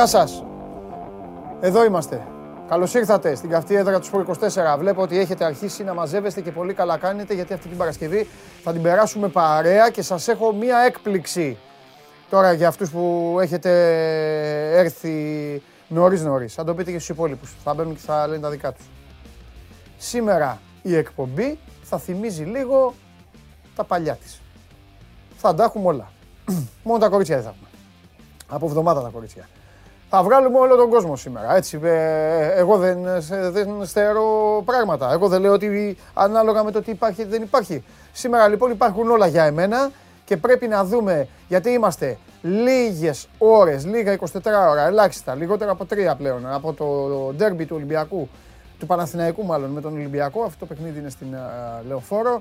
Γεια σας. Εδώ είμαστε. Καλώς ήρθατε στην καυτή έδρα του Σπορ 24. Βλέπω ότι έχετε αρχίσει να μαζεύεστε και πολύ καλά κάνετε γιατί αυτή την Παρασκευή θα την περάσουμε παρέα και σας έχω μία έκπληξη. Τώρα για αυτούς που έχετε έρθει νωρίς νωρίς. Θα το πείτε και στους υπόλοιπους. Θα μπαίνουν και θα λένε τα δικά τους. Σήμερα η εκπομπή θα θυμίζει λίγο τα παλιά της. Θα τα έχουμε όλα. Μόνο τα κορίτσια δεν θα έχουμε. Από εβδομάδα τα κορίτσια. Θα βγάλουμε όλο τον κόσμο σήμερα. Έτσι, ε, εγώ δεν, δεν στερώ πράγματα. Εγώ δεν λέω ότι ανάλογα με το τι υπάρχει δεν υπάρχει. Σήμερα λοιπόν υπάρχουν όλα για εμένα και πρέπει να δούμε γιατί είμαστε λίγες ώρες, λίγα 24 ώρα, ελάχιστα, λιγότερα από τρία πλέον από το ντέρμπι του Ολυμπιακού, του Παναθηναϊκού μάλλον με τον Ολυμπιακό. Αυτό το παιχνίδι είναι στην Λεωφόρο.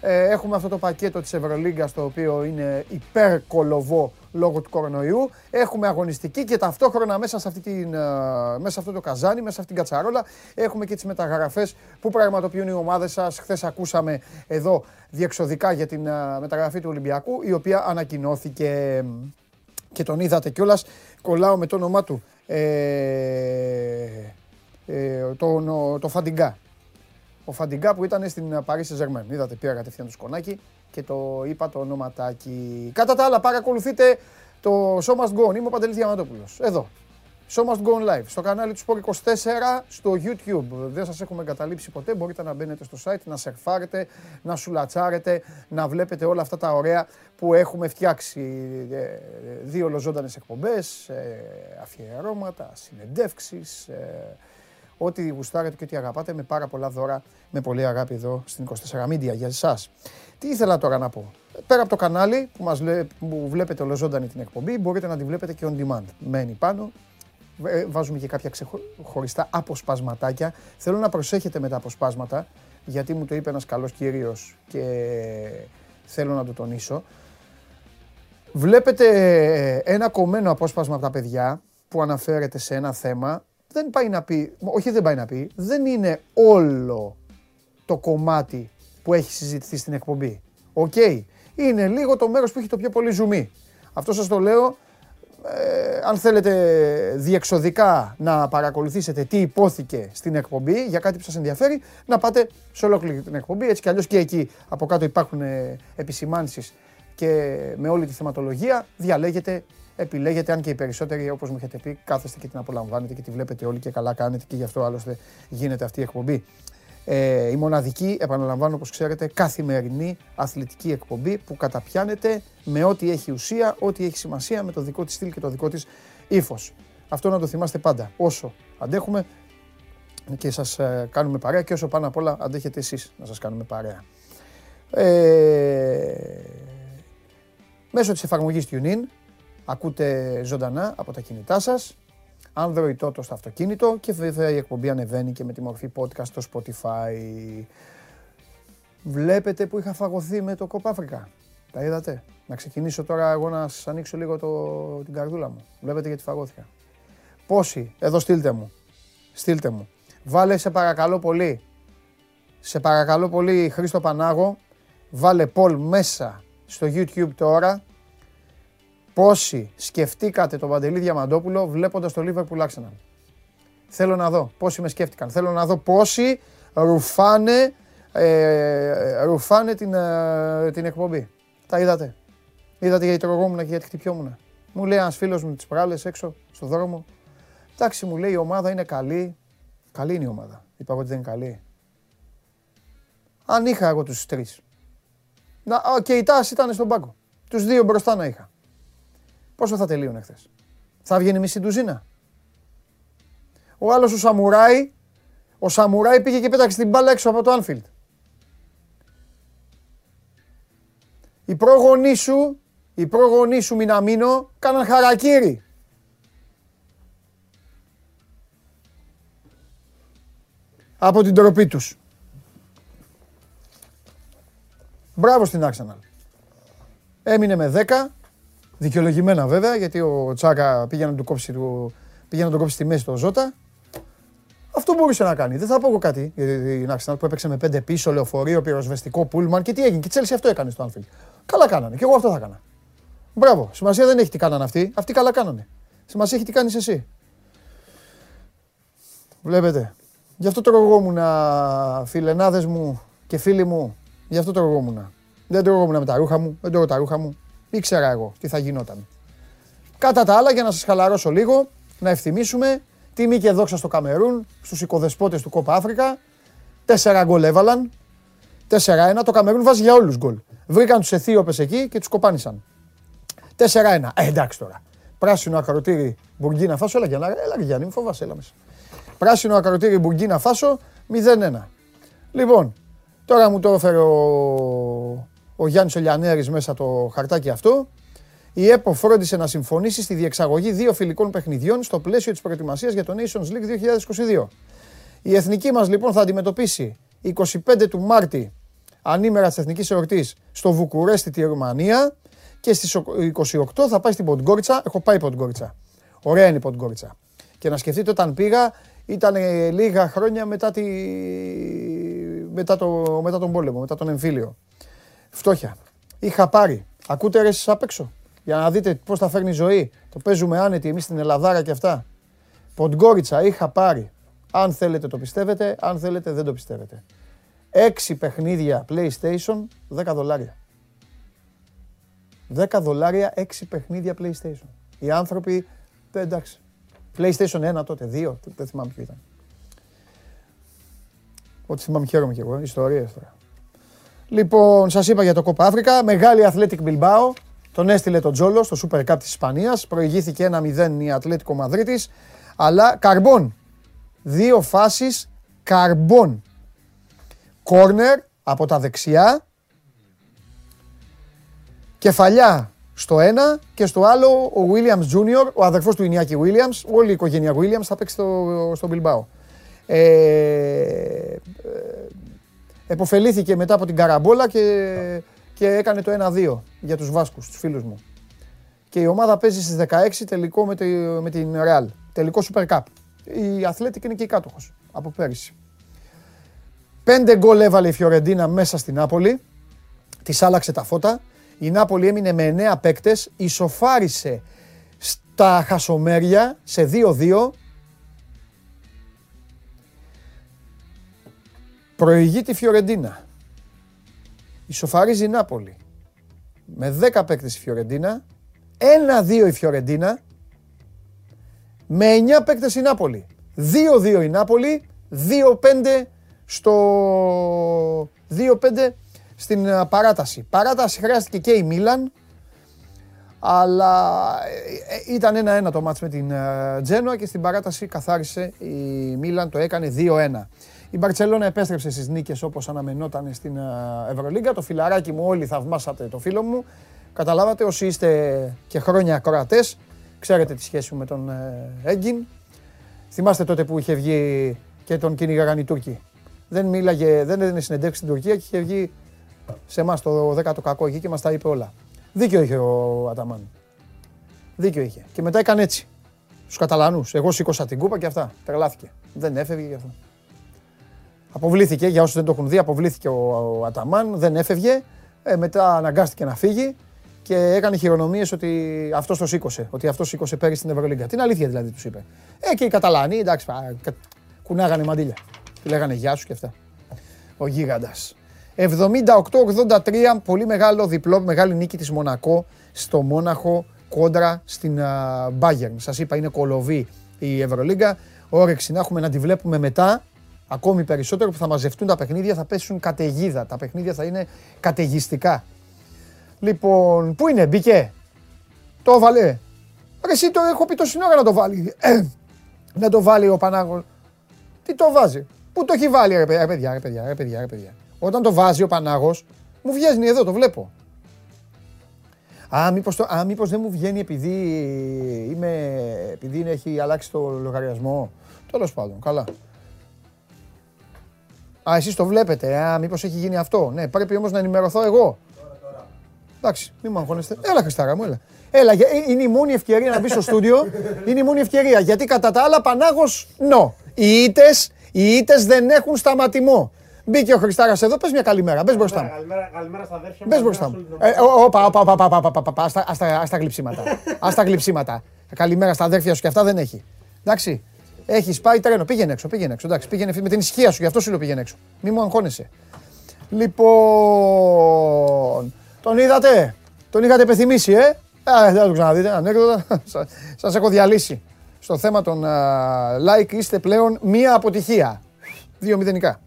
Ε, έχουμε αυτό το πακέτο της Ευρωλίγκας το οποίο είναι υπερκολοβό λόγω του κορονοϊού. Έχουμε αγωνιστική και ταυτόχρονα μέσα σε, αυτή την, μέσα αυτό το καζάνι, μέσα σε αυτήν την κατσαρόλα έχουμε και τις μεταγραφές που πραγματοποιούν οι ομάδες σας. Χθες ακούσαμε εδώ διεξοδικά για την μεταγραφή του Ολυμπιακού η οποία ανακοινώθηκε και τον είδατε κιόλας. Κολλάω με το όνομά του. Ε, ε, το, το Φαντιγκά. Ο Φαντιγκά που ήταν στην Παρίσι Ζερμέν. Είδατε, πήρα κατευθείαν το σκονάκι και το είπα το ονοματάκι. Κατά τα άλλα, παρακολουθείτε το Show Must Go On. Είμαι ο Παντελής Διαμαντόπουλος. Εδώ. Show Must Go On Live. Στο κανάλι του Sport 24 στο YouTube. Δεν σας έχουμε εγκαταλείψει ποτέ. Μπορείτε να μπαίνετε στο site, να σερφάρετε, να σουλατσάρετε, να βλέπετε όλα αυτά τα ωραία που έχουμε φτιάξει. Ε, δύο ολοζώντανες εκπομπές, ε, αφιερώματα, συνεντεύξεις, ε, ό,τι γουστάρετε και ό,τι αγαπάτε με πάρα πολλά δώρα, με πολύ αγάπη εδώ στην 24 Media για εσάς. Τι ήθελα τώρα να πω. Πέρα από το κανάλι που, μας, που βλέπετε ολοζώντανη την εκπομπή, μπορείτε να τη βλέπετε και on demand. Μένει πάνω, ε, βάζουμε και κάποια ξεχωριστά αποσπασματάκια. Θέλω να προσέχετε με τα αποσπάσματα, γιατί μου το είπε ένας καλός κύριος και θέλω να το τονίσω. Βλέπετε ένα κομμένο απόσπασμα από τα παιδιά που αναφέρεται σε ένα θέμα. Δεν πάει να πει, όχι δεν πάει να πει, δεν είναι όλο το κομμάτι που έχει συζητηθεί στην εκπομπή. Οκ. Είναι λίγο το μέρος που έχει το πιο πολύ ζουμί. Αυτό σας το λέω ε, αν θέλετε διεξοδικά να παρακολουθήσετε τι ειπώθηκε στην εκπομπή για κάτι που σας ενδιαφέρει, να πάτε σε ολόκληρη την εκπομπή. Έτσι κι αλλιώς και εκεί από κάτω υπάρχουν ε, επισημάνσεις και με όλη τη θεματολογία διαλέγετε, επιλέγετε, αν και οι περισσότεροι όπως μου έχετε πει κάθεστε και την απολαμβάνετε και τη βλέπετε όλοι και καλά κάνετε και γι' αυτό άλλωστε γίνεται αυτή η εκπομπή. Ε, η μοναδική, επαναλαμβάνω όπως ξέρετε, καθημερινή αθλητική εκπομπή που καταπιάνεται με ό,τι έχει ουσία, ό,τι έχει σημασία, με το δικό της στυλ και το δικό της ύφος. Αυτό να το θυμάστε πάντα. Όσο αντέχουμε και σας ε, κάνουμε παρέα και όσο πάνω απ' όλα αντέχετε εσείς να σας κάνουμε παρέα. Ε, μέσω της εφαρμογής TuneIn ακούτε ζωντανά από τα κινητά σας Android Toto στο αυτοκίνητο και βέβαια η εκπομπή ανεβαίνει και με τη μορφή podcast στο Spotify. Βλέπετε που είχα φαγωθεί με το Κοπάφρικα. Τα είδατε; Να ξεκινήσω τώρα εγώ να σας ανοίξω λίγο το, την καρδούλα μου. Βλέπετε γιατί φαγώθηκα. Πόσοι, εδώ στείλτε μου. Στείλτε μου. Βάλε σε παρακαλώ πολύ. Σε παρακαλώ πολύ Χρήστο Πανάγο. Βάλε Πολ μέσα στο YouTube τώρα Πόσοι σκεφτήκατε τον Παντελή Διαμαντόπουλο βλέποντας το Liverpool Arsenal; Θέλω να δω πόσοι με σκέφτηκαν. Θέλω να δω πόσοι ρουφάνε, ε, ρουφάνε την, ε, την εκπομπή. Τα είδατε. Είδατε γιατί τρογόμουν και γιατί χτυπιόμουν. Μου λέει ένας φίλος μου τις προάλλες έξω στο δρόμο. Εντάξει, μου λέει η ομάδα είναι καλή. Καλή είναι η ομάδα. Είπα ότι δεν είναι καλή. Αν είχα εγώ τους τρεις. Και η τάση ήταν στον πάγκο. Τους δύο μπροστά να είχα. Πόσο θα τελείωνε χθες; Θα βγαίνει μισή ντουζίνα; Ο άλλος ο Σαμουράι, ο Σαμουράι πήγε και πέταξε την μπάλα έξω από το Άνφιλτ. Οι πρόγονοί σου, οι πρόγονοί σου Μιναμίνο, κάναν χαρακύρι. Από την τροπή τους. Μπράβο στην Arsenal. Έμεινε με 10, Δικαιολογημένα βέβαια, γιατί ο Τσάκα πήγε να του κόψει, του, πήγε να τον κόψει στη μέση το Ζώτα. Αυτό μπορούσε να κάνει. Δεν θα πω εγώ κάτι για την Arsenal που έπαιξε με πέντε πίσω, λεωφορείο, πυροσβεστικό, πούλμαν και τι έγινε. Και η Τσέλση αυτό έκανε στο Anfield. Καλά κάνανε. Και εγώ αυτό θα έκανα. Μπράβο. Σημασία δεν έχει τι κάνανε αυτοί. Αυτοί καλά κάνανε. Σημασία έχει τι κάνεις εσύ. Βλέπετε. Γι' αυτό τρογόμουν, φιλενάδες μου και φίλοι μου. Γι' αυτό τρογόμουν. Δεν τρογόμουν με τα ρούχα μου, δεν τρώγω τα ρούχα μου. Ήξερα εγώ τι θα γινόταν. Κατά τα άλλα, για να σας χαλαρώσω λίγο, να ευθυμίσουμε τιμή και δόξα στο Καμερούν, στους οικοδεσπότες του Κόπα Αφρικα. Τέσσερα γκολ έβαλαν. 4-1. Το Καμερούν βάζει για όλους γκολ. Βρήκαν τους Αιθίωπες εκεί και τους κοπάνισαν. 4-1. Ε, εντάξει τώρα. Πράσινο ακροτήρι Μπουργκίνα Φάσο. Έλα, Γιάννη, έλα, Γιάννη, μην φοβάσαι, έλα μέσα. Πράσινο ακροτήρι Μπουργκίνα Φάσο 0-1. Λοιπόν, τώρα μου το έφερε ο, ο Γιάννης Ολιανέρης μέσα το χαρτάκι αυτό. Η ΕΠΟ φρόντισε να συμφωνήσει στη διεξαγωγή δύο φιλικών παιχνιδιών στο πλαίσιο της προετοιμασίας για το Nations League 2022. Η εθνική μας λοιπόν θα αντιμετωπίσει 25 του Μάρτη, ανήμερα της εθνικής εορτής, στο Βουκουρέστι τη Ρουμανία και στις 28 θα πάει στην Ποντγκόριτσα. Έχω πάει Ποντγκόριτσα. Ωραία είναι η Ποντγκόριτσα. Και να σκεφτείτε όταν πήγα ήταν λίγα χρόνια μετά, τη... μετά, το... μετά τον πόλεμο, μετά τον εμφύλιο. Φτώχεια. Είχα πάρει. Ακούτε ρε εσείς απ' έξω. Για να δείτε πώς θα φέρνει η ζωή. Το παίζουμε άνετη εμείς στην Ελλαδάρα και αυτά. Ποντγκόριτσα είχα πάρει. Αν θέλετε το πιστεύετε, αν θέλετε δεν το πιστεύετε. Έξι παιχνίδια PlayStation, 10 δολάρια. 10 δολάρια, έξι παιχνίδια PlayStation. Οι άνθρωποι, εντάξει, PlayStation 1 τότε, 2, δεν θυμάμαι ποιο ήταν. Ό,τι θυμάμαι χαίρομαι κι εγώ, ιστορίες τώρα. Λοιπόν, σας είπα για το Copa Africa, μεγάλη Athletic Bilbao, τον έστειλε τον Τζόλο στο Super Cup της Ισπανίας, προηγήθηκε 1-0 η Ατλέτικο Μαδρίτης, αλλά καρμπών, δύο φάσεις καρμπών. Κόρνερ από τα δεξιά, κεφαλιά στο ένα και στο άλλο ο Williams Jr., ο αδερφός του Ινιάκη Williams, όλη η οικογένεια Williams θα παίξει στο, στο Bilbao. Ε, ε, εποφελήθηκε μετά από την καραμπόλα και, και έκανε το 1-2 για τους Βάσκους, τους φίλους μου. Και η ομάδα παίζει στις 16 τελικό με, με την Real. Τελικό Super Cup. Η Αθλέτικ είναι και η κάτοχος από πέρυσι. Πέντε γκολ έβαλε η Φιωρεντίνα μέσα στην Νάπολη. Της άλλαξε τα φώτα. Η Νάπολη έμεινε με 9 παίκτες, ισοφάρισε στα χασομέρια σε 2-2. Προηγεί τη Φιωρεντίνα. Ισοφαρίζει η Νάπολη. Με 10 παίκτες η Φιωρεντίνα. 1-2 η Φιωρεντίνα. Με 9 παίκτες η Νάπολη. 2-2 η Νάπολη. 2-5 στο 2-5 στην ε, παράταση. Παράταση χρειάστηκε και η Μίλαν, αλλά ε, ε, ήταν ένα-ένα το μάτς με την Τζένοα και στην παράταση καθάρισε η Μίλαν, το έκανε 2-1. Η Μπαρτσελώνα επέστρεψε στις νίκες όπως αναμενόταν στην Ευρωλίγκα. Το φιλαράκι μου όλοι θαυμάσατε το φίλο μου. Καταλάβατε όσοι είστε και χρόνια ακροατές, ξέρετε τη σχέση μου με τον Έγκιν. Θυμάστε τότε που είχε βγει και τον κυνηγάγαν οι Τούρκοι. Δεν μίλαγε, δεν έδινε συνεντεύξει στην Τουρκία και είχε βγει σε εμάς το 10ο κακό εκεί και μας τα είπε όλα. Δίκιο είχε ο Αταμάν. Δίκιο είχε. Και μετά έκανε έτσι. Στου Καταλανούς. Εγώ σήκωσα την κούπα και αυτά. Τρελάθηκε. Δεν έφευγε γι' αυτό. Αποβλήθηκε, για όσους δεν το έχουν δει, αποβλήθηκε ο, Αταμάν, δεν έφευγε. Ε, μετά αναγκάστηκε να φύγει και έκανε χειρονομίες ότι αυτός το σήκωσε. Ότι αυτός σήκωσε πέρυσι στην Ευρωλίγκα. Την αλήθεια δηλαδή τους είπε. Ε, και οι Καταλανοί, εντάξει, κουνάγανε μαντίλια. Του λέγανε γεια σου και αυτά. Ο γίγαντας. 78-83, πολύ μεγάλο διπλό, μεγάλη νίκη της Μονακό στο Μόναχο κόντρα στην Bayern. Σας είπα είναι κολοβή η Ευρωλίγκα. Όρεξη να έχουμε να τη βλέπουμε μετά, ακόμη περισσότερο που θα μαζευτούν τα παιχνίδια, θα πέσουν καταιγίδα. Τα παιχνίδια θα είναι καταιγιστικά. Λοιπόν, πού είναι, μπήκε; Το έβαλε. Ρε εσύ το έχω πει το σύνορα να το βάλει. Ε, να το βάλει ο Πανάγος. Τι το βάζει; Πού το έχει βάλει ρε παιδιά, ρε παιδιά, ρε παιδιά, ρε παιδιά. Όταν το βάζει ο Πανάγος, μου βγαίνει εδώ, το βλέπω. Α, μήπως, το, α, μήπως δεν μου βγαίνει επειδή, είμαι, επειδή έχει αλλάξει το λογαριασμό. Τέλος πάντων, καλά. Α, εσείς το βλέπετε. Α, μήπως έχει γίνει αυτό. Ναι, πρέπει όμως να ενημερωθώ εγώ. Εντάξει, μην μου αγχώνεστε. Έλα, Χριστάρα μου, έλα. Έλα, είναι η μόνη ευκαιρία να μπει στο στούντιο. Είναι η μόνη ευκαιρία. Γιατί κατά τα άλλα, Πανάγος, νο. Οι ήτες, οι ήτες δεν έχουν σταματημό. Μπήκε ο Χριστάρας εδώ, πες μια καλημέρα. Μπες μπροστά μου. Καλημέρα στα αδέρφια μου. Μπε μπροστά μου. Όπα, όπα, όπα, όπα, όπα, στα γλυψίματα. Α τα γλυψίματα. καλημέρα στα αδέρφια σου και αυτά δεν έχει. Εντάξει. Έχεις πάει τρένο. Πήγαινε έξω, πήγαινε έξω. Εντάξει, πήγαινε με την ησυχία σου, γι' αυτό σου λέω πήγαινε έξω. Μη μου αγχώνεσαι. Λοιπόν. Τον είδατε; Τον είχατε πεθυμίσει, ε; Α, δεν θα το ξαναδείτε. Ανέκδοτα. Σας έχω διαλύσει. Στο θέμα των like είστε πλέον μία αποτυχία. Δύο μηδενικά.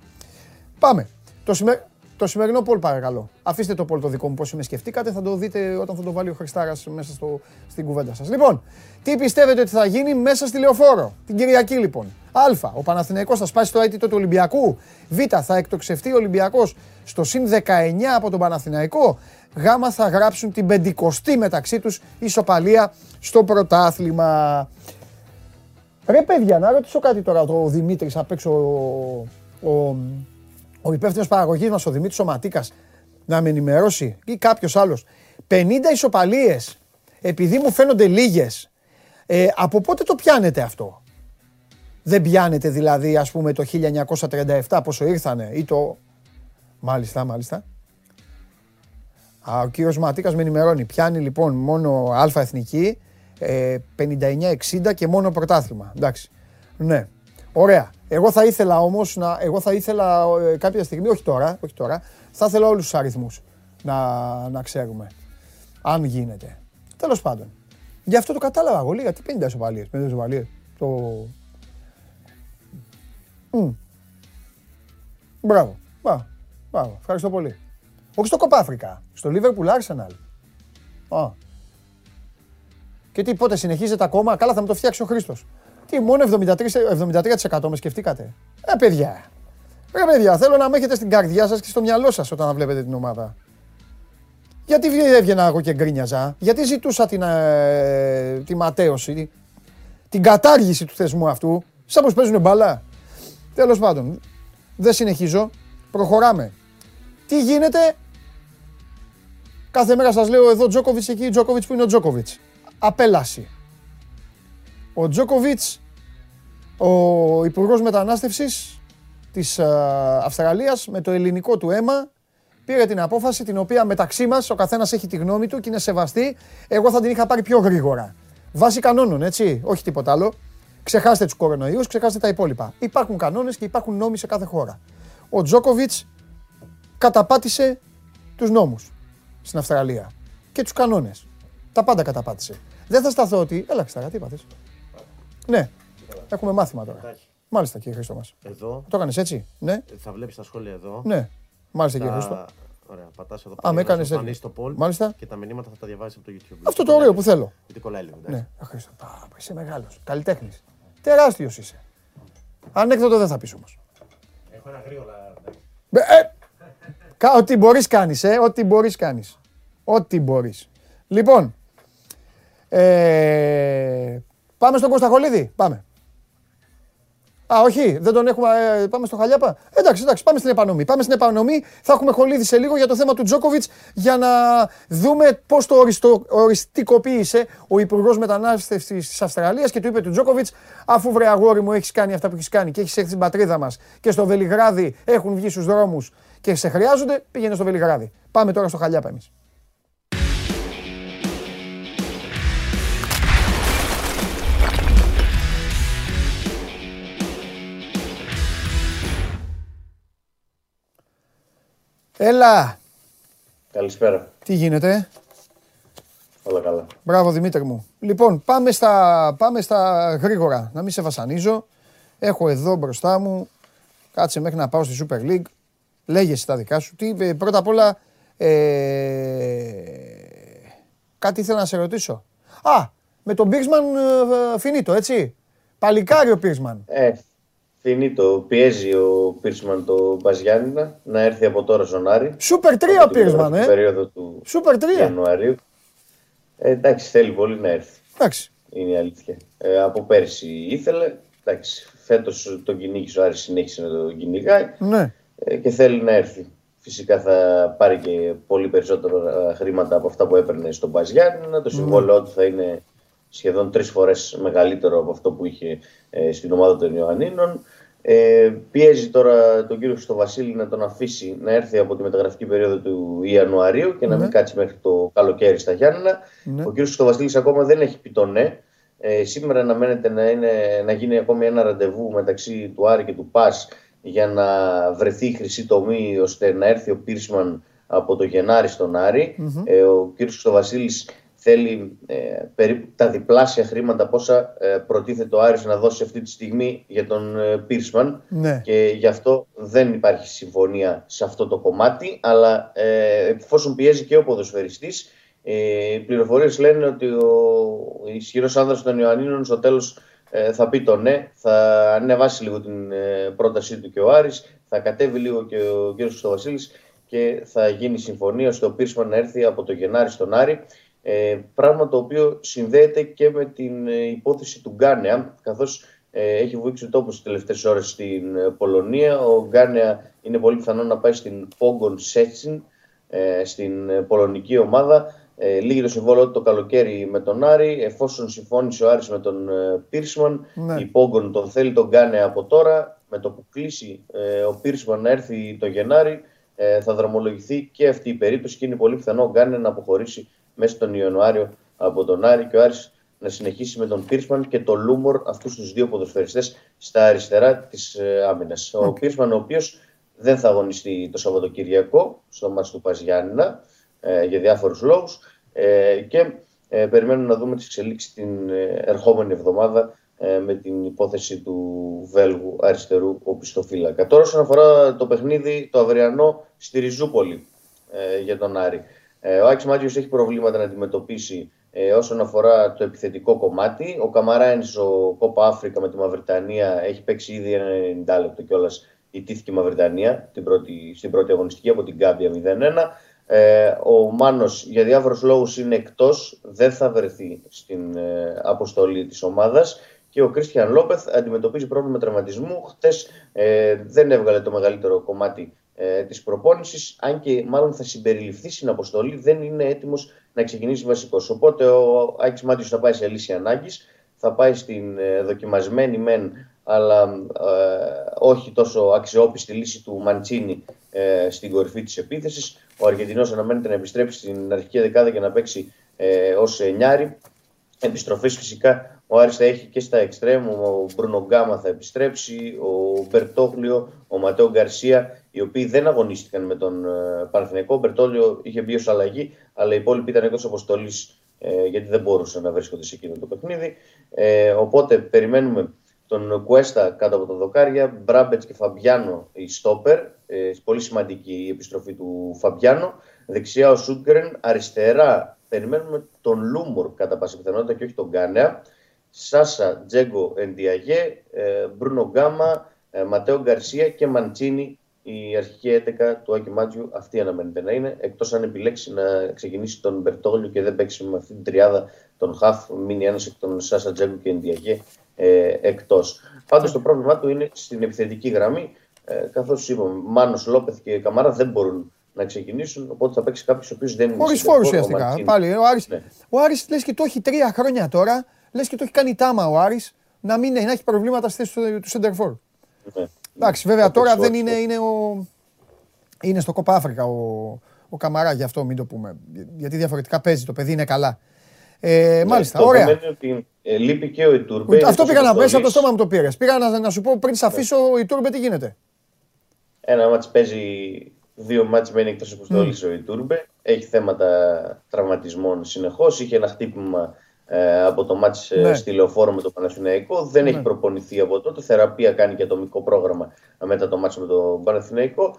Πάμε. Το, σημερινό το σημερινό πόλ παρακαλώ. Αφήστε το πόλ το δικό μου πώς με σκεφτήκατε, θα το δείτε όταν θα το βάλει ο Χριστάρας μέσα στο, στην κουβέντα σας. Λοιπόν, τι πιστεύετε ότι θα γίνει μέσα στη Λεωφόρο, την Κυριακή λοιπόν. Α, ο Παναθηναϊκός θα σπάσει το αίτητο του Ολυμπιακού. Β, θα εκτοξευτεί ο Ολυμπιακός στο συν 19 από τον Παναθηναϊκό. Γ, θα γράψουν την πεντηκοστή μεταξύ τους ισοπαλία στο πρωτάθλημα. Ρε παιδιά, να ρωτήσω κάτι τώρα, το Δημήτρης απ' έξω ο, ο υπεύθυνος παραγωγής μας, ο Δημήτρης Σωματίκα, να με ενημερώσει ή κάποιος άλλος. 50 ισοπαλίες, επειδή μου φαίνονται λίγες, ε, από πότε το πιάνετε αυτό; Δεν πιάνετε δηλαδή, ας πούμε, το 1937 πόσο ήρθανε ή το... Μάλιστα, μάλιστα. Α, ο κύριος Ματίκας με ενημερώνει. Πιάνει λοιπόν μόνο α εθνική, ε, 59-60 και μόνο πρωτάθλημα. Εντάξει. Ναι. Ωραία. Εγώ θα ήθελα όμως να. Εγώ θα ήθελα ε, κάποια στιγμή, όχι τώρα, όχι τώρα, θα ήθελα όλους τους αριθμούς να, να ξέρουμε. Αν γίνεται. Τέλος πάντων. Γι' αυτό το κατάλαβα εγώ. Λίγα τι 50 ισοπαλίε. 50 ισοπαλίε. Το. Mm. Μπράβο. Μπράβο. Μπράβο. Ευχαριστώ πολύ. Όχι στο Κοπάφρικα. Στο Liverpool Arsenal. Α. Και τι, πότε συνεχίζεται ακόμα; Καλά, θα μου το φτιάξει ο Χρήστος. Τι, μόνο 73%, 73 με σκεφτήκατε; Ε, παιδιά. Ε, παιδιά, θέλω να με έχετε στην καρδιά σας και στο μυαλό σας όταν βλέπετε την ομάδα. Γιατί έβγαινα εγώ και γκρίνιαζα. Γιατί ζητούσα την, ε, τη ματέωση, την κατάργηση του θεσμού αυτού. Σαν πως παίζουν μπάλα. Τέλος πάντων, δεν συνεχίζω. Προχωράμε. Τι γίνεται; Κάθε μέρα σας λέω εδώ Τζόκοβιτς εκεί, Τζόκοβιτς που είναι ο Τζόκοβιτς. Απέλαση. Ο Τζόκοβιτς ο Υπουργός Μετανάστευσης της ε, Αυστραλίας με το ελληνικό του αίμα πήρε την απόφαση την οποία μεταξύ μας ο καθένας έχει τη γνώμη του και είναι σεβαστή. Εγώ θα την είχα πάρει πιο γρήγορα. Βάσει κανόνων, έτσι, όχι τίποτα άλλο. Ξεχάστε τους κορονοϊούς, ξεχάστε τα υπόλοιπα. Υπάρχουν κανόνες και υπάρχουν νόμοι σε κάθε χώρα. Ο Τζόκοβιτς καταπάτησε τους νόμους στην Αυστραλία και τους κανόνες. Τα πάντα καταπάτησε. Δεν θα σταθώ ότι... Έλα, τι είπατε. Ναι, Έχουμε μάθημα τώρα. Μάλιστα κύριε Χρήστο μας. Εδώ. Το έκανες έτσι. Ναι. Θα βλέπεις τα σχόλια εδώ. Ναι. Μάλιστα κύριε Χρήστο. Ωραία, πατάς εδώ Α, με έκανες έτσι. το poll Μάλιστα. και τα μηνύματα θα τα διαβάσεις από το YouTube. Αυτό το ωραίο που θέλω. Γιατί κολλάει λίγο. Ναι, Χρήστο. Είσαι μεγάλος. Καλλιτέχνης. Τεράστιος είσαι. Ανέκδοτο δεν θα πεις όμως. Έχω ένα γρήγορα. Ε, ό,τι μπορείς κάνεις, ε. Ό,τι μπορείς κάνεις. Ό,τι μπορείς. Λοιπόν. Ε, πάμε στον Κωνσταχολίδη. Πάμε. Α, όχι, δεν τον έχουμε. Ε, πάμε στο Χαλιάπα. Εντάξει, εντάξει, πάμε στην επανομή. Πάμε στην επανομή. Θα έχουμε χολίδι σε λίγο για το θέμα του Τζόκοβιτς για να δούμε πώς το οριστο, οριστικοποίησε ο Υπουργός Μετανάστευσης της Αυστραλίας και του είπε του Τζόκοβιτς, αφού βρε αγόρι μου έχεις κάνει αυτά που έχεις κάνει και έχεις έρθει στην πατρίδα μας και στο Βελιγράδι έχουν βγει στους δρόμους και σε χρειάζονται, πήγαινε στο Βελιγράδι. Πάμε τώρα στο Χαλιάπα εμείς. Έλα. Καλησπέρα. Τι γίνεται; Όλα καλά. Μπράβο Δημήτρη μου. Λοιπόν, πάμε στα, πάμε στα γρήγορα. Να μην σε βασανίζω. Έχω εδώ μπροστά μου. Κάτσε μέχρι να πάω στη Super League. Λέγεσαι τα δικά σου. Τι, ε, πρώτα απ' όλα, ε, κάτι ήθελα να σε ρωτήσω. Α, με τον Πίρσμαν ε, φινίτο, έτσι. Παλικάρι ο Πίρσμαν. Ε, το πιέζει ο Πίρσμαν το Μπαζιάννηνα να έρθει από τώρα στον Άρη. Σούπερ 3 ο Πίρσμαν, ε. περίοδο του Σούπερ 3. Ιανουαρίου. Ε, εντάξει, θέλει πολύ να έρθει. Εντάξει. Είναι η αλήθεια. Ε, από πέρσι ήθελε. Εντάξει, φέτος τον κυνήγησε ο Άρης συνέχισε να τον κυνηγάει. Ναι. Ε, και θέλει να έρθει. Φυσικά θα πάρει και πολύ περισσότερα χρήματα από αυτά που έπαιρνε στον Μπαζιάννηνα. Το συμβόλαιό του θα είναι σχεδόν τρεις φορές μεγαλύτερο από αυτό που είχε ε, στην ομάδα των Ιωαννίνων. Ε, πιέζει τώρα τον κύριο Χριστοβασίλη να τον αφήσει να έρθει από τη μεταγραφική περίοδο του Ιανουαρίου και να μην ναι. κάτσει μέχρι το καλοκαίρι στα Γιάννενα. Ναι. Ο κύριος Χριστοβασίλη ακόμα δεν έχει πει το ναι. Ε, σήμερα αναμένεται να, είναι, να γίνει ακόμη ένα ραντεβού μεταξύ του Άρη και του ΠΑΣ για να βρεθεί η χρυσή τομή ώστε να έρθει ο Πίρσμαν από το Γενάρη στον αρη Ε, ο κ. Χρυστοβασίλης θέλει ε, περίπου τα διπλάσια χρήματα πόσα ε, προτίθεται ο Άρης να δώσει αυτή τη στιγμή για τον ε, Πίρσμαν Ναι. και γι' αυτό δεν υπάρχει συμφωνία σε αυτό το κομμάτι αλλά ε, εφόσον πιέζει και ο ποδοσφαιριστής ε, οι πληροφορίες λένε ότι ο ισχυρός άνδρας των Ιωαννίνων στο τέλος ε, θα πει το ναι, θα ανεβάσει λίγο την ε, πρότασή του και ο Άρης, θα κατέβει λίγο και ο κ. Χρυστοβασίλης και θα γίνει συμφωνία ώστε ο Πίρσμαν να έρθει από το Γενάρη στον Άρη. Ε, πράγμα το οποίο συνδέεται και με την ε, υπόθεση του Γκάνεα, καθώς ε, έχει βουήξει ο τόπος τις τελευταίες ώρες στην ε, Πολωνία. Ο Γκάνεα είναι πολύ πιθανό να πάει στην Pogon Szczecin, ε, στην ε, πολωνική ομάδα. Ε, λύγει το συμβόλαιο του το καλοκαίρι με τον Άρη. Εφόσον συμφώνησε ο Άρης με τον ε, Πίρσμαν, Ναι. η Pogon τον θέλει τον Γκάνεα από τώρα. Με το που κλείσει ε, ο Πίρσμαν να έρθει το Γενάρη, ε, θα δρομολογηθεί και αυτή η περίπτωση και είναι πολύ πιθανό ο Γκάνεα να αποχωρήσει μέσα τον Ιανουάριο από τον Άρη και ο Άρης να συνεχίσει με τον Πίρσμαν και τον Λούμορ, αυτούς τους δύο ποδοσφαιριστές στα αριστερά της ε, άμυνας. Ο Πίρσμαν, ο οποίος δεν θα αγωνιστεί το Σαββατοκυριακό στο μάτς του Παζιάννηνα ε, για διάφορους λόγους ε, και ε, περιμένουμε να δούμε τις εξελίξεις την ε, ερχόμενη εβδομάδα ε, με την υπόθεση του Βέλγου αριστερού οπισθοφύλακα. Τώρα όσον αφορά το παιχνίδι το αυριανό στη Ριζούπολη ε, για τον Άρη. Ε, ο Άκης Μάτιος έχει προβλήματα να αντιμετωπίσει ε, όσον αφορά το επιθετικό κομμάτι. Ο Καμαράινς, ο Κόπα Αφρικα με τη Μαυριτανία έχει παίξει ήδη ένα 90 λεπτό κιόλας. Ιτήθηκε η Μαυριτανία την πρώτη, στην πρώτη αγωνιστική από την Γκάμπια 0-1. Ε, ο Μάνος για διάφορους λόγους είναι εκτός, δεν θα βρεθεί στην ε, αποστολή της ομάδας και ο Κρίστιαν Λόπεθ αντιμετωπίζει πρόβλημα τραυματισμού. Χτες ε, δεν έβγαλε το μεγαλύτερο κομμάτι ε, της προπόνησης, αν και μάλλον θα συμπεριληφθεί στην αποστολή, δεν είναι έτοιμος να ξεκινήσει βασικός. Οπότε ο Άκης Μάτιος θα πάει σε λύση ανάγκης, θα πάει στην ε, δοκιμασμένη μεν, αλλά ε, όχι τόσο αξιόπιστη λύση του Μαντσίνη ε, στην κορυφή της επίθεσης. Ο Αργεντινός αναμένεται να επιστρέψει στην αρχική δεκάδα και να παίξει ε, ως εννιάρη. Επιστροφές φυσικά ο Άρης θα έχει και στα εξτρέμ, ο Μπρούνο Γκάμα θα επιστρέψει, ο Μπερτόγλιο, ο Ματέο Γκαρσία, οι οποίοι δεν αγωνίστηκαν με τον ε, Παναθηναϊκό. Ο Μπερτόγλιο είχε μπει ως αλλαγή, αλλά οι υπόλοιποι ήταν εκτός αποστολής ε, γιατί δεν μπορούσαν να βρίσκονται σε εκείνο το παιχνίδι. Ε, οπότε περιμένουμε τον Κουέστα κάτω από τα δοκάρια, Μπράμπετς και Φαμπιάνο οι στόπερ. Ε, πολύ σημαντική η επιστροφή του Φαμπιάνο. Δεξιά ο Σούντγκρεν, αριστερά περιμένουμε τον Λούμορ κατά πάσα πιθανότητα και όχι τον Γκάνεα. Σάσα, Τζέγκο, Εντιαγέ, ε, Μπρούνο Γκάμα, ε, Ματέο Γκαρσία και Μαντσίνη η αρχική 11 του Άκη Μάντζιου αυτή αναμένεται να είναι. Εκτός αν επιλέξει να ξεκινήσει τον Μπερτόγλιο και δεν παίξει με αυτή την τριάδα τον Χαφ, μείνει ένας εκ των Σάσα Τζέγκο και Εντιαγέ ε, εκτός. Πάντως το πρόβλημά του είναι στην επιθετική γραμμή. Ε, Καθώς είπαμε, Μάνος Λόπεθ και Καμάρα δεν μπορούν να ξεκινήσουν. Οπότε θα παίξει κάποιος ο οποίος δεν είναι. Χωρίς συνδεσμός, φόρου ο ουσιαστικά. Μαντσίνη. Πάλι, ο Άρης, Ναι. ο Άρης λες και το έχει τρία χρόνια τώρα, λες και το έχει κάνει τάμα ο Άρης να, μην, να έχει προβλήματα στη θέση του, του Σεντερφόρ. Ναι. Εντάξει, βέβαια Θα τώρα παίξει δεν ο- είναι, είναι, ο, είναι στο Κόπα Αφρικα ο, ο Καμαρά, γι' αυτό μην το πούμε. Γιατί διαφορετικά παίζει, το παιδί είναι καλά. Ε, Ναι, μάλιστα, το ωραία. σημαίνει ότι ε, λείπει και ο Ιτούρμπε. Ούτε- αυτό είναι πήγα να τόσο μέσα από το αποστολής. στόμα μου το πήρες. Πήγα να, να σου πω πριν σε αφήσω η Τούρμπε τι γίνεται. Ένα μάτς παίζει δύο μάτς μένει εκτός αποστολής ο Ιτούρμπε. Έχει θέματα τραυματισμών συνεχώς. Είχε ένα χτύπημα ε, από το μάτς ε, Ναι. στη Λεωφόρο με το Παναθηναϊκό. Δεν έχει προπονηθεί από τότε. Θεραπεία κάνει και ατομικό πρόγραμμα μετά το μάτς με το Παναθηναϊκό.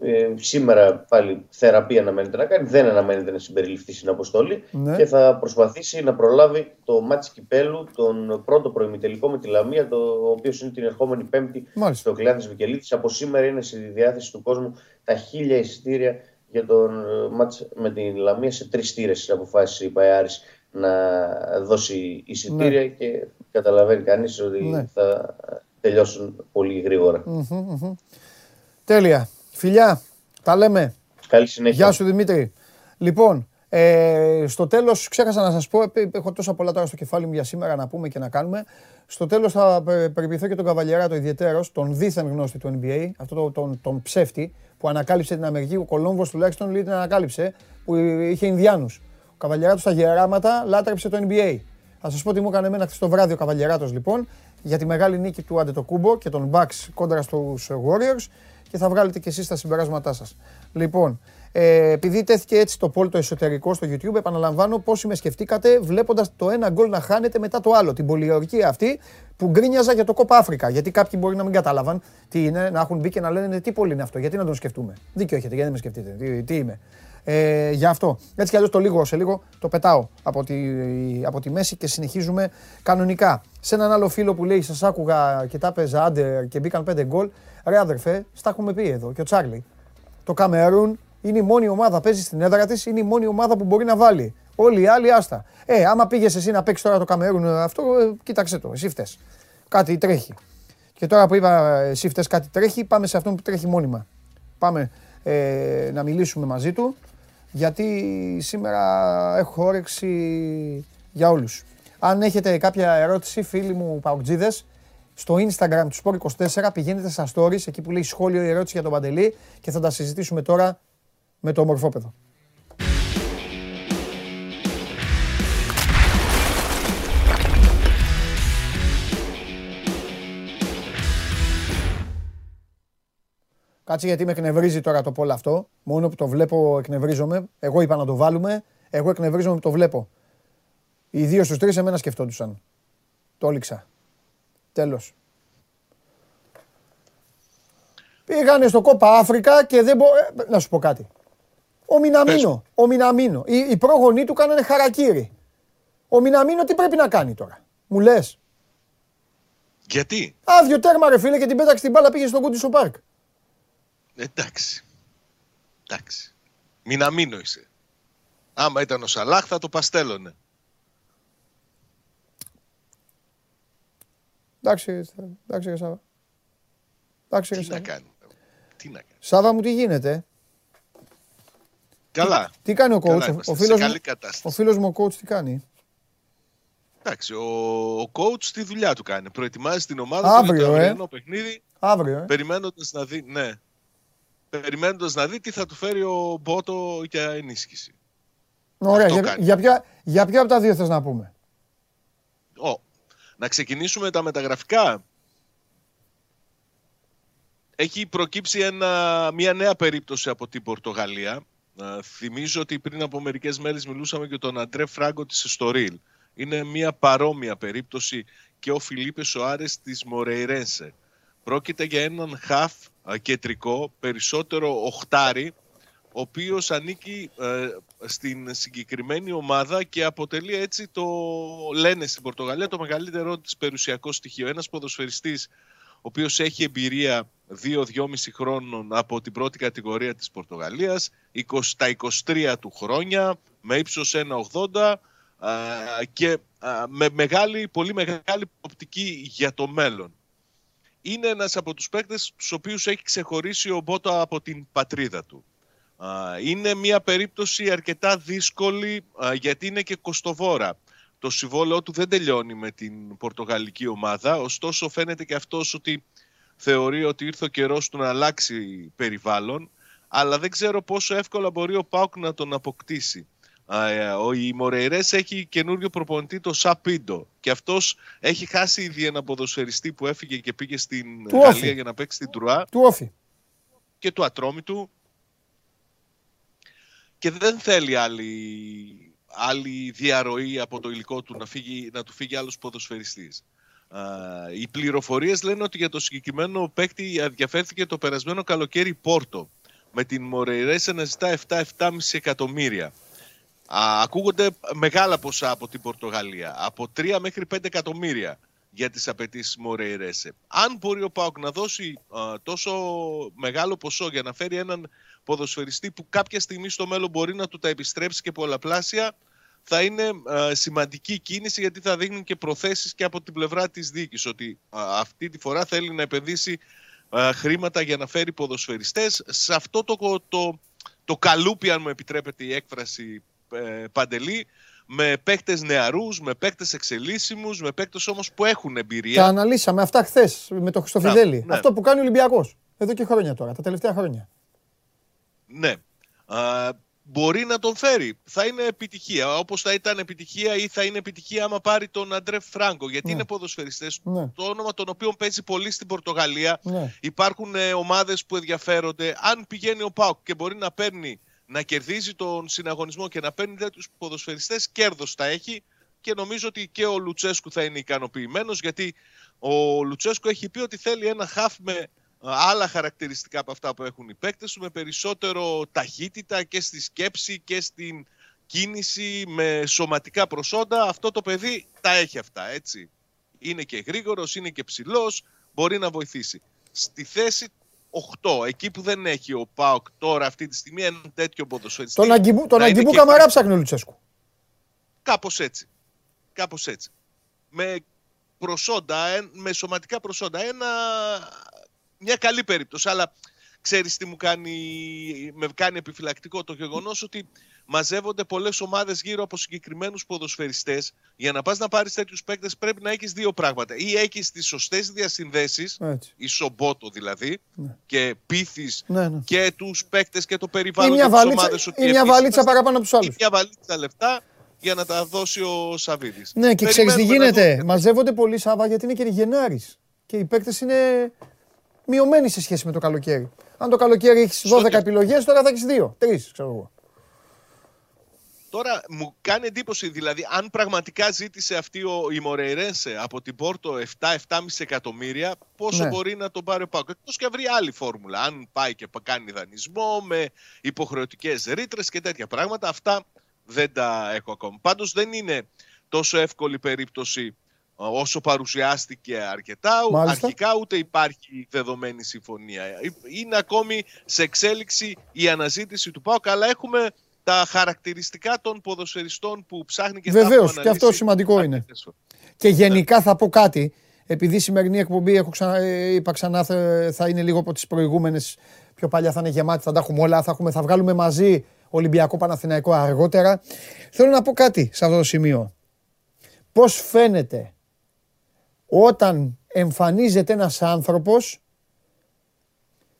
Ε, σήμερα πάλι θεραπεία αναμένεται να κάνει. Δεν αναμένεται να συμπεριληφθεί στην αποστολή Ναι. και θα προσπαθήσει να προλάβει το μάτς κυπέλου, τον πρώτο προημιτελικό με τη Λαμία, το οποίος είναι την ερχόμενη Πέμπτη Μάλιστα. στο Κλειάδη Βικελίδης. Από σήμερα είναι στη διάθεση του κόσμου τα χίλια εισιτήρια για τον ε, μάτς με την Λαμία σε τρεις τήρε. Αποφάσισε η Παϊάρης να δώσει εισιτήρια και καταλαβαίνει κανείς ότι Ναι. θα τελειώσουν πολύ γρήγορα. Τέλεια. Φιλιά, τα λέμε. Καλή συνέχεια. Γεια σου Δημήτρη. Λοιπόν, ε, στο τέλος ξέχασα να σας πω, ε, έχω τόσα πολλά τώρα στο κεφάλι μου για σήμερα να πούμε και να κάνουμε. Στο τέλος θα ε, περιποιηθώ και τον Καβαλιαράτο ιδιαίτερος, τον δίθεν γνώστη του NBA, αυτό το, τον, τον ψεύτη που ανακάλυψε την Αμερική. Ο Κολόμβος τουλάχιστον λέει την ανακάλυψε, που είχε Ινδιάνους. Ο Καβαλιαράτο στα γεράματα λάτρεψε το NBA. Θα σας πω τι μου έκανε εμένα χθες το βράδυ ο Καβαλιεράτος λοιπόν για τη μεγάλη νίκη του Αντετοκούμπο και των Bucks κόντρα στους Warriors και θα βγάλετε και εσείς τα συμπεράσματά σας. Λοιπόν, ε, επειδή τέθηκε έτσι το πόλ το εσωτερικό στο YouTube, επαναλαμβάνω πόσοι με σκεφτήκατε βλέποντας το ένα γκολ να χάνεται μετά το άλλο. Την πολιορκία αυτή που γκρίνιαζα για το Κόπα Αφρικα. Γιατί κάποιοι μπορεί να μην κατάλαβαν τι είναι, να έχουν μπει και να λένε τι πολύ είναι αυτό. Γιατί να τον σκεφτούμε. Δίκιο έχετε, γιατί δεν με σκεφτείτε. Τι, τι είμαι. Ε, για αυτό. Έτσι κι αλλιώς το λίγο σε λίγο το πετάω από τη, από τη μέση και συνεχίζουμε κανονικά. Σε έναν άλλο φίλο που λέει: Σας άκουγα και τα παίζα άντερ και μπήκαν πέντε γκολ. Ρε αδερφέ, στα έχουμε πει εδώ. Και ο Τσάρλι. Το Καμερούν είναι η μόνη ομάδα, παίζει στην έδρα της, είναι η μόνη ομάδα που μπορεί να βάλει. Όλοι οι άλλοι άστα. Ε, άμα πήγες εσύ να παίξεις τώρα το Καμερούν αυτό, ε, κοίταξε το. Εσύ φταίς. Κάτι τρέχει. Και τώρα που είπα εσύ φταίς κάτι τρέχει, πάμε σε αυτόν που τρέχει μόνιμα. Πάμε ε, να μιλήσουμε μαζί του, γιατί σήμερα έχω όρεξη για όλους. Αν έχετε κάποια ερώτηση, φίλοι μου Παοκτζίδες, στο Instagram του Sport24 πηγαίνετε στα stories, εκεί που λέει σχόλιο ή ερώτηση για τον Παντελή και θα τα συζητήσουμε τώρα με το ομορφόπεδο. Κάτσε γιατί με εκνευρίζει τώρα το πόλο αυτό. Μόνο που το βλέπω εκνευρίζομαι. Εγώ είπα να το βάλουμε. Εγώ εκνευρίζομαι που το βλέπω. Οι δύο στους τρεις εμένα σκεφτόντουσαν. Το έληξα. Τέλος. Πήγανε στο Κόπα Αφρικα και δεν μπορώ... Ε, να σου πω κάτι. Ο Μιναμίνο. Ο Μιναμίνο. Οι, οι πρόγονοί του κάνανε χαρακτήρι. Ο Μιναμίνο τι πρέπει να κάνει τώρα; Μου λες. Γιατί; Άδειο τέρμα ρε φίλε και την πέταξε την μπάλα πήγε στο Κούντισο Πάρκ. Εντάξει. Εντάξει. Μιναμίνο είσαι. Άμα ήταν ο Σαλάχ θα το παστέλωνε. Εντάξει, εντάξει, Σάβα. Εντάξει, τι να κάνει. Τι να κάνει. Σάβα μου τι γίνεται; Καλά. Τι, κάνει ο coach, ο, φίλος μου, ο φίλος μου ο coach τι κάνει; Εντάξει, ο, ο coach τη δουλειά του κάνει. Προετοιμάζει την ομάδα Αύριο, του ε. παιχνίδι. Αύριο, ε. Περιμένοντας να δει, ναι. Περιμένοντας να δει τι θα του φέρει ο Μπότο για ενίσχυση. Ωραία, για, για, ποια, για ποια από τα δύο θες να πούμε; Ο, να ξεκινήσουμε τα μεταγραφικά. Έχει προκύψει ένα, μια νέα περίπτωση από την Πορτογαλία θυμίζω ότι πριν από μερικές μέρες μιλούσαμε για τον Αντρέ Φράγκο της Εστορίλ. Είναι μια παρόμοια περίπτωση και ο Φιλίπε Σοάρες της Μορεϊρένσε. Πρόκειται για έναν χαφ κεντρικό, περισσότερο οχτάρι, ο οποίος ανήκει ε, στην συγκεκριμένη ομάδα και αποτελεί έτσι το, λένε στην Πορτογαλία, το μεγαλύτερο της περιουσιακό στοιχείο. Ένας ποδοσφαιριστής ο οποίος έχει εμπειρία 2-2,5 χρόνων από την πρώτη κατηγορία της Πορτογαλίας, τα 23 του χρόνια, με ύψος 1,80 και με μεγάλη, πολύ μεγάλη οπτική για το μέλλον. Είναι ένας από τους παίκτες τους οποίους έχει ξεχωρίσει ο Μπότο από την πατρίδα του. Είναι μια περίπτωση αρκετά δύσκολη γιατί είναι και κοστοβόρα. Το συμβόλαιο του δεν τελειώνει με την πορτογαλική ομάδα, ωστόσο φαίνεται και αυτός ότι θεωρεί ότι ήρθε ο καιρός του να αλλάξει περιβάλλον, αλλά δεν ξέρω πόσο εύκολα μπορεί ο Πάουκ να τον αποκτήσει. Ε, ο η Μορεϊρές έχει καινούριο προπονητή το Σαπίντο. Και αυτός έχει χάσει ήδη ένα ποδοσφαιριστή που έφυγε και πήγε στην του Γαλλία για να παίξει την Τρουά. Του όφη. και του Ατρόμητου. Και δεν θέλει άλλη, άλλη διαρροή από το υλικό του να, φύγει, να του φύγει άλλος ποδοσφαιριστής. Οι πληροφορίες λένε ότι για το συγκεκριμένο παίκτη ενδιαφέρθηκε το περασμένο καλοκαίρι Πόρτο. Με την Μορεϊρέσε να ζητά 7-7,5 εκατομμύρια. Ακούγονται μεγάλα ποσά από την Πορτογαλία, από 3 μέχρι 5 εκατομμύρια για τις απαιτήσεις Μορεϊρέσε. Αν μπορεί ο Πάοκ να δώσει τόσο μεγάλο ποσό για να φέρει έναν ποδοσφαιριστή που κάποια στιγμή στο μέλλον μπορεί να του τα επιστρέψει και πολλαπλάσια, θα είναι σημαντική κίνηση γιατί θα δείχνουν και προθέσεις και από την πλευρά της διοίκησης ότι αυτή τη φορά θέλει να επενδύσει χρήματα για να φέρει ποδοσφαιριστές σε αυτό το, το, το καλούπι αν μου επιτρέπετε η έκφραση ε, Παντελή με παίκτες νεαρούς, με παίκτες εξελίσσιμους, με παίκτες όμως που έχουν εμπειρία. Τα αναλύσαμε αυτά χθες με το Χριστοφιδέλη. Ναι. Αυτό που κάνει ο Ολυμπιακός εδώ και χρόνια τώρα, τα τελευταία χρόνια. Ναι μπορεί να τον φέρει. Θα είναι επιτυχία. Όπως θα ήταν επιτυχία ή θα είναι επιτυχία άμα πάρει τον Αντρέ Φράγκο. Γιατί Ναι. είναι ποδοσφαιριστές. Ναι. Το όνομα των οποίων παίζει πολύ στην Πορτογαλία. Ναι. Υπάρχουν ε, ομάδες που ενδιαφέρονται. Αν πηγαίνει ο Πάουκ και μπορεί να παίρνει, να κερδίζει τον συναγωνισμό και να παίρνει τέτοιου ποδοσφαιριστές, κέρδος θα έχει. Και νομίζω ότι και ο Λουτσέσκου θα είναι ικανοποιημένος γιατί ο Λουτσέσκου έχει πει ότι θέλει ένα χαφ με ε, άλλα χαρακτηριστικά από αυτά που έχουν οι παίκτες του, με περισσότερο ταχύτητα και στη σκέψη και στην κίνηση, με σωματικά προσόντα. Αυτό το παιδί τα έχει αυτά, έτσι. Είναι και γρήγορος, είναι και ψηλός, μπορεί να βοηθήσει. Στη θέση 8, εκεί που δεν έχει ο ΠΑΟΚ τώρα αυτή τη στιγμή ένα τέτοιο ποδοσφαιριστή. Τον Αγκιμπού, τον να είναι Αγκιμπού και Καμαρά ψάχνει ο Λουτσέσκου. Κάπως έτσι. Κάπως έτσι. Με προσόντα, ε, με σωματικά προσόντα. Ένα, μια καλή περίπτωση. Αλλά ξέρεις τι μου κάνει, με κάνει επιφυλακτικό το γεγονός ότι μαζεύονται πολλές ομάδες γύρω από συγκεκριμένους ποδοσφαιριστές. Για να πας να πάρεις τέτοιους παίκτες πρέπει να έχεις δύο πράγματα. Ή έχεις τις σωστές διασυνδέσεις, Έτσι. η Σομπότο δηλαδή, Ναι. και πείθεις Ναι, ναι. και τους παίκτες και το Ή περιβάλλον μια και τις βαλίτσα, ομάδες ότι ή μια εμείς βαλίτσα είμαστε- παραπάνω από τους ή άλλους. μια βαλίτσα λεφτά για να τα δώσει ο Σαββίδης. Ναι, και ξέρεις τι Περιμένουμε να γίνεται. δούμε. Μαζεύονται πολλοί Σάβα γιατί είναι και Γενάρη. Και οι παίκτες είναι μειωμένοι σε σχέση με το καλοκαίρι. Αν το καλοκαίρι έχεις 12 Σώτη. επιλογές, τώρα θα έχεις 2. 3, ξέρω εγώ. Τώρα μου κάνει εντύπωση, δηλαδή, αν πραγματικά ζήτησε αυτή ο, η Μορεϊρένσε από την Πόρτο 7-7,5 εκατομμύρια, πόσο Ναι. μπορεί να τον πάρει ο Πάουκ. Εκτός και αν βρει άλλη φόρμουλα. Αν πάει και πα- κάνει δανεισμό με υποχρεωτικές ρήτρες και τέτοια πράγματα, αυτά δεν τα έχω ακόμα. Πάντως δεν είναι τόσο εύκολη περίπτωση ε, όσο παρουσιάστηκε αρκετά. Ο- Μάλιστα. Αρχικά ούτε υπάρχει δεδομένη συμφωνία. Ε, Είναι ακόμη σε εξέλιξη η αναζήτηση του ΠΑΟΚ, αλλά έχουμε τα χαρακτηριστικά των ποδοσφαιριστών που ψάχνει και θα Βεβαίως, έχουμε και αυτό αναλύσει σημαντικό είναι. αρκετές φορές. Και γενικά θα πω κάτι. Επειδή η σημερινή εκπομπή, έχω ξανα, ε, είπα ξανά, θα, θα είναι λίγο από τις προηγούμενες. Πιο παλιά θα είναι γεμάτη, θα τα έχουμε όλα. Θα, έχουμε, θα βγάλουμε μαζί Ολυμπιακό Παναθηναϊκό αργότερα. Θέλω να πω κάτι σε αυτό το σημείο. Πώς φαίνεται όταν εμφανίζεται ένας άνθρωπος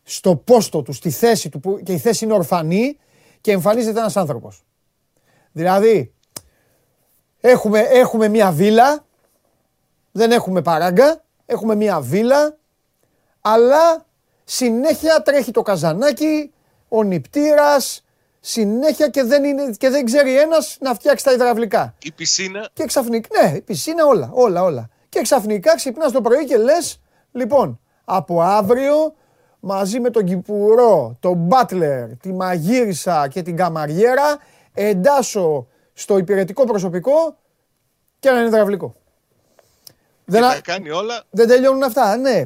στο πόστο του, στη θέση του, που, και η θέση είναι ορφανή και εμφανίζεται ένας άνθρωπος. Δηλαδή, έχουμε, έχουμε μια βίλα, δεν έχουμε παράγκα, έχουμε μια βίλα, αλλά συνέχεια τρέχει το καζανάκι, ο νηπτήρας, συνέχεια και δεν, είναι, και δεν ξέρει ένας να φτιάξει τα υδραυλικά. Η πισίνα Και ξαφνικά, ναι, η πισίνα όλα, όλα, όλα. Και ξαφνικά ξυπνάς το πρωί και λες, λοιπόν, από αύριο μαζί με τον Κυπουρό, τον Μπάτλερ, τη Μαγείρισα και την Καμαριέρα εντάσσω στο υπηρετικό προσωπικό και έναν υδραυλικό. Δεν, και α- τα κάνει όλα. δεν τελειώνουν αυτά, ναι.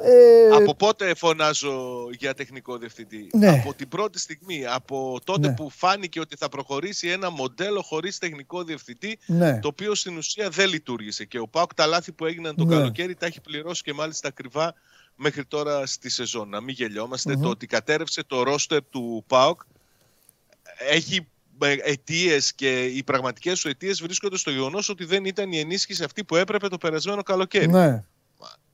Ε, Από πότε φωνάζω για τεχνικό διευθυντή; Ναι. Από την πρώτη στιγμή, από τότε Ναι. που φάνηκε ότι θα προχωρήσει ένα μοντέλο χωρίς τεχνικό διευθυντή, ναι. το οποίο στην ουσία δεν λειτουργήσε. Και ο Πάουκ τα λάθη που έγιναν το Ναι. καλοκαίρι τα έχει πληρώσει και μάλιστα ακριβά μέχρι τώρα στη σεζόν. Να μην γελιόμαστε. Μμμ. Το ότι κατέρευσε το ρόστερ του Πάουκ έχει αιτίες και οι πραγματικές του αιτίες βρίσκονται στο γεγονός ότι δεν ήταν η ενίσχυση αυτή που έπρεπε το περασμένο καλοκαίρι. ναι.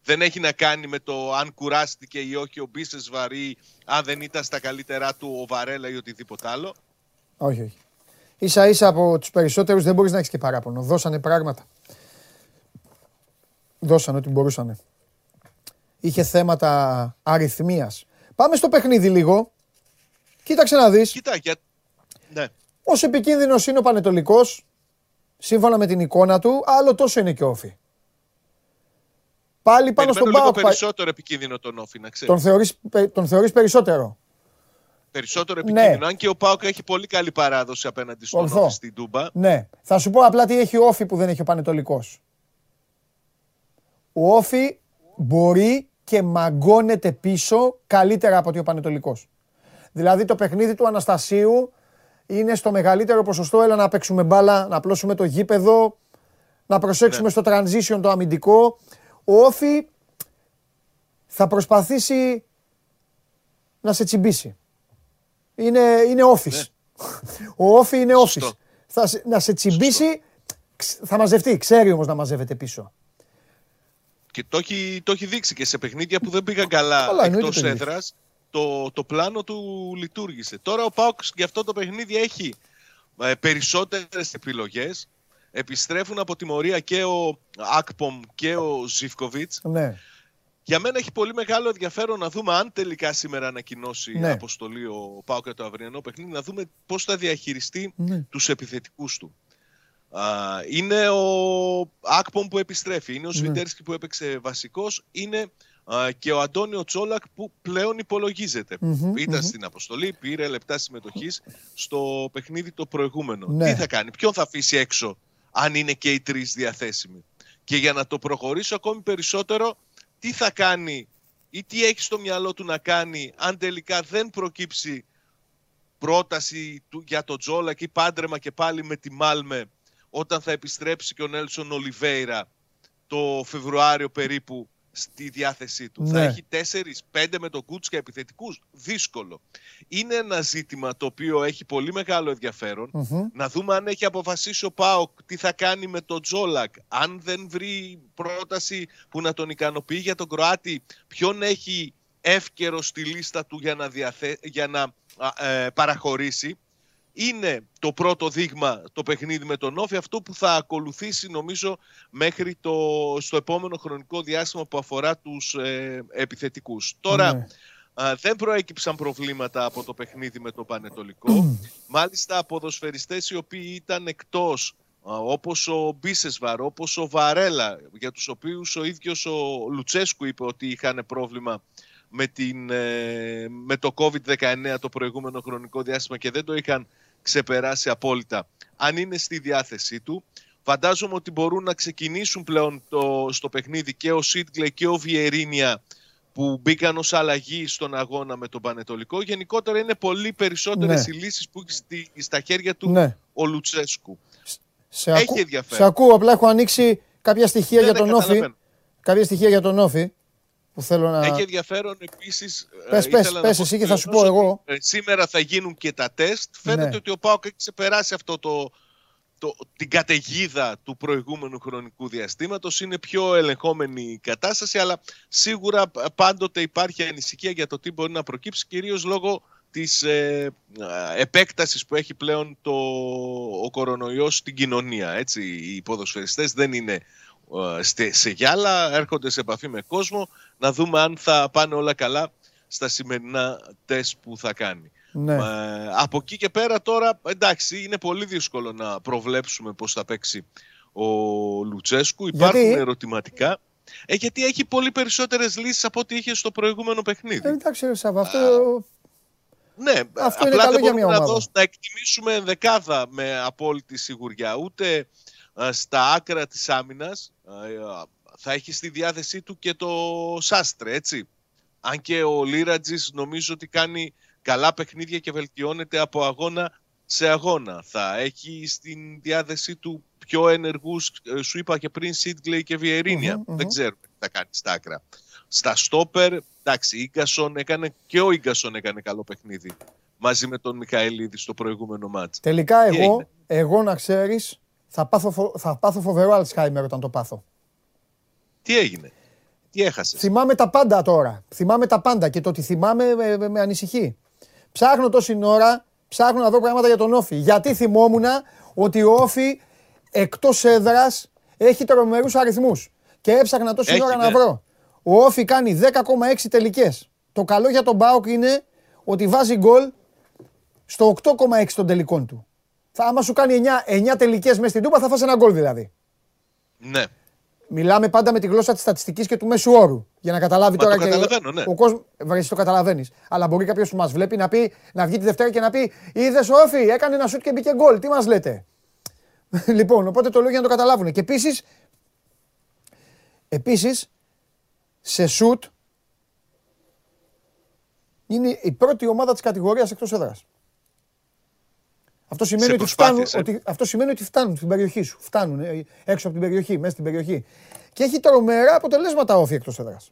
Δεν έχει να κάνει με το αν κουράστηκε ή όχι ο Μπίσες βαρύ, αν δεν ήταν στα καλύτερά του ο Βαρέλα ή οτιδήποτε άλλο. Όχι, όχι. Ίσα ίσα από τους περισσότερους δεν μπορείς να έχεις και παράπονο. Δώσανε πράγματα. Δώσανε ό,τι μπορούσανε. Είχε θέματα αριθμίας. Πάμε στο παιχνίδι λίγο. Κοίταξε να δεις. Κοίτα, για... ναι. Όσο επικίνδυνος είναι ο Πανετολικός, σύμφωνα με την εικόνα του, άλλο τόσο είναι και όφη. Πάλι πάνω στον Περιμένω λίγο Πάοκ. περισσότερο επικίνδυνο τον Όφη, να ξέρεις. Τον θεωρείς, πε- τον θεωρείς περισσότερο; Περισσότερο Ναι. επικίνδυνο. Αν και ο Πάοκ έχει πολύ καλή παράδοση απέναντι στον Ορθό. Όφη στην Τούμπα. Ναι. Θα σου πω απλά τι έχει ο Όφη που δεν έχει ο Πανετολικός. Ο Όφη μπορεί και μαγκώνεται πίσω καλύτερα από ότι ο Πανετολικός. Δηλαδή το παιχνίδι του Αναστασίου είναι στο μεγαλύτερο ποσοστό έλα να παίξουμε μπάλα, να απλώσουμε το γήπεδο, να προσέξουμε Ναι. στο transition το αμυντικό. Ο Όφη θα προσπαθήσει να σε τσιμπήσει. Είναι, είναι office. Ο Όφη είναι office. Ναι. Σωστό. Θα, σε- να σε τσιμπήσει, ξ- θα μαζευτεί. Ξέρει όμως να μαζεύεται πίσω. Και το έχει, το έχει δείξει και σε παιχνίδια που δεν πήγαν καλά Καλά, εννοείται εκτός το έχει έδρας. το, το πλάνο του λειτουργήσε. Τώρα ο Πάοκς για αυτό το παιχνίδι έχει ε, περισσότερες επιλογές. Επιστρέφουν από τιμωρία και ο Ακπομ και ο Ζιφκοβίτς. Ναι. Για μένα έχει πολύ μεγάλο ενδιαφέρον να δούμε αν τελικά σήμερα ανακοινώσει Ναι. αποστολή ο Πάοκ για το αυριανό παιχνίδι, να δούμε πώς θα διαχειριστεί Ναι. τους επιθετικούς του. Α, είναι ο Ακπομ που επιστρέφει, είναι ο Ναι. Σβιντέρσκι που έπαιξε βασικός, είναι α, και ο Αντώνιο Τσόλακ που πλέον υπολογίζεται. Μμμ, Ήταν μμμ. στην αποστολή, πήρε λεπτά συμμετοχής στο παιχνίδι το προηγούμενο. Ναι. Τι θα κάνει, ποιον θα αφήσει έξω, αν είναι και οι τρεις διαθέσιμοι. Και για να το προχωρήσω ακόμη περισσότερο, τι θα κάνει ή τι έχει στο μυαλό του να κάνει αν τελικά δεν προκύψει πρόταση του, για το Τζόλακ ή πάντρεμα και πάλι με τη Μάλμε όταν θα επιστρέψει και ο Νέλσον Ολιβέηρα το Φεβρουάριο περίπου στη διάθεσή του. Θα Ναι. έχει τέσσερις, πέντε με το Κούτσκα επιθετικούς. Δύσκολο. Είναι ένα ζήτημα το οποίο έχει πολύ μεγάλο ενδιαφέρον. Μμμ. Να δούμε αν έχει αποφασίσει ο Πάοκ τι θα κάνει με τον Τζόλακ. Αν δεν βρει πρόταση που να τον ικανοποιεί για τον Κροάτη, ποιον έχει εύκαιρο στη λίστα του για να, διαθε... για να α, ε, παραχωρήσει. Είναι το πρώτο δείγμα το παιχνίδι με τον Όφη, αυτό που θα ακολουθήσει νομίζω μέχρι το, στο επόμενο χρονικό διάστημα που αφορά τους ε, επιθετικούς. Τώρα Ναι. Α, δεν προέκυψαν προβλήματα από το παιχνίδι με τον Πανετολικό. Μάλιστα, ποδοσφαιριστές οι οποίοι ήταν εκτός, α, όπως ο Μπίσεσβαρ, όπως ο Βαρέλα, για τους οποίους ο ίδιος ο Λουτσέσκου είπε ότι είχαν πρόβλημα με, την, ε, με το COVID-19 το προηγούμενο χρονικό διάστημα και δεν το είχαν ξεπεράσει απόλυτα. Αν είναι στη διάθεσή του, φαντάζομαι ότι μπορούν να ξεκινήσουν πλέον το, στο παιχνίδι και ο Σίτγκλε και ο Βιερίνια που μπήκαν ως αλλαγή στον αγώνα με τον Πανετολικό. Γενικότερα είναι πολύ περισσότερες Ναι. οι λύσεις που έχει στη, στα χέρια του Ναι. ο Λουτσέσκου. Σε, Έχει ακού... ενδιαφέρον. σε ακούω, απλά έχω ανοίξει κάποια στοιχεία Ναι, για ναι, τον Όφη. καταλαβαίνω. Κάποια στοιχεία για τον Όφη που θέλω να... Έχει ενδιαφέρον επίσης... ε, Πες, ήθελα πες, να πες πω εσύ και στο θα σου τέλος πω ότι, εγώ. ε, σήμερα θα γίνουν και τα τεστ. Φαίνεται Ναι. ότι ο Πάοκ έχει ξεπεράσει αυτό το, το, την καταιγίδα του προηγούμενου χρονικού διαστήματος. Είναι πιο ελεγχόμενη η κατάσταση, αλλά σίγουρα π- πάντοτε υπάρχει ανησυχία για το τι μπορεί να προκύψει, κυρίως λόγω της ε, ε, επέκτασης που έχει πλέον το, ο κορονοϊός στην κοινωνία. Έτσι. Οι ποδοσφαιριστές δεν είναι ε, στε- σε γυάλα, έρχονται σε επαφή με κόσμο, να δούμε αν θα πάνε όλα καλά στα σημερινά τεστ που θα κάνει. Ναι. Ε, από εκεί και πέρα τώρα, εντάξει, είναι πολύ δύσκολο να προβλέψουμε πώς θα παίξει ο Λουτσέσκου. Υπάρχουν Γιατί; ερωτηματικά. Ε, γιατί έχει πολύ περισσότερες λύσεις από ό,τι είχε στο προηγούμενο παιχνίδι. Ε, εντάξει, ρε Σάβα, αυτό... Ναι, Αυτό είναι απλά καλό δεν για μπορούμε μια να, ομάδα. δώσ- να εκτιμήσουμε δεκάδα με απόλυτη σιγουριά. Ούτε α, στα άκρα της άμυνας α, α, θα έχει στη διάθεσή του και το Σάστρε, έτσι. Αν και ο Λίρατζης νομίζω ότι κάνει καλά παιχνίδια και βελτιώνεται από αγώνα σε αγώνα. Θα έχει στην διάθεσή του πιο ενεργούς, ε, σου είπα και πριν, Σίτγκλεϊ και βιερινια Μμμ, μμμ. Δεν ξέρουμε τι θα κάνει στα άκρα. Στα στόπερ, εντάξει, Ίγκασον έκανε, και ο Ίγκασον έκανε καλό παιχνίδι μαζί με τον Μιχαηλίδη στο προηγούμενο μάτς. Τελικά Τι εγώ, έγινε; εγώ να ξέρεις, θα πάθω, φο- θα πάθω φοβερό Αλτσχάιμερ όταν το πάθω. Τι έγινε, τι έχασες; Θυμάμαι τα πάντα τώρα. Θυμάμαι τα πάντα και το ότι θυμάμαι με, με, με ανησυχεί. Ψάχνω τόση ώρα, ψάχνω να δω πράγματα για τον Όφη. Γιατί θυμόμουν ότι ο Όφη εκτός έδρας έχει τρομερούς αριθμούς. Και έψαχνα τόση Έχει, ώρα να ναι. βρω. Ο Όφη κάνει 10,6 τελικές. Το καλό για τον Μπάουκ είναι ότι βάζει γκολ στο 8,6 των τελικών του. Θα, άμα σου κάνει 9, 9 τελικές μέσα στην τούπα θα φας ένα γκολ δηλαδή. Ναι, Μιλάμε πάντα με τη γλώσσα της στατιστικής και του μέσου όρου. Για να καταλάβει Μα τώρα το και. καταλαβαίνω, ναι. Ο κόσμο. Βρέσει το καταλαβαίνεις. Αλλά μπορεί κάποιος που μας βλέπει να, πει, να βγει τη Δευτέρα και να πει Είδες όφη, έκανε ένα σουτ και μπήκε γκολ. Τι μας λέτε; λοιπόν, οπότε το λέω για να το καταλάβουν. Και επίσης. Επίσης, σε σουτ είναι η πρώτη ομάδα της κατηγορίας εκτός έδρας. Αυτό σημαίνει, Σε ότι φτάνουν, προσπάθειες, ε. ότι, αυτό σημαίνει ότι φτάνουν στην περιοχή σου. Φτάνουν ε, έξω από την περιοχή, μέσα στην περιοχή. Και έχει τρομερά αποτελέσματα όφη εκτός έδρας.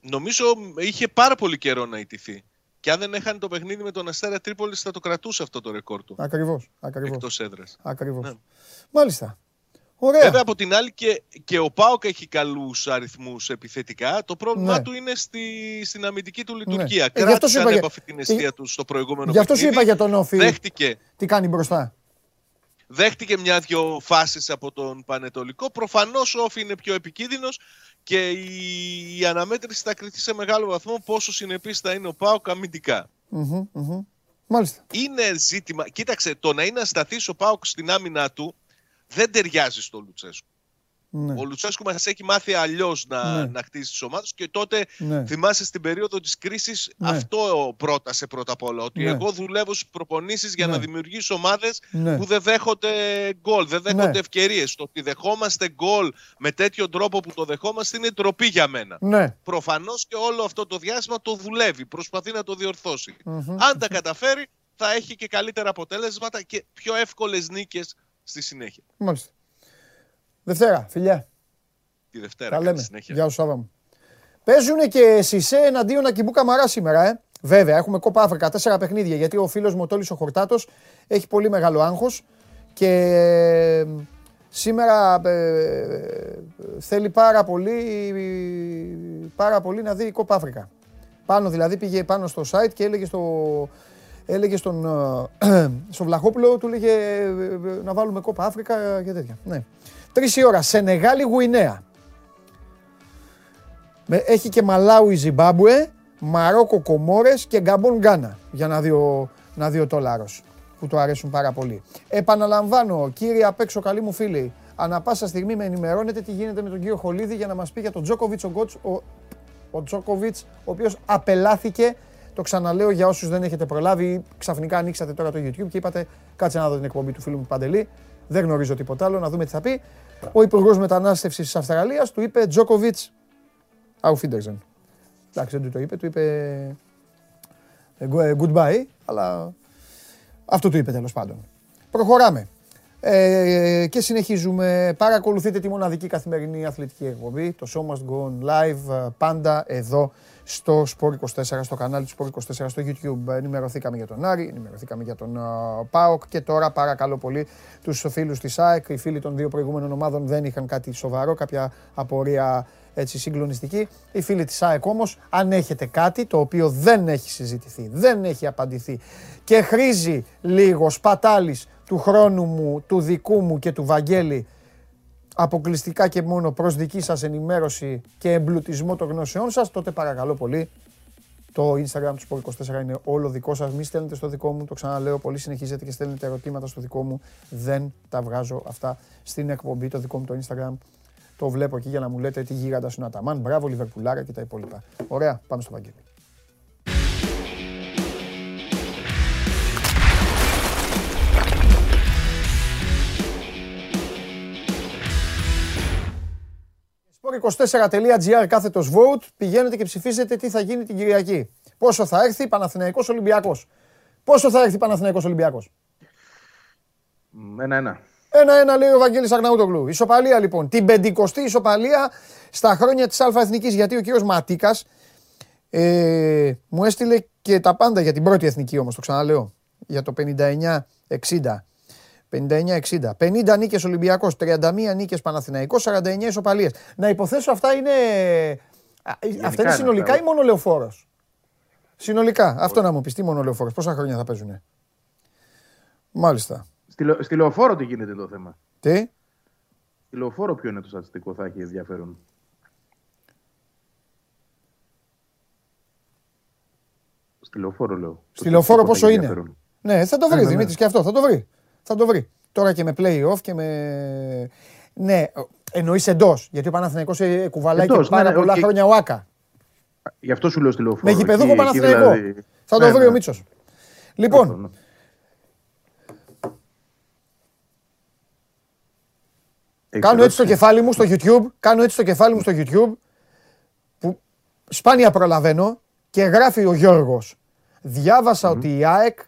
νομίζω είχε πάρα πολύ καιρό να ιτηθεί. Και αν δεν έχανε το παιχνίδι με τον Αστέρα Τρίπολης θα το κρατούσε αυτό το ρεκόρ του. Ακριβώς, ακριβώς, Εκτός έδρας. ακριβώς. Ναι. Μάλιστα. Ωραία. Βέβαια από την άλλη και, και ο Πάοκ έχει καλούς αριθμούς επιθετικά. Το πρόβλημά Ναι. του είναι στη, στην αμυντική του λειτουργία. Ε, γι' αυτό σου Κράτησε είπα για- ανέπαφη την αιστεία του στο προηγούμενο Γι' αυτό σου παιχνίδι. είπα για τον Όφη. Δέχτηκε, Τι κάνει μπροστά. δέχτηκε μια-δυο φάσεις από τον Πανετολικό. Προφανώς ο Όφη είναι πιο επικίνδυνος και η, η αναμέτρηση θα κριθεί σε μεγάλο βαθμό πόσο συνεπής θα είναι ο Πάοκ αμυντικά. Μμμ, μμμ. Μάλιστα. Είναι ζήτημα. Κοίταξε, το να είναι ασταθής ο Πάοκ στην άμυνα του δεν ταιριάζει στο Λουτσέσκου. Ναι. Ο Λουτσέσκου μας έχει μάθει αλλιώς να, Ναι. να χτίσει τις ομάδες και τότε Ναι. θυμάσαι στην περίοδο της κρίσης Ναι. αυτό πρότασε πρώτα απ' όλα. Ότι Ναι. εγώ δουλεύω στις προπονήσεις για Ναι. να δημιουργήσω ομάδες Ναι. που δεν δέχονται γκολ, δεν δέχονται Ναι. ευκαιρίες. Το ότι δεχόμαστε γκολ με τέτοιο τρόπο που το δεχόμαστε είναι ντροπή για μένα. Ναι. Προφανώς και όλο αυτό το διάστημα το δουλεύει, προσπαθεί να το διορθώσει. Μμμ. Αν τα καταφέρει, θα έχει και καλύτερα αποτέλεσματα και πιο εύκολες νίκες στη συνέχεια. Μάλιστα. Δευτέρα, φιλιά. Τη Δευτέρα. Τα καλή λέμε. συνέχεια. Γεια σου Σάβα μου. Παίζουν και Σισε εναντίον Ακιμπού Καμαρά σήμερα, ε. Βέβαια, έχουμε κόπα Αφρικα, τέσσερα παιχνίδια, γιατί ο φίλος μου ο Τόλης ο Χορτάτος έχει πολύ μεγάλο άγχος και ε, σήμερα ε, θέλει πάρα πολύ, πάρα πολύ να δει κόπα Αφρικα. Πάνω δηλαδή πήγε πάνω στο site και έλεγε στο, έλεγε στον, ε, στον Βλαχόπουλο, του έλεγε ε, ε, να βάλουμε κόπα Αφρικα και τέτοια. Ναι. Τρεις η ώρα, Σενεγάλη Γουινέα. Με- Έχει και Μαλάουι Ζιμπάμπουε, Μαρόκο Κομόρες και Γκαμπόν Γκάνα για να δει ο, να δει ο Τόλαρος που του αρέσουν πάρα πολύ. Επαναλαμβάνω, κύριε απ' έξω καλοί μου φίλοι, ανα πάσα στιγμή με ενημερώνετε τι γίνεται με τον κύριο Χολίδη για να μας πει για τον Τζόκοβιτς ο, Γκότς, ο, ο Τζόκοβιτς, ο οποίος απελάθηκε, το ξαναλέω για όσους δεν έχετε προλάβει, ξαφνικά ανοίξατε τώρα το YouTube και είπατε κάτσε να δω την εκπομπή του φίλου μου Παντελή, δεν γνωρίζω τίποτα άλλο, να δούμε τι θα πει. Ο Υπουργός Μετανάστευσης της Αυστραλίας του είπε Τζόκοβιτς Auf Wiedersehen. Εντάξει, δεν του το είπε, του είπε ε, go- ε, goodbye, αλλά αυτό του είπε τέλος πάντων. Προχωράμε. Ε, και συνεχίζουμε. Παρακολουθείτε τη μοναδική καθημερινή αθλητική εκπομπή, το Show Must Go On Live, ε, πάντα εδώ στο Sport 24, στο κανάλι του Sport 24 στο YouTube. Ενημερωθήκαμε για τον Άρη, ενημερωθήκαμε για τον ε, ΠΑΟΚ και τώρα παρακαλώ πολύ τους φίλους της ΑΕΚ. Οι φίλοι των δύο προηγούμενων ομάδων δεν είχαν κάτι σοβαρό, κάποια απορία έτσι συγκλονιστική. Οι φίλοι της ΑΕΚ όμως, αν έχετε κάτι το οποίο δεν έχει συζητηθεί, δεν έχει απαντηθεί και χρήζει λίγο σπατάλης του χρόνου μου, του δικού μου και του Βαγγέλη αποκλειστικά και μόνο προς δική σας ενημέρωση και εμπλουτισμό των γνώσεών σας, τότε παρακαλώ πολύ το Instagram του Sport24 είναι όλο δικό σας. Μη στέλνετε στο δικό μου, το ξαναλέω, πολύ συνεχίζετε και στέλνετε ερωτήματα στο δικό μου. Δεν τα βγάζω αυτά στην εκπομπή, το δικό μου το Instagram. Το βλέπω εκεί για να μου λέτε τι γίγαντας είναι ο Αταμάν. Μπράβο, Λιβερπουλάρα και τα υπόλοιπα. Ωραία, πάμε στο Βαγγέλη. Sport24.gr κάθετος vote πηγαίνετε και ψηφίζετε τι θα γίνει την Κυριακή. Πόσο θα έρθει Παναθηναϊκός Ολυμπιακός. Πόσο θα έρθει Παναθηναϊκός Ολυμπιακός. Ένα-ένα. Ένα-ένα λέει ο Βαγγέλης Αγναούτογλου. Ισοπαλία λοιπόν. Την πεντηκοστή ισοπαλία στα χρόνια της Αλφα Εθνικής. Γιατί ο κύριος Ματίκας ε, μου έστειλε και τα πάντα για την πρώτη εθνική όμως, το ξαναλέω. Για το 59-60. 59-60. 50 νίκες Ολυμπιακός, 31 νίκες Παναθηναϊκός, 49 ισοπαλίες. Να υποθέσω αυτά είναι... α, Αυτά είναι είναι συνολικά αυτά. ή μόνο λεωφόρος. Συνολικά. Αυτό να μου πεις. Τι μόνο λεωφόρος. Πόσα χρόνια θα παίζουνε; Μάλιστα. Στη, λεω- στη λεωφόρο τι γίνεται το θέμα; Τι; Στη λεωφόρο ποιο είναι το στατιστικό, θα έχει ενδιαφέρον; Στη λεωφόρο λέω. Το Στη λεωφόρο στατιστικό θα πόσο έχει είναι; ενδιαφέρον; Ναι, θα το βρεις Ναι, ναι, Δημήτρης ναι. και αυτό. Θα το βρει. Θα το βρει. Τώρα και με play-off και με. Ναι, εννοείς εντός. Γιατί ο Παναθηναϊκός ε, κουβαλάει Εντός, και πάρα ναι, ναι, πολλά οκ. χρόνια ο Άκα. Γι' αυτό σου λέω στη λεωφόρο. Με γηπεδούχο Εκεί- εκεί Παναθηναϊκό. δηλαδή- Θα το Ναι, βρει ναι. ο Μίτσος. Λοιπόν, Αυτό, ναι. Έχεις κάνω έτσι το ερώτηση; κεφάλι μου στο YouTube. Κάνω έτσι το κεφάλι μου στο YouTube. Που σπάνια προλαβαίνω και γράφει ο Γιώργος. Διάβασα ότι η ΑΕΚ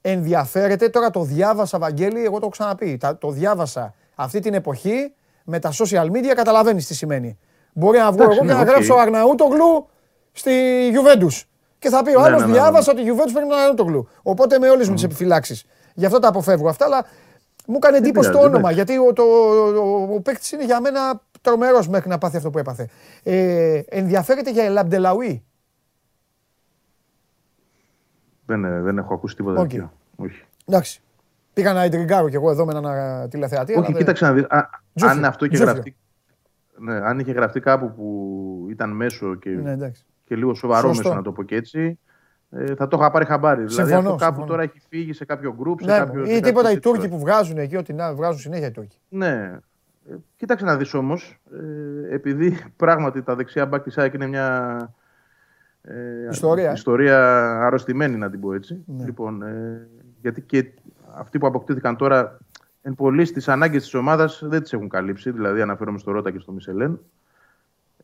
ενδιαφέρεται. Τώρα το διάβασα, Βαγγέλη, εγώ το έχω ξαναπεί. Τα- Το διάβασα αυτή την εποχή με τα social media. Καταλαβαίνεις τι σημαίνει. Μπορεί να βγω Εντάξει, εγώ και ναι, να οκ. γράψω Αρναούτογλου στη Juventus. Και θα πει ο Ναι, άλλος ναι, ναι, ναι. διάβασα ότι η Juventus παίρνει τον Αρναούτογλου. Οπότε με όλες μου τις επιφυλάξεις. Γι' αυτό τα αποφεύγω αυτά, αλλά Μου έκανε εντύπωση το πειράζει, όνομα, εντάξει. γιατί ο, το, ο, ο παίκτης είναι για μένα τρομερός μέχρι να πάθει αυτό που έπαθε. Ε, ενδιαφέρεται για Ελαμπντελαουί. Δεν, ε, δεν έχω ακούσει τίποτα Οκ. τέτοιο. Όχι. Εντάξει. Πήγα να ιντριγκάρω κι εγώ εδώ με έναν α, τηλεθεατή. αλλά Όχι, δεν- κοίταξε να δεις. Α, Τζούφιο, αν αυτό είχε τζούφιο. γραφτεί. Ναι, αν είχε γραφτεί κάπου που ήταν μέσο και, Ναι, εντάξει. και λίγο σοβαρό Σωστό. μέσο, να το πω και έτσι, ε, θα το είχα πάρει χαμπάρι. δηλαδή Συμφωνώ, αυτό κάπου συμφωνώ. τώρα έχει φύγει σε κάποιο group, σε Ναι, κάποιο. σε ή κάποιο τίποτα οι τέτοιο. Τούρκοι που βγάζουν εκεί, ότι να βγάζουν συνέχεια οι Τούρκοι. Ναι. Ε, Κοίταξε να δεις όμως, ε, επειδή πράγματι τα δεξιά μπακ της ΑΕΚ είναι μια ε, Ιστορία, ε. ιστορία αρρωστημένη να την πω έτσι. Ναι. Λοιπόν, ε, γιατί και αυτοί που αποκτήθηκαν τώρα εν πολύ στις ανάγκες της ομάδας δεν τις έχουν καλύψει, δηλαδή αναφέρομαι στο Ρότα και στο Μισελέν.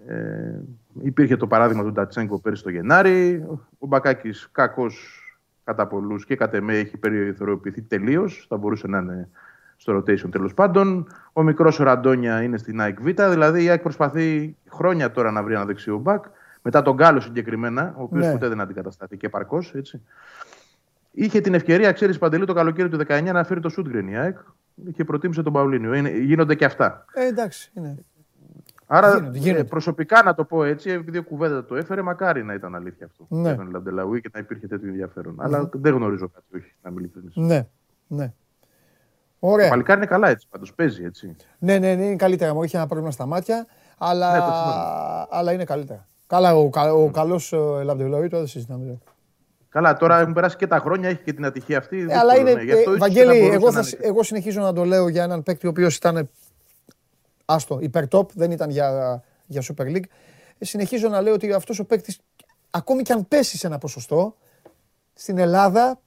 Ε, υπήρχε το παράδειγμα του Ντατσέγκο πέρυσι το Γενάρη. Ο Μπακάκης κακός κατά πολλούς και κατ' εμέ έχει περιθωριοποιηθεί τελείως. Θα μπορούσε να είναι στο rotation τέλος πάντων. Ο μικρός ο Ραντόνια είναι στην ΑΕΚ Β. Δηλαδή η ΑΕΚ προσπαθεί χρόνια τώρα να βρει ένα δεξιό μπακ. Μετά τον Γκάλο συγκεκριμένα, ο οποίος Ναι. ποτέ δεν αντικαταστάθηκε επαρκώς. Είχε την ευκαιρία, ξέρεις Παντελή, το καλοκαίρι του 19 να φέρει το Σούτγκριν η ΑΕΚ και προτίμησε τον Παουλίνιο. Είναι, γίνονται και αυτά. Ε, εντάξει. Είναι. Άρα Γίνονται, γίνονται. ε, προσωπικά να το πω έτσι, επειδή ο κουβέντα το έφερε, μακάρι να ήταν αλήθεια αυτό. Ναι. Για τον Λαντελαούι και να υπήρχε τέτοιο ενδιαφέρον. Αλλά δεν γνωρίζω κάτι, όχι, να μην ειλικρινής. Ναι. ναι. Το Ωραία. παλικάρι είναι καλά έτσι, πάντως παίζει έτσι. Ναι, ναι, ναι, είναι καλύτερα. Μου είχε ένα πρόβλημα στα μάτια, αλλά, Ναι, το θυμάμαι. αλλά είναι καλύτερα. Καλά, ο, κα- ο καλός Λαμπτεβιλόη το δεν συζητάμε. Καλά, τώρα έχουν περάσει και τα χρόνια, έχει και την ατυχία αυτή. Ε, δύσκολο, αλλά είναι. ναι. Γι' αυτό ε, ίσως Βαγγέλη, δεν θα εγώ, μπορούσε θα, να σ- είναι. εγώ συνεχίζω να το λέω για έναν παίκτη ο οποίος ήταν. Άστο, υπερτόπ, δεν ήταν για, για Super League. Ε, συνεχίζω να λέω ότι αυτός ο παίκτης, ακόμη και αν πέσει σε ένα ποσοστό, στην Ελλάδα.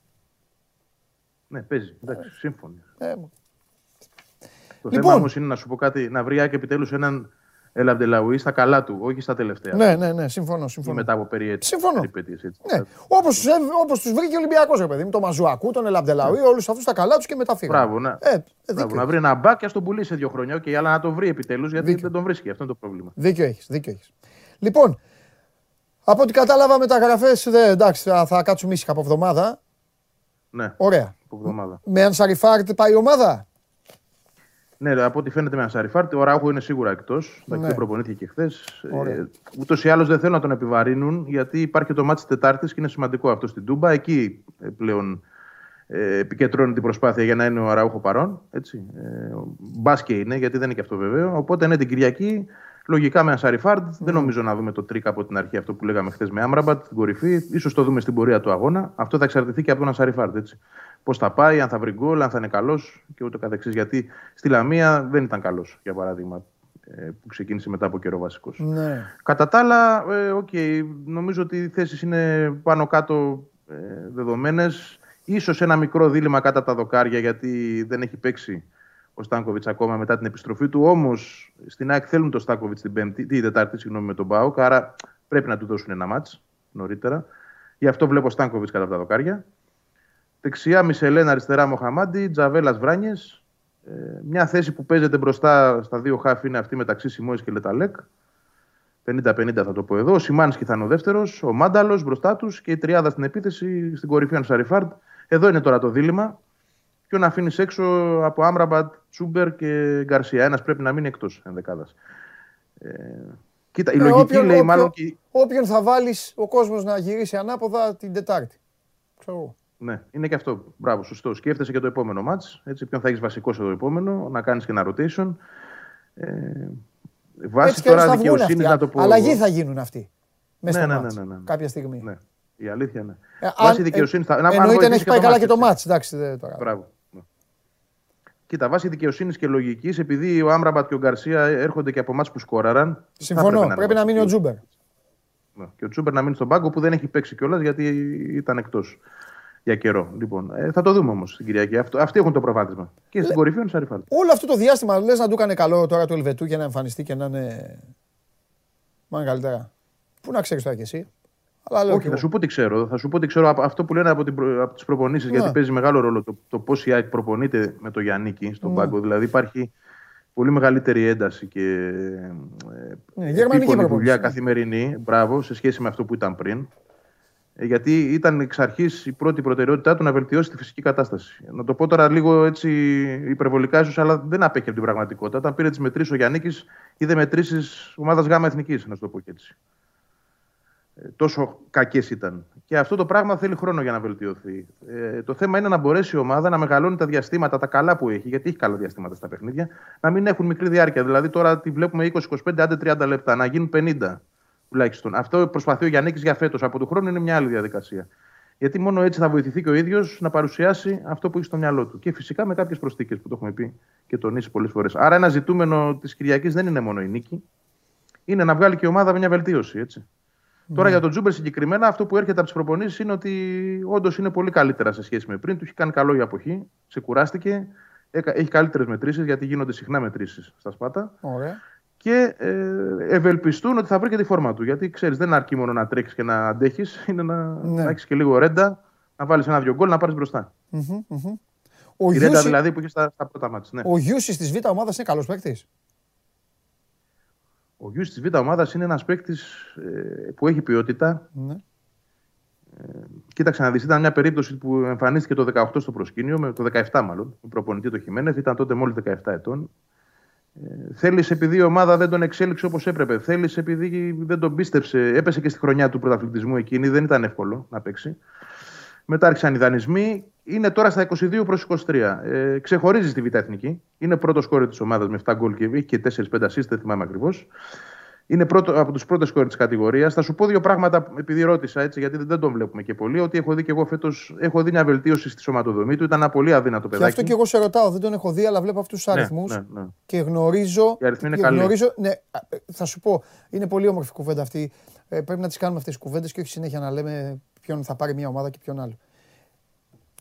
Ναι, παίζει. Εντάξει, σύμφωνοι. Ε, Το Λοιπόν. θέμα όμως είναι να σου πω κάτι, να βρει και επιτέλους έναν Ελαμπτελαουί στα καλά του, όχι στα τελευταία. ναι, ναι, ναι, συμφωνώ. Ή συμφωνώ. μετά από περιέτειες. Συμφωνώ. περιπέτειες, έτσι. Ναι. Όπως όπως τους βρήκε ο Ολυμπιακός, ρε παιδί μου, τον Μαζουακού, τον Ελαμπτελαουί, όλους αυτούς τα καλά τους και μετά φύγανε. Ναι. Μπράβο, να, Ε, ε, μπράβο, δίκιο να βρει ένα μπακ και ας τον πουλήσει σε δύο χρόνια. Okay, αλλά να το βρει επιτέλους γιατί Δίκιο. δεν τον βρίσκει. Αυτό είναι το πρόβλημα. Δίκιο έχεις. Δίκιο έχεις. Λοιπόν, από ό,τι κατάλαβα μεταγραφέ, εντάξει, θα, θα κάτσουμε ήσυχα από εβδομάδα. Ναι, Ωραία. από εβδομάδα. Με Ανσαριφάρντ πάει η ομάδα; Ναι, από ό,τι φαίνεται με Ανσαριφάρντ, ο Αραούχο είναι σίγουρα εκτός. Ναι. Ναι. Δεν προπονήθηκε και χθες. Ωραία. Ε, Ούτως ή άλλως δεν θέλουν να τον επιβαρύνουν, γιατί υπάρχει το ματς της Τετάρτης και είναι σημαντικό αυτό στην Τούμπα. Εκεί ε, πλέον ε, επικεντρώνει την προσπάθεια για να είναι ο Αραούχο παρών. Έτσι. Ε, μπας και είναι, γιατί δεν είναι και αυτό βέβαιο. Οπότε ναι, την Κυριακή, λογικά με Ανσαριφάρντ. Δεν νομίζω να δούμε το τρικ από την αρχή αυτό που λέγαμε χθες με Άμραμπατ, την κορυφή. Ίσως το δούμε στην πορεία του αγώνα. Αυτό θα εξαρτηθεί και από τον Ανσαριφάρντ. Έτσι. Πώς θα πάει, αν θα βρει γκολ, αν θα είναι καλός και ούτω καθεξής. Γιατί στη Λαμία δεν ήταν καλός, για παράδειγμα, ε, που ξεκίνησε μετά από καιρό βασικός. Ναι. Κατά τα άλλα, ε, οκ, νομίζω ότι οι θέσεις είναι πάνω κάτω ε, δεδομένες. Ίσως ένα μικρό δίλημμα κάτω από τα δοκάρια γιατί δεν έχει παίξει ο Στάνκοβιτς ακόμα μετά την επιστροφή του. Όμως στην ΑΕΚ θέλουν τον Στάνκοβιτς την Πέμπτη, την Τετάρτη, συγγνώμη, με τον ΠΑΟΚ. Άρα πρέπει να του δώσουν ένα ματς νωρίτερα. Γι' αυτό βλέπω Στάνκοβιτς κατά από τα δοκάρια. Δεξιά Μισελέν, αριστερά Μοχαμάντι, Τζαβέλας Βράνιες. Ε, μια θέση που παίζεται μπροστά στα δύο χάφ είναι αυτή μεταξύ Σιμόη και Λεταλέκ. 50-50 θα το πω εδώ. Ο Σιμάνσκι θα είναι ο δεύτερος, ο Μάνταλος μπροστά τους και η τριάδα στην επίθεση στην κορυφή ο Σαριφάρντ. Εδώ είναι τώρα το δίλημα. Ποιον αφήνεις έξω από Άμραμπατ, Τσούμπερ και Γκαρσία; Ένας πρέπει να μείνει εκτός ενδεκάδας. Ε, κοίτα, η Ε, λογική όποιον- λέει όποιον- μάλλον. Και... Όποιον θα βάλεις ο κόσμος να γυρίσει ανάποδα την Τετάρτη. Ξέρω εγώ. Ναι, είναι και αυτό. Μπράβο, σωστό. Σκέφτεσαι και το επόμενο μάτς. Ποιον θα έχεις βασικό στο επόμενο, να κάνεις και ένα rotation. Ε, βάσει Έτσι κι αλλιώς τώρα θα βγουν δικαιοσύνης αυτοί. να το πω. Αλλαγή θα γίνουν αυτοί. Μέσα Ναι, στο ναι, μάτς, ναι, ναι, ναι. Κάποια στιγμή. Ναι, η αλήθεια είναι. Ε, Βάσει αν- δικαιοσύνης θα. ε, να- αν Εννοείται να βοηθήσει έχει πάει καλά και το έτσι. μάτς. Εντάξει, δεν τώρα. Μπράβο. Ναι. Κοίτα, βάσει δικαιοσύνης και λογικής, επειδή ο Άμραμπατ και ο Γκαρσία έρχονται και από ματς που σκόραραν. θα Συμφωνώ. έπρεπε Πρέπει να μείνει ο βασικοί. Τσούμπερ. Ναι. Και ο Τσούμπερ να μείνει στον πάγκο που δεν έχει παίξει κιόλας γιατί ήταν εκτός για καιρό. Λοιπόν, ε, θα το δούμε όμως την Κυριακή. Αυτό, αυτοί έχουν το προβάδισμα. Και στην κορυφή είναι ο Ανσαριφάρντ. Όλο αυτό το διάστημα λες να του έκανε καλό τώρα του Ελβετού για να εμφανιστεί και να είναι. Μάλλον καλύτερα. Πού να ξέρεις τώρα κι εσύ. Αλλά λέω Όχι, κι θα εγώ. σου πω τι ξέρω. Θα σου πω τι ξέρω από αυτό που λένε από, την προ... από τις προπονήσεις, Ναι. γιατί παίζει μεγάλο ρόλο το, το πώς η ΑΕΚ προπονείται με το Γιάννικη στον Ναι. πάγκο. Δηλαδή υπάρχει πολύ μεγαλύτερη ένταση και ε, Ναι, γερμανική επίπονη προπόνηση, δουλειά ναι. καθημερινή, μπράβο, σε σχέση με αυτό που ήταν πριν. Ε, Γιατί ήταν εξ αρχής η πρώτη προτεραιότητά του να βελτιώσει τη φυσική κατάσταση. Να το πω τώρα λίγο έτσι υπερβολικά, ίσως, αλλά δεν απέχει από την πραγματικότητα. Όταν πήρε τις μετρήσεις ο Γιάννη, είδε μετρήσεις ομάδας ΓΑΜΑ Εθνικής, να σου το πω και έτσι. Ε, τόσο κακές ήταν. Και αυτό το πράγμα θέλει χρόνο για να βελτιωθεί. Ε, το θέμα είναι να μπορέσει η ομάδα να μεγαλώνει τα διαστήματα, τα καλά που έχει, γιατί έχει καλά διαστήματα στα παιχνίδια, να μην έχουν μικρή διάρκεια. Δηλαδή τώρα τη βλέπουμε 20-25, άντε 30 λεπτά, να γίνουν 50 τουλάχιστον. Αυτό προσπαθεί ο Γιάννης για φέτος. Από του χρόνου είναι μια άλλη διαδικασία. Γιατί μόνο έτσι θα βοηθηθεί και ο ίδιος να παρουσιάσει αυτό που έχει στο μυαλό του. Και φυσικά με κάποιες προσθήκες που το έχουμε πει και τονίσει πολλές φορές. Άρα, ένα ζητούμενο της Κυριακής δεν είναι μόνο η νίκη. Είναι να βγάλει και η ομάδα μια βελτίωση. Έτσι. Τώρα για τον Τζούμπερ συγκεκριμένα, αυτό που έρχεται από τις προπονήσεις είναι ότι όντως είναι πολύ καλύτερα σε σχέση με πριν. Του έχει κάνει καλό η αποχή, ξεκουράστηκε, έκα- έχει καλύτερες μετρήσεις γιατί γίνονται συχνά μετρήσεις στα Σπάτα. Ωραία. Και ε, ευελπιστούν ότι θα βρει και τη φόρμα του. Γιατί ξέρεις, δεν αρκεί μόνο να τρέξεις και να αντέχεις, είναι να, Ναι. να έχεις και λίγο ρέντα, να βάλεις ένα-δυο γκολ, να πάρεις μπροστά. Μμμ, μμμ. Ο Η ρέντα Γιούσι, δηλαδή που είχε στα, στα πρώτα ματς. Ναι. ο Γιούσι της Β' ομάδας είναι καλός παίκτης. Ο Γιούσι της Β' ομάδας είναι ένας παίκτης που έχει ποιότητα. Ναι. Κοίταξε να δεις, ήταν μια περίπτωση που εμφανίστηκε το 18 στο προσκήνιο, με το 17 μάλλον, με προπονητή το Χιμένεθ, ήταν τότε μόλις 17 ετών. Ε, Θέλεις επειδή η ομάδα δεν τον εξέλιξε όπως έπρεπε. Θέλεις επειδή δεν τον πίστεψε. Έπεσε και στη χρονιά του πρωταθλητισμού εκείνη, δεν ήταν εύκολο να παίξει. Μετά άρχισαν οι δανεισμοί. Είναι τώρα στα 22 προς 23. Ε, ξεχωρίζει στη Β' Εθνική. Είναι πρώτο κόρη της ομάδας με 7 γκολ και έχει και 4-5 assist, δεν θυμάμαι ακριβώς. Είναι πρώτο, από τους πρώτες κόρε της κατηγορίας. Θα σου πω δύο πράγματα, επειδή ρώτησα έτσι, γιατί δεν τον βλέπουμε και πολύ. Ότι έχω δει και εγώ φέτος έχω δει μια βελτίωση στη σωματοδομή του. Ήταν ένα πολύ αδύνατο Και παιδάκι. αυτό και εγώ σε ρωτάω, δεν τον έχω δει, αλλά βλέπω αυτούς τους Ναι, αριθμούς ναι, ναι. και γνωρίζω. Οι αριθμοί είναι και καλοί. γνωρίζω ναι, α, ε, θα σου πω, είναι πολύ όμορφη κουβέντα αυτή. Ε, πρέπει να τις κάνουμε αυτές τις κουβέντες και όχι συνέχεια να λέμε ποιον θα πάρει μια ομάδα και ποιον άλλο.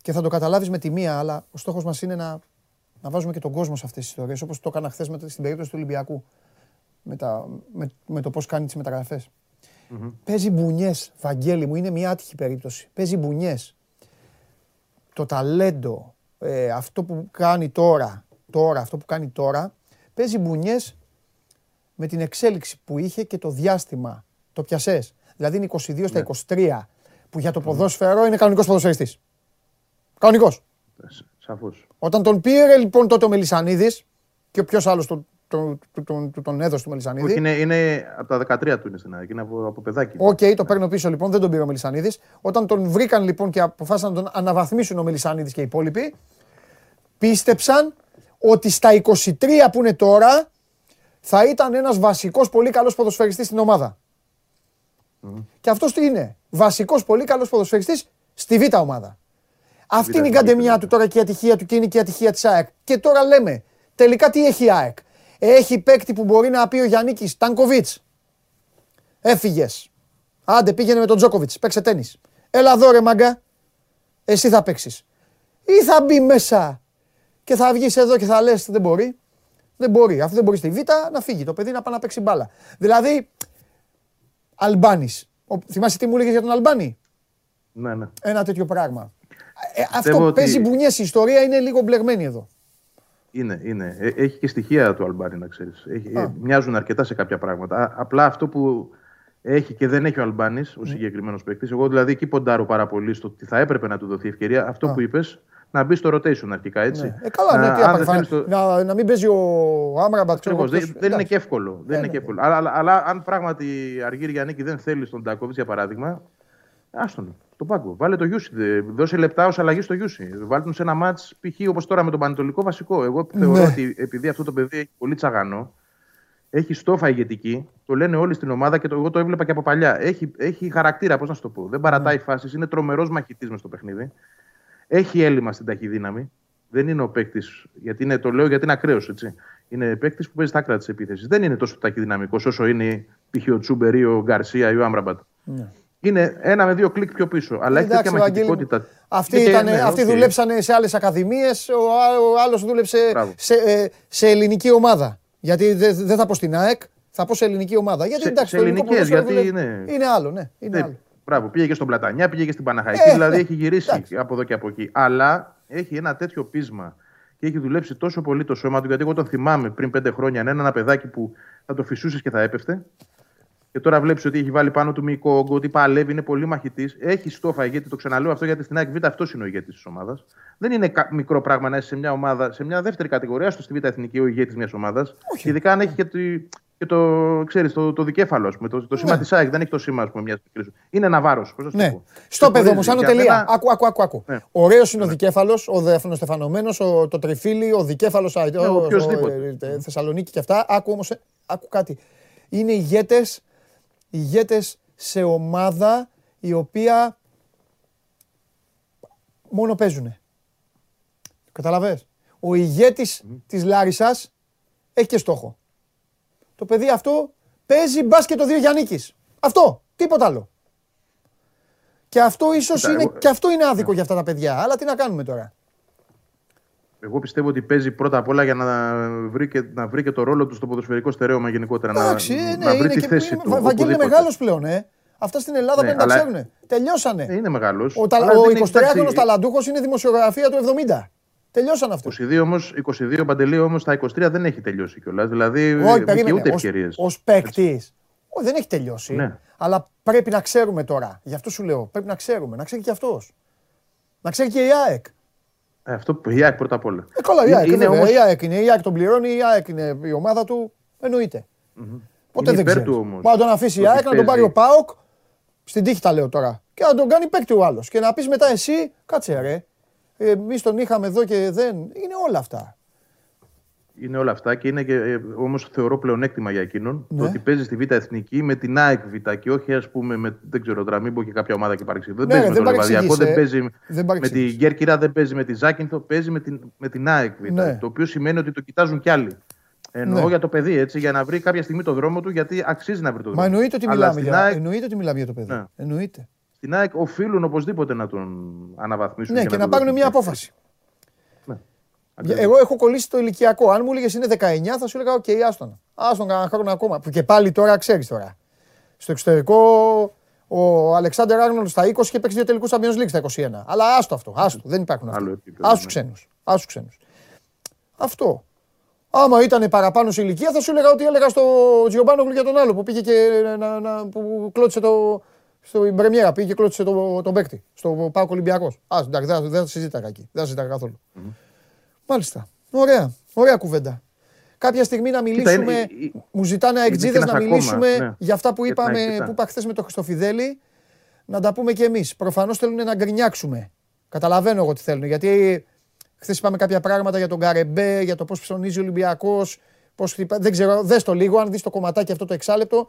Και θα το καταλάβεις με τη μία, αλλά ο στόχος μας είναι να, να βάζουμε και τον κόσμο σε αυτές τις ιστορίες, όπως το έκανα χθες στην περίπτωση του Ολυμπιακού. Με, τα, με, με το πώς κάνει τις μεταγραφές. Παίζει μπουνιές, Βαγγέλη μου, είναι μια άτυχη περίπτωση. Παίζει μπουνιές. Το ταλέντο, ε, αυτό που κάνει τώρα, τώρα, αυτό που κάνει τώρα, παίζει μπουνιές με την εξέλιξη που είχε και το διάστημα. Το πιασές. Δηλαδή είναι 22 στα 23, που για το ποδόσφαιρο είναι κανονικός ποδοσφαιριστής. Κανονικός. Σαφώ. Όταν τον πήρε λοιπόν τότε ο Μελισανίδης και ποιος άλλος τον, τον, τον, τον, τον έδωσε του Μελισανίδη. Όχι, είναι, είναι από τα 13 του είναι στην ΑΕΚ, είναι από, από παιδάκι. Οκ, το παίρνω πίσω λοιπόν, δεν τον πήρε ο Μελισανίδης. Όταν τον βρήκαν λοιπόν και αποφάσισαν να τον αναβαθμίσουν ο Μελισανίδης και οι υπόλοιποι, πίστεψαν ότι στα 23 που είναι τώρα θα ήταν ένας βασικός πολύ καλός ποδοσφαιριστής στην ομάδα. Και αυτός τι είναι, βασικός πολύ καλός ποδοσφαιριστής στη Β' ομάδα. Αυτή είναι η εθνική, καντεμιά ναι. του τώρα και η ατυχία του και είναι και η ατυχία της ΑΕΚ. Και τώρα λέμε, τελικά τι έχει η ΑΕΚ. Έχει παίκτη που μπορεί να πει ο Γιάννη Τάνκοβιτ. Έφυγες. Άντε πήγαινε με τον Τζόκοβιτς, παίξε τέννη. Έλα εδώ ρε μάγκα. Εσύ θα παίξεις. Ή θα μπει μέσα και θα βγεις εδώ και θα λες: Δεν μπορεί. Δεν μπορεί. Αφού δεν μπορεί στη Β, να φύγει το παιδί να πάει να παίξει μπάλα. Δηλαδή, Αλμπάνης. Θυμάσαι τι μου έλεγες για τον Αλμπάνη. Ναι, ναι. Ένα τέτοιο πράγμα. Ε, Πιστεύω αυτό ότι- παίζει μπουνιές. Η ιστορία είναι λίγο μπλεγμένη εδώ. Είναι, είναι. Ε, Έχει και στοιχεία του Αλμπάνη, να ξέρεις. Α. Μοιάζουν αρκετά σε κάποια πράγματα. Α, Απλά αυτό που έχει και δεν έχει ο Αλμπάνη, ο συγκεκριμένος παίκτης. Εγώ δηλαδή εκεί ποντάρω πάρα πολύ στο ότι θα έπρεπε να του δοθεί ευκαιρία. Αυτό Α. που είπες, να μπει στο rotation αρχικά, έτσι. Ναι. Ε, καλά, Να- ναι, τι αν απαρφα- δεν θέλεις το- να, να μην παίζει ο Άμραμπατ. ξέρω Ακριβώς, εγώ, δεν, ποιος- δεν είναι εντάξει. και εύκολο. Δεν Ε, είναι ναι. και εύκολο. Αλλά, αλλά, αλλά αν πράγματι Αργύρι Γιάννικη δεν θέλει τον Τάνκοβιτς, για παράδειγμα, άστον στον πάγκο. Βάλε το Γιούσι. δε- Δώσε λεπτά ως αλλαγή στο Γιούσι. Βάλτε τον σε ένα ματς π.χ. όπως τώρα με τον Παναιτωλικό βασικό. Εγώ θεωρώ Ναι. ότι επειδή αυτό το παιδί έχει πολύ τσαγανό, έχει στόφα ηγετική, το λένε όλοι στην ομάδα και το, εγώ το έβλεπα και από παλιά. Έχει, έχει χαρακτήρα, πώς να σου το πω. Δεν παρατάει Ναι. φάσεις, είναι τρομερός μαχητής μες στο παιχνίδι. Έχει έλλειμμα στην ταχυδύναμη. Δεν είναι ο παίκτης, γιατί είναι, το λέω γιατί είναι ακραίος, έτσι. Είναι παίκτης που παίζει στα άκρα της επίθεσης. Δεν είναι τόσο ταχυδυναμικός όσο είναι π.χ. ο Τσούμπερ ή ο Γκαρσία ή ο Άμραμπατ. Ναι. Είναι ένα με δύο κλικ πιο πίσω. Αλλά έχει Εντάξει, τέτοια Βαγγέλη μου. μαχητικότητα. Αυτοί, Και- ήτανε- ναι, αυτοί οκ. δουλέψανε σε άλλες ακαδημίες, ο, α- ο άλλος δούλεψε Μπράβο. σε, ε, σε ελληνική ομάδα. Γιατί δεν δεν θα πω στην ΑΕΚ, θα πω σε ελληνική ομάδα. Γιατί Σε- εντάξει, σε το ελληνικό ελληνικές, ποδόσφαιρο γιατί, δουλεύει- ναι. είναι άλλο, ναι. Είναι Ναι, άλλο. Μπράβο, πήγε και στον Πλατανιά, πήγε και στην Παναχαϊκή. Ε, δηλαδή ναι. έχει γυρίσει Εντάξει. από εδώ και από εκεί. Αλλά έχει ένα τέτοιο πείσμα και έχει δουλέψει τόσο πολύ το σώμα του. Γιατί εγώ τον θυμάμαι πριν πέντε χρόνια να είναι ένα παιδάκι που θα το φυσούσες και θα έπεφτε. Και τώρα βλέπεις ότι έχει βάλει πάνω του Μικό Όγκο, ότι παλεύει, είναι πολύ μαχητής. Έχει στόφα ηγέτη, το ξαναλέω αυτό γιατί στην ΑΕΚ Β αυτός είναι ο ηγέτης της ομάδας. Δεν είναι κα- μικρό πράγμα να είσαι σε μια ομάδα, σε μια δεύτερη κατηγορία, στο στη Β Εθνική ο ηγέτης μιας ομάδας. Όχι. Ειδικά αν έχει και, το, και το, ξέρεις, το, το δικέφαλο, ας πούμε, το, το σήμα Ναι. της ΑΕΚ. Δεν έχει το σήμα, ας πούμε, μιας μικρής. Είναι ένα βάρο. Ναι. Στο παιδό μου, σαν τελεία. τελεία. Άκου, άκου, άκου. άκου. Ναι. Ωραίος είναι ο δικέφαλος, ο Δεφνοστεφανωμένο, το τριφύλι, ο δικέφαλος οποιοσδήποτε. Θεσσαλονίκη και αυτά. Άκου όμως, άκου κάτι. Είναι ηγέτες ηγέτες σε ομάδα η οποία μόνο παίζουνε. Καταλαβες; Ο ηγέτης της Λάρισας έχει και στόχο. Το παιδί αυτό παίζει μπάσκετ το δύο Γιάννικης. Αυτό. Τίποτα άλλο. Και αυτό ίσως Κοίτα, είναι, εγώ- και αυτό είναι άδικο για αυτά τα παιδιά. Αλλά τι να κάνουμε τώρα; Εγώ πιστεύω ότι παίζει πρώτα απ' όλα για να βρει και, να βρει και το ρόλο του στο ποδοσφαιρικό στερέωμα γενικότερα. Να, Εντάξει, ναι, να βρει είναι τη και θέση είναι- του. Βα- Βαγγέλη είναι οπουδήποτε. μεγάλος πλέον, ε. Αυτά στην Ελλάδα Ναι, πρέπει να τα αλλά- ξέρουν. Τελειώσανε. Ε, είναι μεγάλος. Ο, τα, ο 23χρονος ταλαντούχος είναι δημοσιογραφία του 70. Τελειώσαν αυτό. 22 όμως, 22 Παντελή όμως τα 23 δεν έχει τελειώσει κιόλας. Δηλαδή Όχι, δεν περίμενε. ούτε Ως- ευκαιρίες. Ως παίκτης. Όχι, δεν έχει τελειώσει. Ναι. Αλλά πρέπει να ξέρουμε τώρα. Γι' αυτό σου λέω. Πρέπει να ξέρουμε. Να ξέρει και αυτός. Να ξέρει και η ΑΕΚ. Ε, αυτό που η ΑΕΚ πρώτα απ' όλα. Ε, καλά, η ΑΕΚ. είναι βέβαια, όμως, Η ΑΕΚ είναι. Η ΑΕΚ τον πληρώνει. Η ΑΕΚ είναι η ομάδα του. Εννοείται. Ποτέ Είναι δεν υπέρ ξέρεις. του όμως. Μπορεί να τον αφήσει η Ότι ΑΕΚ, να τον πάρει παίζει. ο ΠΑΟΚ. Στην τύχη τα λέω τώρα. Και να τον κάνει παίκτη ο άλλος. Και να πεις μετά εσύ, κάτσε ρε. Εμείς τον είχαμε εδώ και δεν. Είναι όλα αυτά. Είναι όλα αυτά και είναι και ε, όμως θεωρώ πλεονέκτημα για εκείνον Ναι. το ότι παίζει στη Β' Εθνική με την ΑΕΚ Β' και όχι ας πούμε με δεν ξέρω, Τραμίμπο και κάποια ομάδα και παρεξηγεί. Δεν Ναι, παίζει ρε, με δεν τον Λεβαδιακό, παρεξηγείς, δεν ε. παίζει Δεν με τη παρεξηγείς. Γκέρκυρα, δεν παίζει με τη Ζάκυνθο, παίζει με την, με την ΑΕΚ Β'. Ναι. Το οποίο σημαίνει ότι το κοιτάζουν κι άλλοι. Εννοώ Ναι. για το παιδί έτσι, για να βρει κάποια στιγμή το δρόμο του, γιατί αξίζει να βρει το δρόμο. Μα εννοείται ότι Αλλά μιλάμε στην για, ΑΕΚ, εννοείται ότι μιλάμε για το παιδί. Ναι. Εννοείται. Στην ΑΕΚ οφείλουν οπωσδήποτε να τον αναβαθμίσουν. Ναι, και να του πάρουν δώσουν μια μια απόφαση. Ναι. Εγώ έχω κολλήσει το ηλικιακό. Αν μου έλεγες είναι 19, θα σου έλεγα: Οκ, άστον. Άστον κανένα χρόνο ακόμα. Που και πάλι τώρα ξέρεις τώρα. Στο εξωτερικό ο Αλεξάντερ Άρνολντ στα 20 και παίξει δύο τελικούς Champions League στα 21. Αλλά άστο αυτό. Άστο. Δεν υπάρχουν Άλλο αυτά. επίπεδο, Άστους ναι. ξένους. Άστους ξένους. Αυτό. Άμα ήταν παραπάνω σε ηλικία, θα σου έλεγα ότι έλεγα στο Τζιομπάνογλου για τον άλλο που πήγε και να, να, που κλώτησε το. Στην πρεμιέρα πήγε και κλώτησε το, τον παίκτη. Στο Πάο Ολυμπιακός. Α, εντάξει, δεν δεν θα συζήταγα εκεί. Δεν θα συζήταγα καθόλου. Μάλιστα. Ωραία. Ωραία κουβέντα. Κάποια στιγμή να μιλήσουμε. είναι- ε, μου ζητάνε είναι αεκτζίδε και να ένας ακόμα, μιλήσουμε ναι. για αυτά που Για την είπαμε, αεκτζίδα. που είπα χθες με τον Χριστοφιδέλη. Να τα πούμε κι εμείς. Προφανώς θέλουν να γκρινιάξουμε. Καταλαβαίνω εγώ τι θέλουν. Γιατί χθες είπαμε κάποια πράγματα για τον Καρεμπέ, για το πώς ψωνίζει ο Ολυμπιακός. Δεν ξέρω, δες το λίγο. Αν δεις το κομματάκι αυτό το εξάλεπτο,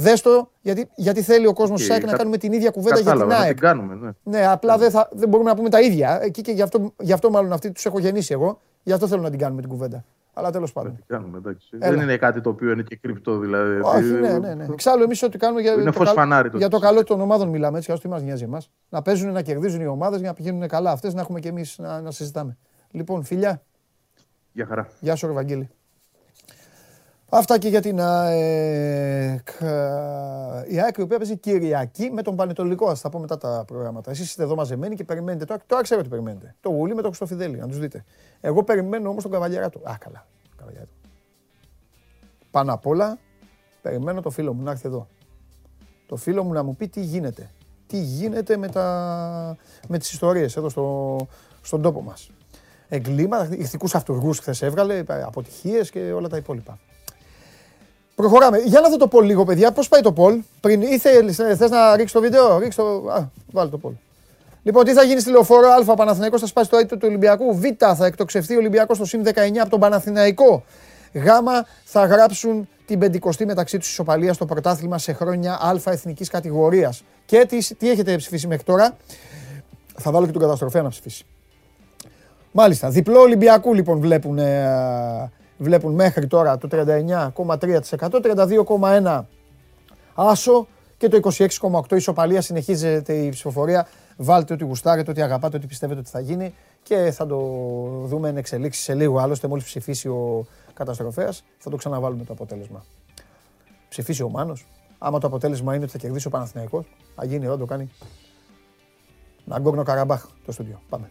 δες το. Γιατί, γιατί θέλει ο κόσμος Οκ, της ΑΕΚ να κα- κάνουμε την ίδια κουβέντα για την Κατάλαβα, να ΑΕΚ. την κάνουμε. Ναι. Ναι, απλά δεν, θα, δεν μπορούμε να πούμε τα ίδια. Εκεί και γι' αυτό, γι αυτό μάλλον αυτοί τους έχω γεννήσει εγώ. Γι' αυτό θέλω να την κάνουμε την κουβέντα. Αλλά τέλος Να πάντων. την κάνουμε, εντάξει. Έλα. Δεν είναι κάτι το οποίο είναι και κρυπτό, δηλαδή. Όχι, ναι, ναι, ναι. Εξάλλου, εμείς ό,τι κάνουμε για, Είναι το, φως καλ- φανάρι το για το τι καλό των ομάδων μιλάμε έτσι. Α τι μας νοιάζει εμάς. Να παίζουν, να κερδίζουν οι ομάδες για να πηγαίνουν καλά αυτές, να έχουμε κι εμείς να, να συζητάμε. Λοιπόν, φιλιά, Για χαρά. γεια σου, ρε Βαγγέλη. Αυτά και για την ΑΕΚ. Η ΑΕΚ η οποία παίζει Κυριακή με τον Πανετολικό. Α τα πω μετά τα προγράμματα. Εσείς είστε εδώ μαζεμένοι και περιμένετε. Τώρα, τώρα ξέρω τι περιμένετε. Το γουλί με το Χρυστοφιδέλη, να τους δείτε. Εγώ περιμένω όμως τον Καβαλιαράτο. Α, καλά. Καβαλιαράτο. Πάνω απ' όλα, περιμένω το φίλο μου να έρθει εδώ. Το φίλο μου να μου πει τι γίνεται. Τι γίνεται με, τα... με τις ιστορίες εδώ στο... στον τόπο μας. Εγκλήματα, ηθικούς αυτούργους χθες έβγαλε, αποτυχίες και όλα τα υπόλοιπα. Προχωράμε. Για να δω το Πολ λίγο, παιδιά. Πώς πάει το Πολ. Πριν ή θέλεις, θες να ρίξεις το βίντεο; Ρίξ το... Α, βάλε το Πολ. Λοιπόν, τι θα γίνει στη λεωφόρο Α, Παναθηναϊκός θα σπάσει το αίτητο του Ολυμπιακού. Β, θα εκτοξευθεί ο Ολυμπιακός στο συν 19 από τον Παναθηναϊκό. Γ, θα γράψουν την πεντηκοστή μεταξύ τους ισοπαλίας στο πρωτάθλημα σε χρόνια Α εθνικής κατηγορίας. Και τι, τι έχετε ψηφίσει μέχρι τώρα; Θα βάλω και τον καταστροφέα να ψηφίσει. Μάλιστα. Διπλό Ολυμπιακού λοιπόν βλέπουν, ε, βλέπουν μέχρι τώρα το 39,3%, 32,1% άσο και το 26,8% ισοπαλία. Συνεχίζεται η ψηφοφορία. Βάλτε ό,τι γουστάρετε, ό,τι αγαπάτε, ό,τι πιστεύετε ότι θα γίνει και θα το δούμε εν εξελίξεις σε λίγο. Άλλωστε, μόλις ψηφίσει ο καταστροφέας, θα το ξαναβάλουμε το αποτέλεσμα. Ψηφίσει ο Μάνος. Άμα το αποτέλεσμα είναι ότι θα κερδίσει ο Παναθηναϊκός, θα γίνει εδώ, το κάνει. Ναγκόρνο Καραμπάχ το στούντιο. Πάμε.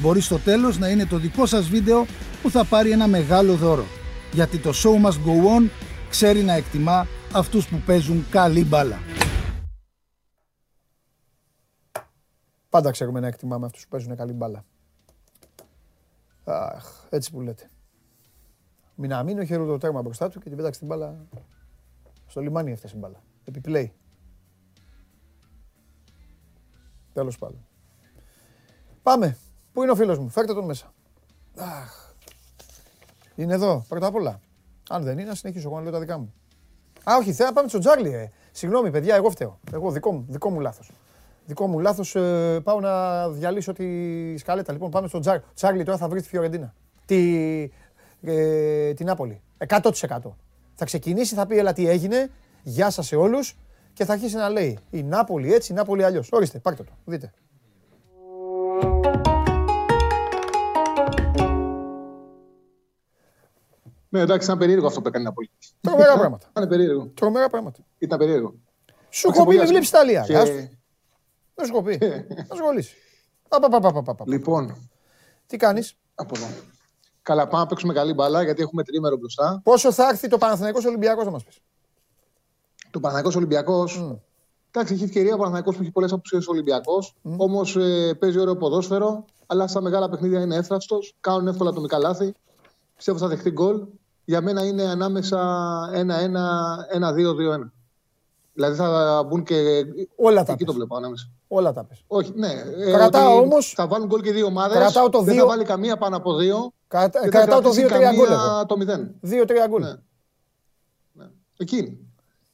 Μπορεί στο τέλος να είναι το δικό σας βίντεο που θα πάρει ένα μεγάλο δώρο. Γιατί το show must go on ξέρει να εκτιμά αυτούς που παίζουν καλή μπάλα. Πάντα ξέρουμε να εκτιμάμε αυτούς που παίζουν καλή μπάλα. Αχ, έτσι που λέτε. Μην αμήνω χέρι το τέρμα μπροστά του και την πέταξε την μπάλα. Στο λιμάνι έφτασε η μπάλα. Επιπλέει. Τέλος πάντων. Πάμε. Πού είναι ο φίλος μου; Φέρτε τον μέσα. Αχ. Είναι εδώ, πρώτα απ' όλα. Αν δεν είναι, να συνεχίσω εγώ να λέω τα δικά μου. Α, όχι, θέλω να πάμε στο Τζάρλι. Ε. Συγγνώμη, παιδιά, εγώ φταίω. Εγώ δικό μου, δικό μου λάθος. Δικό μου λάθος, ε, πάω να διαλύσω τη σκαλέτα. Λοιπόν, πάμε στο Τζάρλι. Τζάρλι τώρα θα βρεις τη Φιωρεντίνα. Τη, ε, την Νάπολη. 100%. Θα ξεκινήσει, θα πει, έλα τι έγινε, γεια σας σε όλους και θα αρχίσει να λέει η Νάπολη έτσι, η Νάπολη αλλιώς. Ορίστε, πάρτε το, δείτε. Ναι, εντάξει, ήταν περίεργο αυτό που έκανε η Ναπολή. Τρομερά πράγματα. Ήταν περίεργο. Τρομερά πράγματα. Ήταν περίεργο. Σου έχω πει, μην βλέπει Ιταλία. Και- Γεια σου. Δεν σου έχω πει. Θα σχολήσεις. Παπαπαπαπαπαπα. Λοιπόν, Τι κάνεις, από εδώ. Καλά, πάμε να παίξουμε καλή μπάλα γιατί έχουμε τρίμερο μπροστά. Πόσο θα έρθει το Παναθηναϊκός Ολυμπιακός να μας πεις. Το Παναθηναϊκός Ολυμπιακός, Εντάξει, έχει ευκαιρία ο Παναθηναϊκός που έχει πολλές απουσίε Ολυμπιακό. Όμως ε, παίζει ωραίο ποδόσφαιρο. Αλλά στα μεγάλα παιχνίδια είναι εύθραυστο. Κάνουν εύκολα ατομικά λάθη. Πιστεύω θα δεχτεί γκολ. Για μένα είναι ανάμεσα 1-1, 1-2-2-1. Δηλαδή θα μπουν και. Όλα τα Εκεί το πες. βλέπω ανάμεσα. Όλα τα πες. Όχι, ναι. ε, Κρατάω ότι όμως- Θα βάλουν γκολ και δύο ομάδες. Κρατάω το Δεν δύο- θα βάλει καμία πάνω από δύο. Κρατα- Δεν θα Κρατάω το κρατήσει 2-3 γκολ καμία εγώ. Το μηδέν. 2-3 γκολ. Ναι. Ναι. Εκεί είναι.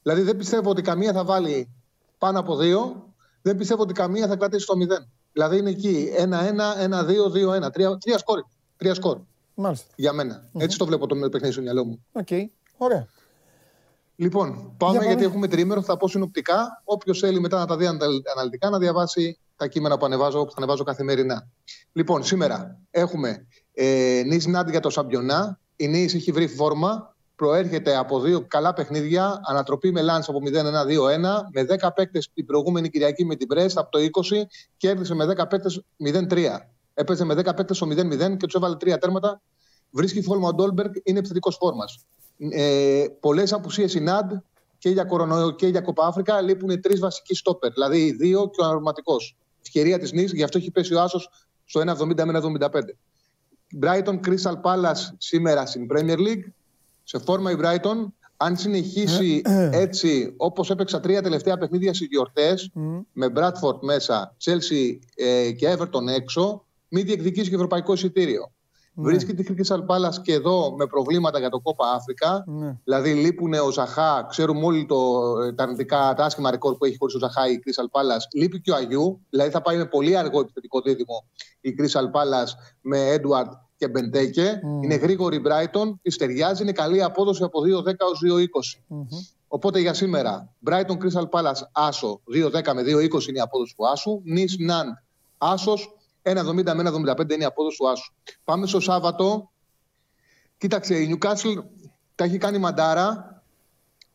Δηλαδή δεν πιστεύω ότι καμία θα βάλει πάνω από δύο. Δεν πιστεύω ότι καμία θα κρατήσει το μηδέν. Δηλαδή είναι εκεί 1-1, 1-2, 2-1. Τρία, τρία σκόρ. Τρία σκορ Μάλιστα. για μένα. Έτσι το βλέπω το παιχνίδι στο μυαλό μου. Οκ. Ωραία. Λοιπόν, πάμε, πάμε. γιατί έχουμε τρίμερο, θα πω συνοπτικά. Όποιος θέλει μετά να τα δει αναλυ- αναλυτικά, να διαβάσει τα κείμενα που ανεβάζω, που θα ανεβάζω καθημερινά. Λοιπόν, σήμερα έχουμε ε, Νις Ναντ για το Σαμπιονά. Η Νις έχει βρει φόρμα. Προέρχεται από δύο καλά παιχνίδια. Ανατροπή με Λανς από 0-1-2-1. Με 10 παίκτες την προηγούμενη Κυριακή με την Μπρεστ από το 20. Κέρδισε με 10 παίκτες 0-3. Έπαιζε με 10 παίκτες στο 0-0 και τους έβαλε τρία τέρματα. Βρίσκει φόρμα ο Ντόλμπεργκ, είναι επιθετικός φόρμας. Ε, Πολλές απουσίες η ΝΑΝΤ και για κορονοϊό και για Κοπα Αφρικα λείπουν τρεις βασικοί στόπερ. Δηλαδή οι δύο και ο αναρματικός. Ευκαιρία της Νης, γι' αυτό έχει πέσει ο Άσος στο 1,70 με 1,75. Brighton Crystal Palace σήμερα στην Premier League. Σε φόρμα η Brighton. Αν συνεχίσει έτσι όπως έπαιξα τρία τελευταία παιχνίδια στις γιορτές, με Bradford μέσα, Chelsea ε, και Everton έξω, μην διεκδικήσει και ευρωπαϊκό εισιτήριο. Βρίσκεται η Crystal Palace και εδώ με προβλήματα για το Κόπα Αφρικα. Ναι. Δηλαδή λείπουν ο Ζαχά, ξέρουμε όλοι το, τα αρνητικά, τα άσχημα ρεκόρ που έχει χωρίς ο Ζαχά η Crystal Palace. Λείπει και ο Αγιού, δηλαδή θα πάει με πολύ αργό επιθετικό δίδυμο η Crystal Palace με Edward και Μπεντέκε. Είναι γρήγορη η Brighton, της ταιριάζει, είναι καλή απόδοση από 2-10 ως 2-20. Οπότε για σήμερα, Brighton Crystal Palace Άσο 2-10 με 2-20 είναι η απόδοση του Άσου. Νης Ναν Άσος 1-70 με 1-75 είναι η απόδοση του Άσου. Πάμε στο Σάββατο. Κοίταξε, η Newcastle τα έχει κάνει μαντάρα.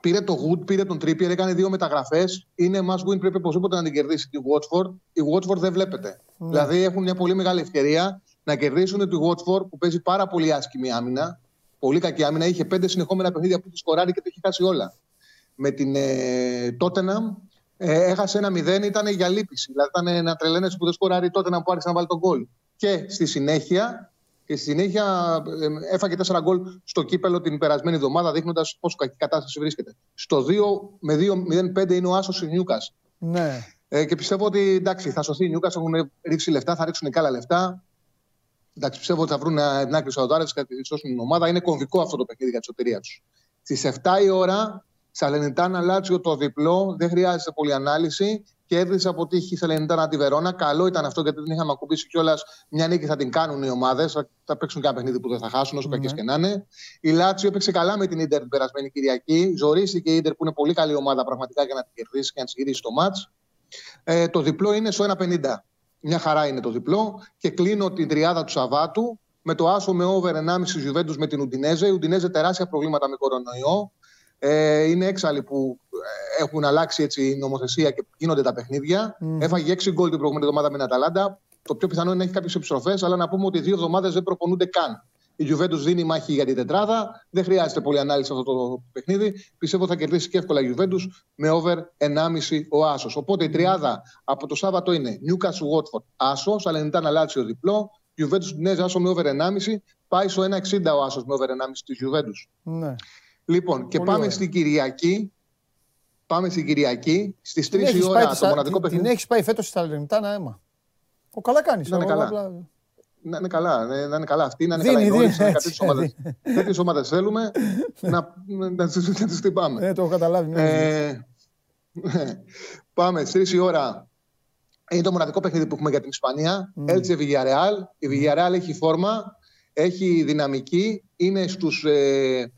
Πήρε το Wood, πήρε τον Trippier, έκανε δύο μεταγραφές. Είναι must win, πρέπει οπωσδήποτε να την κερδίσει τη Watford. Η Watford δεν βλέπετε. Δηλαδή έχουν μια πολύ μεγάλη ευκαιρία να κερδίσουν τη Watford που παίζει πάρα πολύ άσχημη άμυνα. Πολύ κακή άμυνα. Είχε πέντε συνεχόμενα παιχνίδια που έχει σκοράρει και τα έχει χάσει όλα. Με την ε, Tottenham ε, έχασε ένα 0, ήταν για λύπηση. Δηλαδή ήταν να τρελαίνεσαι που δεν σκοράρει η Tottenham που άρχισε να βάλει τον γκολ. Και στη συνέχεια και στη συνέχεια ε, έφαγε 4 γκολ στο κύπελο την περασμένη εβδομάδα, δείχνοντας πόσο κακή κατάσταση βρίσκεται. Στο 2 με 2-0-5 είναι ο Άσος η Νιούκας. Ναι. Ε, και πιστεύω ότι εντάξει, θα σωθεί η Νιούκας, έχουν ρίξει λεφτά, θα ρίξουν και άλλα λεφτά. Εντάξει, πιστεύω ότι θα βρουν ε, την άκρη Σαουδάρευ και θα τη σώσουν την ομάδα. Είναι κομβικό αυτό το παιχνίδι για τη σωτηρία τους. Στις 7 η ώρα, Σαλενιτάνα Λάτσιο το διπλό, δεν χρειάζεται πολλή ανάλυση. κέρδισε από τύχη Σαλενιτάνα τη Βερόνα. Καλό ήταν αυτό γιατί δεν είχαμε ακουμπήσει κιόλας. Μια νίκη θα την κάνουν οι ομάδες. Θα, θα παίξουν και ένα παιχνίδι που δεν θα χάσουν, όσο Ναι. κακές και να είναι. Η Λάτσιο έπαιξε καλά με την ντερ την περασμένη Κυριακή. Ζωρίστηκε η ντερ που είναι πολύ καλή ομάδα πραγματικά για να την κερδίσει και να της γυρίσει το μάτς. Ε, το διπλό είναι στο 1,50. Μια χαρά είναι το διπλό. Και κλείνω την τριάδα του Σαββάτου με το άσο με over 1,5 Γιουβέντου με την Ουντινέζε. Η Ουντινέζε τεράστια προβλήματα με κορονοϊό. Ε, είναι έξαλλοι που ε, έχουν αλλάξει έτσι η νομοθεσία και γίνονται τα παιχνίδια. Έφαγε 6 γκολ την προηγούμενη εβδομάδα με την Αταλάντα. Το πιο πιθανό είναι να έχει κάποιες επιστροφές, αλλά να πούμε ότι δύο εβδομάδες δεν προπονούνται καν. Η Juventus δίνει μάχη για την τετράδα. Δεν χρειάζεται πολλή ανάλυση αυτό το παιχνίδι. Πιστεύω θα κερδίσει και εύκολα η Juventus με over 1,5 ο Άσος. Οπότε η τριάδα από το Σάββατο είναι Newcastle Watford Άσος, Σαλενιτάνα Λάτσιο διπλό, Juventus Νέζα Άσο με over 1,5. Πάει στο 1,60 ο Άσος με over 1,5 της Juventus. Ναι. Λοιπόν, και Πολύ πάμε ωραία. στην Κυριακή. Πάμε στην Κυριακή στις 3 Την η έχεις ώρα πάει το τη Σα- μοναδικό την- Την παιχνίδι. έχεις πάει φέτος στα Λενιτάνα αίμα. Ο καλά κάνεις. Να είναι καλά. Να είναι καλά, να να είναι καλά αυτή, να είναι Δίνει, καλά η δίνει, Νόριτς, να είναι έτσι, κάποιες ομάδες. Τέτοιες ομάδες θέλουμε να, να, τις- να τις τυπάμε. Ε, το έχω καταλάβει. ναι. Ε, πάμε στις 3 η ώρα. Είναι το μοναδικό παιχνίδι που έχουμε για την Ισπανία. Μμμ. Έλτσε Villarreal. Η Villarreal έχει φόρμα, έχει δυναμική, είναι στους... Ε,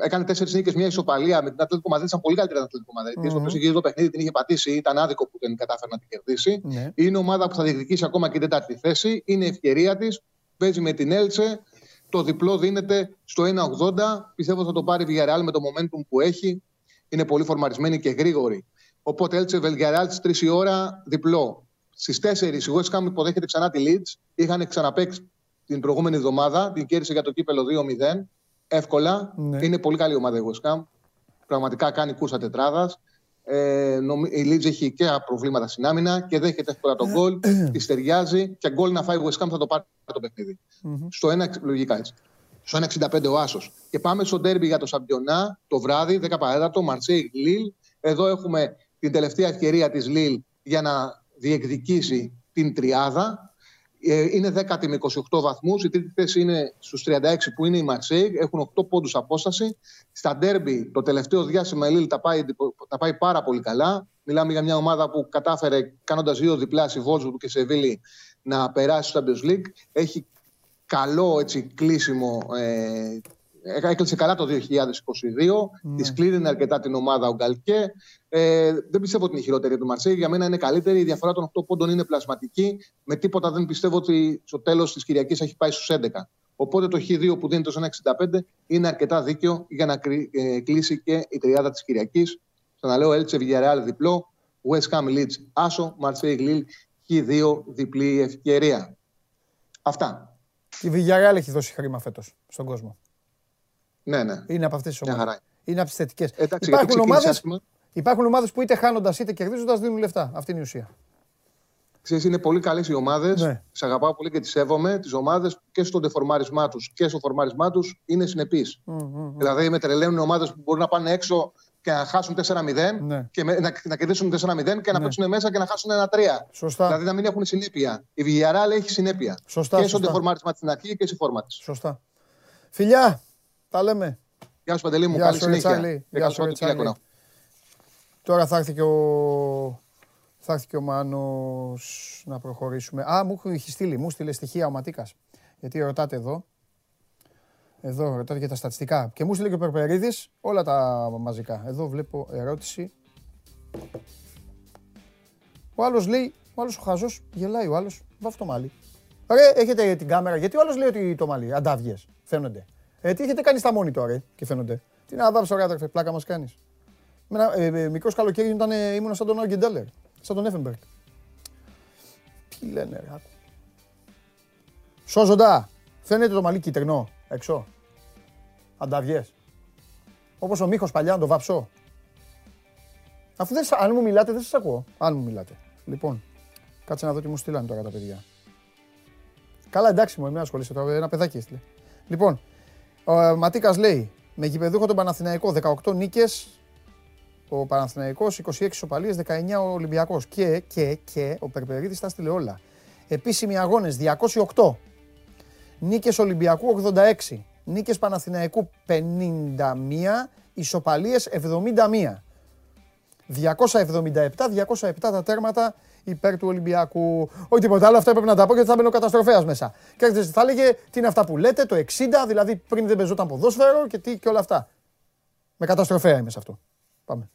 έκανε τέσσερις νίκες, μια ισοπαλία με την Ατλέτικο Μαδρίτη. Ήταν πολύ καλύτερη την Ατλέτικο Μαδρίτη. Μμμ. Στο οποίο είχε γύρει το παιχνίδι, την είχε πατήσει. Ήταν άδικο που δεν κατάφερε να την κερδίσει. Ναι. Είναι ομάδα που θα διεκδικήσει ακόμα και την τέταρτη θέση. Είναι η ευκαιρία της. Παίζει με την Έλτσε. Το διπλό δίνεται στο 1,80. Πιστεύω θα το πάρει η Villarreal με το momentum που έχει. Είναι πολύ φορμαρισμένη και γρήγορη. Οπότε Έλτσε Villarreal στις 3 η ώρα διπλό. Στις 4 η West Ham υποδέχεται ξανά τη Leeds. Είχαν ξαναπέξει την προηγούμενη εβδομάδα. Την κέρδισε για το κύπελο 2-0. Εύκολα. Ναι. Είναι πολύ καλή ομάδα η West Ham. Πραγματικά κάνει κούρσα τετράδας. Ε, νομι- η Leeds έχει και προβλήματα στην άμυνα και δέχεται εύκολα τον γκολ. της ταιριάζει και γκολ να φάει η West Ham θα το πάρει το παιχνίδι. Μμμ. Στο 1, λογικά έτσι. Στο 1,65 ο Άσος. Και πάμε στο ντέρμπι για το Σαμπιονά το βράδυ, 10 παρέτατο, Μαρσέη Λίλ. Εδώ έχουμε την τελευταία ευκαιρία της Λίλ για να διεκδικήσει την τριάδα. Ε, Είναι 10η με 28 βαθμούς. Η τρίτη θέση είναι στους 36 που είναι η Μαρσέη. Έχουν 8 πόντους απόσταση. Στα ντέρμπι το τελευταίο διάστημα η Λίλ τα πάει, τα πάει πάρα πολύ καλά. Μιλάμε για μια ομάδα που κατάφερε κάνοντας δύο διπλά στη Βόλσβουργκ και σε Βίλη να περάσει στο Champions League. Έχει καλό έτσι, κλείσιμο. Ε, έκλεισε καλά το 2022. Ναι. Τη κλείνει αρκετά την ομάδα ο Γκαλκέ. Ε, δεν πιστεύω ότι είναι η χειρότερη του Μαρσέη. Για μένα είναι καλύτερη. Η διαφορά των 8 πόντων είναι πλασματική. Με τίποτα δεν πιστεύω ότι στο τέλος της Κυριακής έχει πάει στους 11. Οπότε το Χ2 που δίνει το 1,65 είναι αρκετά δίκαιο για να κρι- ε, κλείσει και η τριάδα της Κυριακής. Ξαναλέω, Έλτσε Villarreal διπλό, West Ham Leeds άσο, Marseille Lille Χ2 διπλή ευκαιρία. Αυτά. Η Villarreal έχει δώσει χρήμα φέτος στον κόσμο. Ναι, ναι. Είναι από αυτές τις Μια ομάδες. χαρά. Είναι από τι θετικέ. Εντάξει, γιατί Υπάρχουν ξεκίνησες ομάδε άσχημα. υπάρχουν ομάδες που είτε χάνοντας είτε κερδίζοντας δίνουν λεφτά. Αυτή είναι η ουσία. Ξέρεις, είναι πολύ καλές οι ομάδες. Ναι. Τις αγαπάω πολύ και τις σέβομαι. Τις ομάδες και στο δεφορμάρισμά τους και στο φορμάρισμά τους είναι συνεπείς. Μμ, μμ, μμ. Δηλαδή με τρελαίνουν ομάδες που μπορούν να πάνε έξω και να χάσουν 4-0 Ναι. και με- να, να κερδίσουν 4-0 και να Ναι. παίξουν μέσα και να χάσουν 1-3. Σωστά. Δηλαδή να μην έχουν συνέπεια. Η Villarreal έχει συνέπεια. Σωστά, και στο σωστά. δεφορμάρισμα στην αρχή και στη φόρμα της. Σωστά. Φιλιά, τα λέμε. Γεια σου Παντελή μου, Γεια καλή σου, συνέχεια. Ρετσάλη. Και Γεια καλό σου, Σαββατοκύριακο Ρετσάλη. να Τώρα θα έρθει και ο, θα έρθει και ο Μάνος να προχωρήσουμε. Α, μου έχει στείλει, μου στείλε στοιχεία ο Ματίκας. Γιατί ρωτάτε εδώ. Εδώ ρωτάτε για τα στατιστικά. Και μου στείλε και ο Περπερίδης όλα τα μαζικά. Εδώ βλέπω ερώτηση. Ο άλλος λέει, ο άλλος ο χαζός γελάει ο άλλος, βάφει το μάλι. Ρε, έχετε την κάμερα, γιατί ο άλλος λέει ότι το μάλι, αντάβιες, φαίνονται. Ε, τι έχετε κάνει στα monitor, ρε, και φαίνονται. Τι να βάψω, ρε, αδερφέ, πλάκα μας κάνεις. Με ένα ε, ε, μικρός καλοκαίρι ήταν, ε, ήμουν σαν τον Άργεντέλερ, σαν τον Εφενμπεργκ. Τι λένε, ρε, άκου. Σώζοντα, φαίνεται το μαλλί κυτρινό, έξω. Ανταβιές. Όπως ο Μίχος παλιά, να το βάψω. Αφού δεν, σα- αν μου μιλάτε, δεν σας ακούω. Αν μου μιλάτε. Λοιπόν, κάτσε να δω τι μου στείλανε τώρα τα παιδιά. Καλά, εντάξει μου, εμένα ασχολείσαι τώρα, ένα παιδάκι έστειλε. Λοιπόν, ο ε, Ματίκας λέει, με γηπεδούχο τον Παναθηναϊκό, 18 νίκες, ο Παναθηναϊκός, 26 ισοπαλίες, 19 ο Ολυμπιακός. Και, και, και, ο Περπερίδης τα στείλε όλα. Επίσημοι αγώνες, 208. Νίκες Ολυμπιακού 86. Νίκες Παναθηναϊκού 51. Ισοπαλίες 71. 277-207 τα τέρματα υπέρ του Ολυμπιακού. Όχι τίποτα άλλο, αυτό έπρεπε να τα πω γιατί θα μπαίνω καταστροφέας μέσα. Και έρχεται, θα έλεγε τι είναι αυτά που λέτε, το 60, δηλαδή πριν δεν παίζονταν ποδόσφαιρο και, τι, και όλα αυτά. Με καταστροφέα είμαι σε αυτό. Πάμε.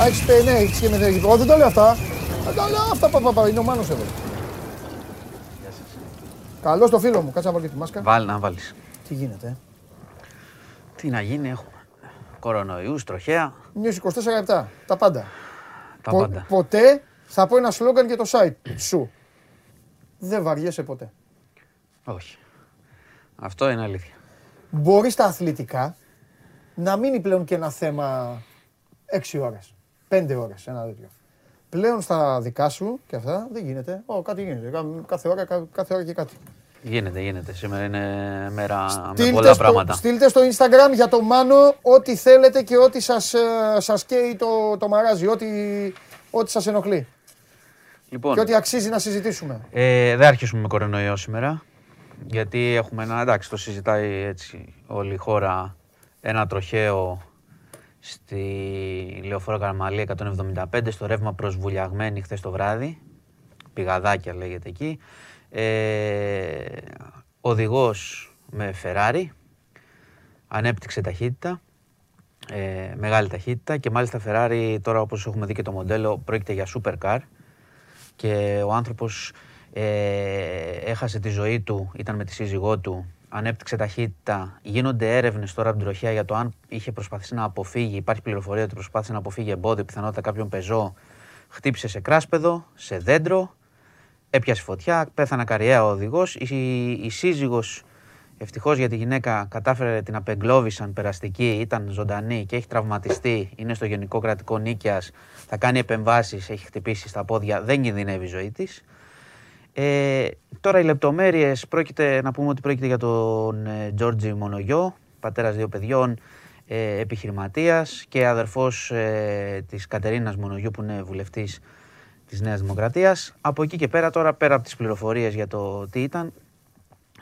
Α, έχεις, πε- ναι, έχεις και με Εγώ δεν το λέω αυτά. Δεν το λέω αυτά, πα, πα, πα, είναι ο Μάνος εδώ. Καλώς το φίλο μου, κάτσε να βάλω και τη μάσκα. Βάλει να βάλεις. Τι γίνεται, ε; Τι να γίνει, έχουμε. Κορονοϊούς, τροχαία, News 24 λεπτά, τα πάντα. τα Πο- πάντα. Ποτέ θα πω ένα σλόγκαν για το site σου. Δεν βαριέσαι ποτέ. Όχι. Αυτό είναι αλήθεια. Μπορείς στα αθλητικά να μείνει πλέον και ένα θέμα 6 ώρες, 5 ώρες, ένα τέτοιο. Πλέον στα δικά σου και αυτά δεν γίνεται. Ω, κάτι γίνεται. Κα- Κάθε ώρα, κα- κάθε ώρα και κάτι. Γίνεται, γίνεται. Σήμερα είναι μέρα με Στείλτε πολλά στο, πράγματα. στείλτε στο Instagram για το Μάνο ό,τι θέλετε και ό,τι σας, ε, σας καίει το, το μαράζι, ό,τι, ό,τι σας ενοχλεί Λοιπόν, και ό,τι αξίζει να συζητήσουμε. ε, δεν αρχίσουμε με κορονοϊό σήμερα. Γιατί έχουμε ένα, εντάξει, το συζητάει έτσι όλη η χώρα, ένα τροχαίο στη Λεωφόρο Καραμαλή 175 στο ρεύμα προς Βουλιαγμένη χθες το βράδυ. Πηγαδάκια λέγεται εκεί. Ε, οδηγός με Ferrari, ανέπτυξε ταχύτητα, ε, μεγάλη ταχύτητα και μάλιστα Ferrari τώρα όπως έχουμε δει και το μοντέλο πρόκειται για supercar και ο άνθρωπος ε, έχασε τη ζωή του, ήταν με τη σύζυγό του, ανέπτυξε ταχύτητα. Γίνονται έρευνες τώρα από την τροχέα για το αν είχε προσπαθήσει να αποφύγει, υπάρχει πληροφορία ότι προσπάθησε να αποφύγει εμπόδιο, πιθανότητα κάποιον πεζό, χτύπησε σε κράσπεδο, σε δέντρο, έπιασε φωτιά, πέθανε καριέρα ο οδηγός. Η, η σύζυγος Ευτυχώς για τη γυναίκα κατάφερε την απεγκλώβησαν περαστική, ήταν ζωντανή και έχει τραυματιστεί. Είναι στο Γενικό Κρατικό Νίκαιας. Θα κάνει επεμβάσεις, έχει χτυπήσει στα πόδια. Δεν κινδυνεύει η ζωή της. Ε, τώρα οι λεπτομέρειες πρόκειται να πούμε ότι πρόκειται για τον ε, Τζόρτζι Μονογιό, πατέρας δύο παιδιών, ε, επιχειρηματίας και αδερφός ε, της Κατερίνας Μονογιού που είναι βουλευτής της Νέας Δημοκρατίας. Από εκεί και πέρα, τώρα πέρα από τις πληροφορίες για το τι ήταν,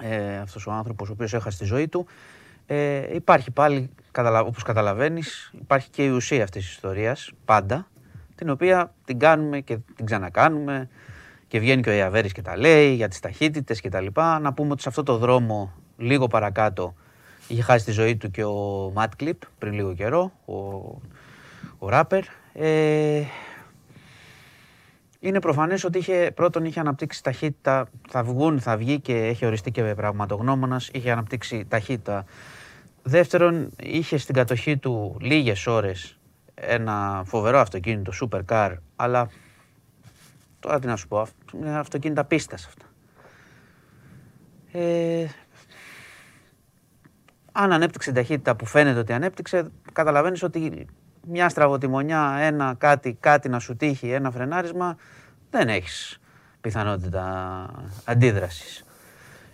ε, αυτός ο άνθρωπος ο οποίος έχασε τη ζωή του. Ε, υπάρχει πάλι, καταλα, όπως καταλαβαίνεις, υπάρχει και η ουσία αυτής της ιστορίας, πάντα, την οποία την κάνουμε και την ξανακάνουμε και βγαίνει και ο Ιαβέρης και τα λέει για τις ταχύτητες και τα λοιπά. Να πούμε ότι σε αυτό το δρόμο, λίγο παρακάτω, είχε χάσει τη ζωή του και ο Ματ Κλιπ πριν λίγο καιρό, ο, ο ράπερ. Ε, είναι προφανές ότι είχε, πρώτον είχε αναπτύξει ταχύτητα, θα βγουν, θα βγει και έχει οριστεί και πραγματογνώμονας, είχε αναπτύξει ταχύτητα. Δεύτερον, είχε στην κατοχή του λίγες ώρες ένα φοβερό αυτοκίνητο, supercar, αλλά τώρα τι να σου πω, αυ- είναι αυτοκίνητα πίστας αυτά. Ε, αν ανέπτυξε την ταχύτητα που φαίνεται ότι ανέπτυξε, καταλαβαίνεις ότι μια στραβοτημονιά, ένα κάτι, κάτι να σου τύχει, ένα φρενάρισμα, δεν έχεις πιθανότητα αντίδρασης.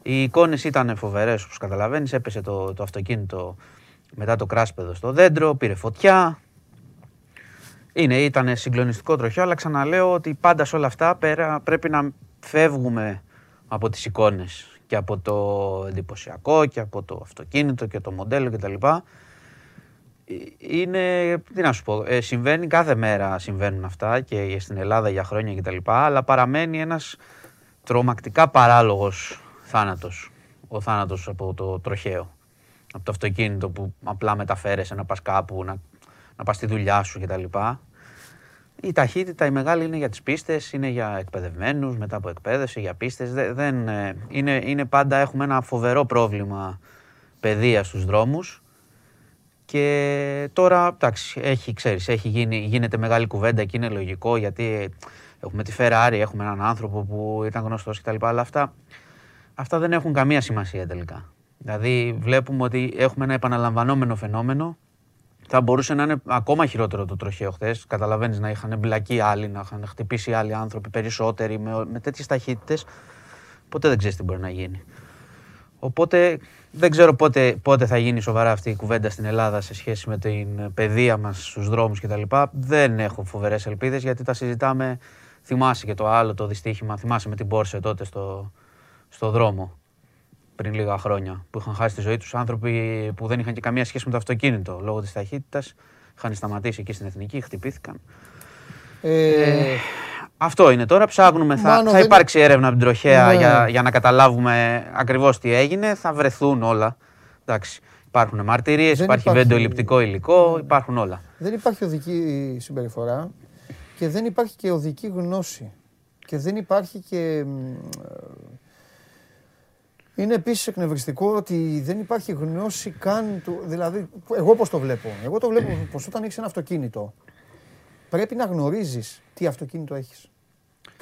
Οι εικόνες ήταν φοβερές, όπως καταλαβαίνεις, έπεσε το, το αυτοκίνητο μετά το κράσπεδο στο δέντρο, πήρε φωτιά. Είναι, ήταν συγκλονιστικό τροχιό, αλλά ξαναλέω ότι πάντα σε όλα αυτά πέρα πρέπει να φεύγουμε από τις εικόνες και από το εντυπωσιακό και από το αυτοκίνητο και το μοντέλο κτλ. Ε, Είναι, τι να σου πω, ε, συμβαίνει κάθε μέρα συμβαίνουν αυτά και στην Ελλάδα για χρόνια κτλ. Αλλά παραμένει ένας τρομακτικά παράλογος θάνατος. Ο θάνατος από το τροχαίο. Από το αυτοκίνητο που απλά μεταφέρεσαι να πας κάπου, να, να πας στη δουλειά σου κτλ. Η ταχύτητα η μεγάλη είναι για τις πίστες, είναι για εκπαιδευμένους, μετά από εκπαίδευση, για πίστες. Δε- δεν, ε, είναι, είναι πάντα, έχουμε ένα φοβερό πρόβλημα παιδείας στους δρόμους. Και τώρα, εντάξει, έχει, ξέρεις, έχει γίνει, γίνεται μεγάλη κουβέντα και είναι λογικό γιατί έχουμε τη Ferrari, έχουμε έναν άνθρωπο που ήταν γνωστός κτλ. Αλλά αυτά, αυτά δεν έχουν καμία σημασία τελικά. Δηλαδή βλέπουμε ότι έχουμε ένα επαναλαμβανόμενο φαινόμενο. Θα μπορούσε να είναι ακόμα χειρότερο το τροχαίο χθες. Καταλαβαίνεις να είχαν μπλακεί άλλοι, να είχαν χτυπήσει άλλοι άνθρωποι περισσότεροι με, με τέτοιες ταχύτητες. Ποτέ δεν ξέρεις τι μπορεί να γίνει. Οπότε δεν ξέρω πότε, πότε θα γίνει σοβαρά αυτή η κουβέντα στην Ελλάδα σε σχέση με την παιδεία μας στους δρόμους κτλ. Δεν έχω φοβερές ελπίδες γιατί τα συζητάμε, θυμάσαι και το άλλο το δυστύχημα, θυμάσαι με την Πόρσε τότε στο, στο δρόμο. πριν λίγα χρόνια που είχαν χάσει τη ζωή τους άνθρωποι που δεν είχαν και καμία σχέση με το αυτοκίνητο λόγω της ταχύτητας. Είχαν σταματήσει εκεί στην εθνική, χτυπήθηκαν. Ε, Αυτό είναι τώρα. Ψάχνουμε. Θα, Μάνο, θα δεν- υπάρξει έρευνα από την τροχέα Ναι. για, για να καταλάβουμε ακριβώς τι έγινε. Θα βρεθούν όλα. Εντάξει. Υπάρχουν μαρτυρίες, Δεν υπάρχει υπάρχει- βεντοελειπτικό υλικό, υπάρχουν όλα. δεν υπάρχει οδική συμπεριφορά και δεν υπάρχει και οδική γνώση. Και δεν υπάρχει και... μ, ε, Είναι επίσης εκνευριστικό ότι δεν υπάρχει γνώση καν του... Δηλαδή, εγώ πώς το βλέπω; Εγώ το βλέπω πως όταν έχεις ένα αυτοκίνητο πρέπει να γνωρίζεις τι αυτοκίνητο έχεις.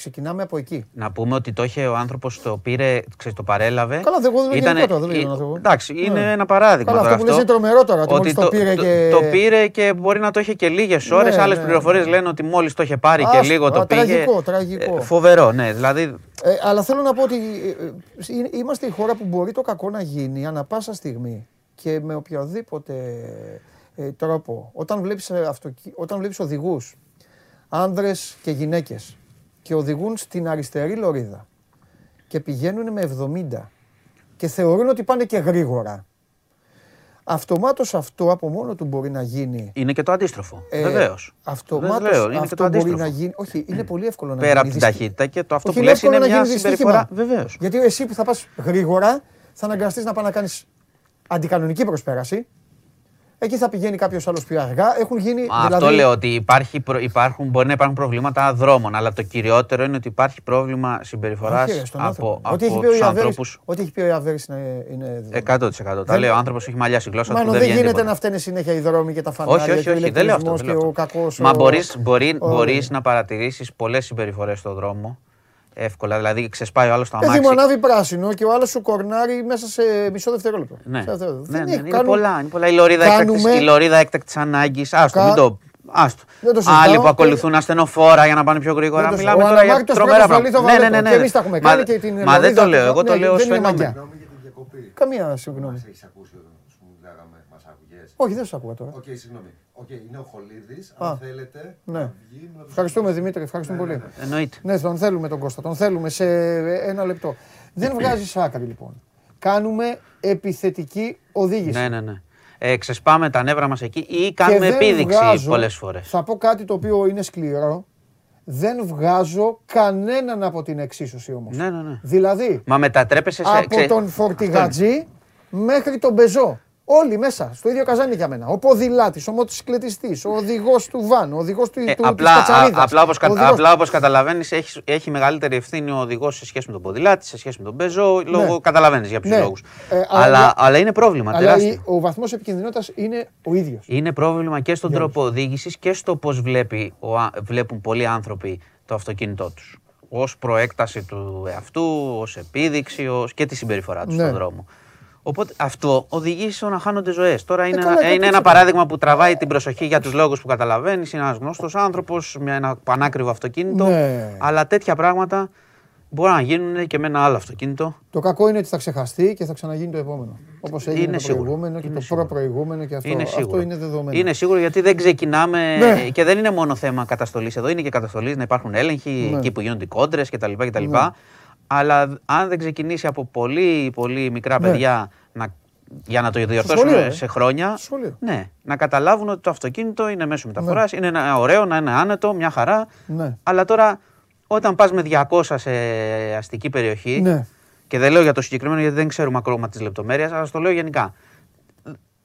Ξεκινάμε από εκεί. Να πούμε ότι το είχε ο άνθρωπος, το πήρε, ξέρεις, το παρέλαβε. Καλά, δεν- εγώ δεν λέω Ήτανε- γενικότερα, δεν λέω ε, για τον άνθρωπο. Εντάξει, Ναι. είναι ένα παράδειγμα. Καλά, τώρα αυτό που λες είναι τρομερό τώρα, ότι μόλις το πήρε και- Το πήρε και μπορεί να το είχε και λίγες ώρες. Ναι, Άλλες ναι, πληροφορίες ναι. λένε ότι μόλις το είχε πάρει και Άστο, λίγο α, το πήγε. τραγικό, τραγικό. Ε, Φοβερό, ναι. Δηλαδή, Ε, αλλά θέλω να πω ότι ε, ε, ε, είμαστε η χώρα που μπορεί το κακό να γίνει ανα πάσα στιγμή και με οποιοδήποτε ε, τρόπο. Όταν βλέπεις, ε, αυτοκι... όταν βλέπεις οδηγούς, άνδρες και γυναίκες και οδηγούν στην αριστερή λωρίδα και πηγαίνουν με 70 και θεωρούν ότι πάνε και γρήγορα. Αυτομάτως αυτό από μόνο του μπορεί να γίνει. είναι και το αντίστροφο. ε, Βεβαίως. Αυτομάτως λέω, είναι και αυτό το μπορεί αντίστροφο. να γίνει. Όχι, είναι πολύ εύκολο να Πέρα γίνει. από την δυσ- ταχύτητα και το αυτό όχι, που είναι λες είναι εύκολο να μια γίνει συμπεριφορά. δυστύχημα. Βεβαίως. Γιατί εσύ που θα πας γρήγορα θα αναγκαστείς να πάει να κάνεις αντικανονική προσπέραση. Εκεί θα πηγαίνει κάποιος άλλος πιο αργά. Έχουν γίνει. Μα δηλαδή, Αυτό λέω ότι υπάρχει, προ- υπάρχουν, μπορεί να υπάρχουν προβλήματα δρόμων, αλλά το κυριότερο είναι ότι υπάρχει πρόβλημα συμπεριφοράς όχι, ρε, στον από, άνθρωπο. από Ό,τι έχει πει ο τους Ιαβέρης- ανθρώπους. Ό,τι έχει πει ο Ιαβέρης είναι. είναι δεδομένο. 100%. Τα Δεν- λέει ο άνθρωπος έχει μαλλιάσει η γλώσσα του. Μάλλον Δεν δεν βγαίνει γίνεται τίποτα. να φταίνε συνέχεια οι δρόμοι και τα φανάρια Όχι, όχι, και ο όχι, δεν λέω αυτό. ηλεκτρισμός δεν και λέω ο αυτό. κακός. Μα ο- μπορείς, μπορεί, ο- μπορείς να παρατηρήσεις πολλές συμπεριφορές στον δρόμο. Εύκολα, δηλαδή ξεσπάει ο άλλος στο Παιδί μου αμάξι. ανάβει πράσινο και ο άλλος σου κορνάρει μέσα σε μισό δευτερόλεπτο. Ναι, Σε δευτερόλεπτο. ναι, Δεν ναι, έχει- είναι, κάνουν- πολλά, είναι πολλά. Η λωρίδα, κάνουμε- έκτακτης, η λωρίδα έκτακτης ανάγκης. Άστο, Κα- μην το... Άστο. Δεν το συζητάω. Άλλοι που ακολουθούν ασθενοφόρα για να πάνε πιο γρήγορα. Δεν το Μιλάμε συζητάω. Ο τώρα για αναμάρτητος τρομερά πρώτος βολεί το πράγματα. Ναι, ναι, βαλέτο. ναι, ναι. Και εμείς τα έχουμε Μα- κάνει και την Μα δεν λωρίδα το λέω, του- εγώ το ναι, λέω ως δεν είναι φαινόμενο. μαγιά. Συγγνώμη για την διακοπή. Καμία συγγνώμη. Μας έχεις ακούσει όταν σου μιλάγαμε, μας άκουγες. Όχι, δεν σου άκουγα τώρα. Οκ, συγγνώμη. Οκ, είναι ο Χολίδης. Α. Αν θέλετε Ναι. να βγει να τους Ευχαριστούμε Δημήτρη, ευχαριστούμε πολύ. Εννοείται. Ναι, τον θέλουμε τον Κώστα, τον θέλουμε σε ένα λεπτό. Δεν βγάζεις άκρη λοιπόν. Κάνουμε επιθετική οδήγηση. Ναι, ναι, ναι. Ε, ξεσπάμε τα νεύρα μας εκεί ή Και κάνουμε δεν επίδειξη βγάζω- πολλές φορές; Θα πω κάτι το οποίο είναι σκληρό. Δεν βγάζω κανέναν από την εξίσωση όμως. Ναι, ναι, ναι. Δηλαδή, Μα μετατρέπεσαι σε... από ξε- τον φορτηγατζή μέχρι τον πεζό. Όλοι μέσα, στο ίδιο καζάνι για μένα. Ο ποδηλάτης, ο μοτοσυκλετιστής, ο οδηγός του βαν, ο οδηγός του, Ε, του, απλά, της κατσαρίδας, α- απλά, όπως, ο κα- οδηγός- απλά όπως καταλαβαίνεις έχει, έχει μεγαλύτερη ευθύνη ο οδηγός σε σχέση με τον ποδηλάτη, σε σχέση με τον πεζό, λόγω καταλαβαίνεις για ποιους Ναι. λόγους. Ε, αλλά, αλλά- αλλά είναι πρόβλημα Αλλά τεράστιο. η- ο βαθμός επικινδυνότητας είναι ο ίδιος. Είναι πρόβλημα και στον τρόπο οδήγησης και στο πώς βλέπει, ο, α- βλέπουν πολλοί άνθρωποι το αυτοκίνητό τους. Ως προέκταση του εαυτού, ως επίδειξη ως και τη συμπεριφορά τους Ναι. στον δρόμο. Οπότε αυτό οδηγεί στο να χάνονται ζωές. Τώρα είναι, καλά, ένα, το είναι ένα πίστευα. παράδειγμα που τραβάει την προσοχή για τους λόγους που καταλαβαίνεις. Είναι ένας γνώστο άνθρωπος με ένα πανάκριβο αυτοκίνητο. Ναι. Αλλά τέτοια πράγματα μπορούν να γίνουν και με ένα άλλο αυτοκίνητο. Το κακό είναι ότι θα ξεχαστεί και θα ξαναγίνει το επόμενο. Όπως έγινε Είναι το σίγουρο. προηγούμενο και Είναι το σίγουρο. προ-προηγούμενο και αυτό. Είναι αυτό σίγουρο. είναι δεδομένο. Είναι σίγουρο γιατί δεν ξεκινάμε Ναι. και δεν είναι μόνο θέμα καταστολής. Εδώ είναι και καταστολής να υπάρχουν έλεγχοι Ναι. εκεί που γίνονται οι κόντρες κτλ. κτλ. Ναι. Αλλά αν δεν ξεκινήσει από πολύ, πολύ μικρά Ναι. παιδιά να, για να το σχολείο, διορθώσουμε ε. σε χρόνια. Στο σχολείο. Ναι, να καταλάβουν ότι το αυτοκίνητο είναι μέσο μεταφοράς, είναι ένα ωραίο, να είναι άνετο, μια χαρά. Ναι. Αλλά τώρα όταν πας με 200 σε αστική περιοχή. Ναι. Και δεν λέω για το συγκεκριμένο γιατί δεν ξέρουμε ακόμα τις λεπτομέρειες, αλλά στο λέω γενικά.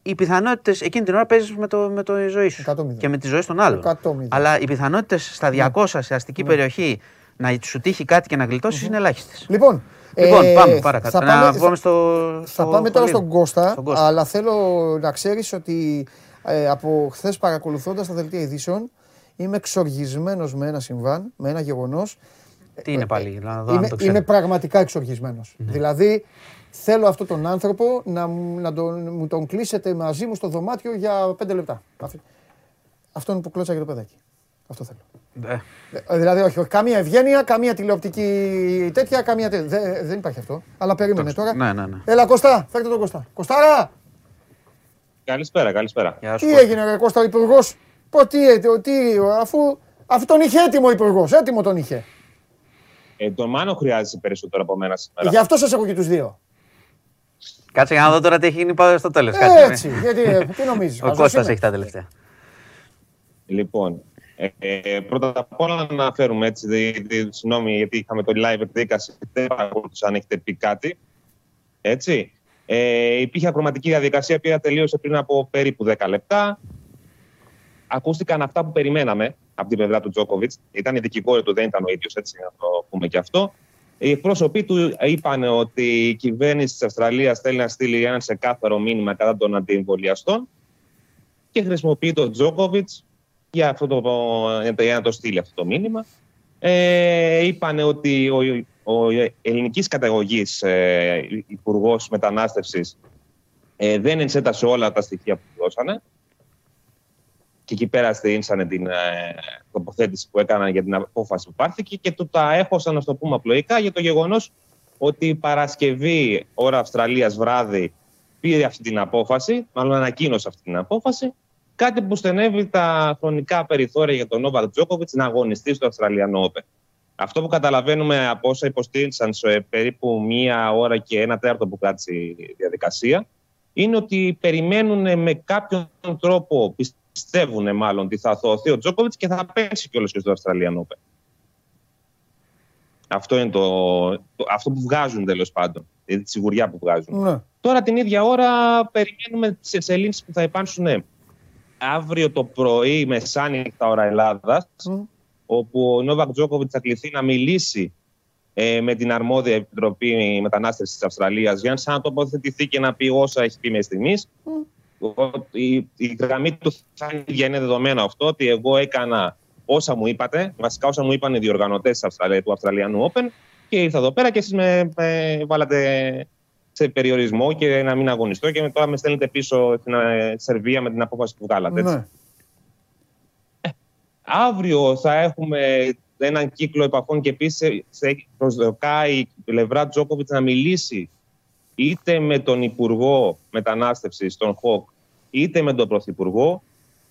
Οι πιθανότητες εκείνη την ώρα παίζεις με, το, με το ζωή σου 100-0. και με τι ζωέ των άλλων. 100-0. Αλλά οι πιθανότητες στα 200 σε αστική περιοχή να σου τύχει κάτι και να γλιτώσεις είναι ελάχιστες. Λοιπόν, Λοιπόν, ε, πάμε παρακάτω. θα Να πάμε- πάμε στο. Θα στο πάμε τώρα Χολίδη. στον Κώστα, Στον Κώστα. αλλά θέλω να ξέρεις ότι ε, από χθες παρακολουθώντας τα δελτία ειδήσεων είμαι εξοργισμένος με ένα συμβάν, με ένα γεγονός. Τι είναι πάλι, να δω αν Είμαι, το ξέρω. είμαι πραγματικά εξοργισμένος. Δηλαδή θέλω αυτόν τον άνθρωπο να, μου- να τον, μου τον κλείσετε μαζί μου στο δωμάτιο για πέντε λεπτά. Αυτό- Αυτόν που κλώτσα για το παιδάκι. Αυτό θέλω. Ε, Ε, Δηλαδή, όχι, όχι, καμία ευγένεια, καμία τηλεοπτική τέτοια, καμία τέτοια. Δεν, δεν υπάρχει αυτό. Αλλά περίμενε τώρα. Ναι, ναι, ναι. Έλα, Κωστά, φέρτε τον Κωστά. Κωστάρα! Καλησπέρα, καλησπέρα. Γεια σου, Τι Κώστα. έγινε, ρε Κώστα, ο υπουργός; Πω, τι, ε, τι, αφού, αφού τον είχε έτοιμο ο υπουργός. Έτοιμο τον είχε. Ε, τον Μάνο χρειάζεται περισσότερο από μένα σήμερα. Γι' αυτό σας έχω και τους δύο. Κάτσε για να δω τώρα τι έχει γίνει πάω στο τέλος. Έτσι, γιατί ε, τι νομίζεις. Ο χαζός Κώστας είμαι. έχει τα τελευταία. Λοιπόν, ε, ε, πρώτα απ' όλα να αναφέρουμε έτσι, δι, δι, συγγνώμη γιατί είχαμε το live εκδίκαση, δεν παρακολουθούσα αν έχετε πει κάτι. Έτσι. Ε, υπήρχε ακροματική διαδικασία, η οποία τελείωσε πριν από περίπου 10 λεπτά. Ακούστηκαν αυτά που περιμέναμε από την πλευρά του Τζόκοβιτς. Ήταν η δικηγόρη του, δεν ήταν ο ίδιος, έτσι να το πούμε και αυτό. Οι εκπρόσωποι του είπαν ότι η κυβέρνηση της Αυστραλίας θέλει να στείλει ένα ξεκάθαρο μήνυμα κατά των αντιεμβολιαστών και χρησιμοποιεί τον Τζόκοβιτς για, αυτό το, για να το στείλει αυτό το μήνυμα. Ε, είπαν ότι ο, ο ελληνικής καταγωγής ε, υπουργός μετανάστευσης ε, δεν ενσέτασε όλα τα στοιχεία που του δώσανε και εκεί πέρα στηρίνσανε την ε, τοποθέτηση που έκαναν για την απόφαση που πάρθηκε και του τα έχωσαν, να το πούμε απλοϊκά, για το γεγονός ότι η Παρασκευή, ώρα Αυστραλίας βράδυ, πήρε αυτή την απόφαση, μάλλον ανακοίνωσε αυτή την απόφαση, κάτι που στενεύει τα χρονικά περιθώρια για τον Νόβακ Τζόκοβιτ να αγωνιστεί στο Αυστραλιανό Open. Αυτό που καταλαβαίνουμε από όσα υποστήριξαν σε περίπου μία ώρα και ένα τέταρτο που κράτησε η διαδικασία, είναι ότι περιμένουν με κάποιον τρόπο, πιστεύουν μάλλον, ότι θα αθωωωθεί ο Τζόκοβιτ και θα πέσει κιόλας και στο Αυστραλιανό Open. Αυτό είναι το, το αυτό που βγάζουν τέλος πάντων. Δηλαδή τη σιγουριά που βγάζουν. Ναι. Τώρα την ίδια ώρα περιμένουμε τι εξελίξει που θα υπάρξουν αύριο το πρωί, μεσάνυχτα ώρα Ελλάδας, όπου ο Νόβακ Τζόκοβιτς θα κληθεί να μιλήσει ε, με την αρμόδια Επιτροπή Μετανάστευσης της Αυστραλίας για να σαν να τοποθετηθεί και να πει όσα έχει πει μέχρι στιγμής. Η, η γραμμή του θα είναι ίδια, είναι δεδομένο αυτό, ότι εγώ έκανα όσα μου είπατε, βασικά όσα μου είπαν οι διοργανωτές του Αυστραλιανού Open και ήρθα εδώ πέρα και εσείς με, με βάλατε σε περιορισμό και να μην αγωνιστώ και τώρα με στέλνετε πίσω στην ε, Σερβία με την απόφαση που βγάλατε. Έτσι. Ναι. Αύριο θα έχουμε έναν κύκλο επαφών και επίσης προσδοκάει η πλευρά Τζόκοβιτς να μιλήσει είτε με τον Υπουργό Μετανάστευσης, τον ΧΟΚ, είτε με τον Πρωθυπουργό.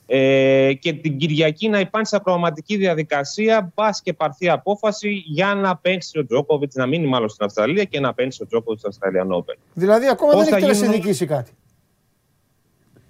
Ε, και την Κυριακή να υπάρξει ακροαματική διαδικασία, μπας και πάρθει απόφαση για να παίξει ο Τζόκοβιτς, να μείνει μάλλον στην Αυστραλία και να παίξει ο Τζόκοβιτς στο Αυστραλιανό Open. Δηλαδή ακόμα Πώς δεν θα έχετε γίνουν- συνδικήσει κάτι.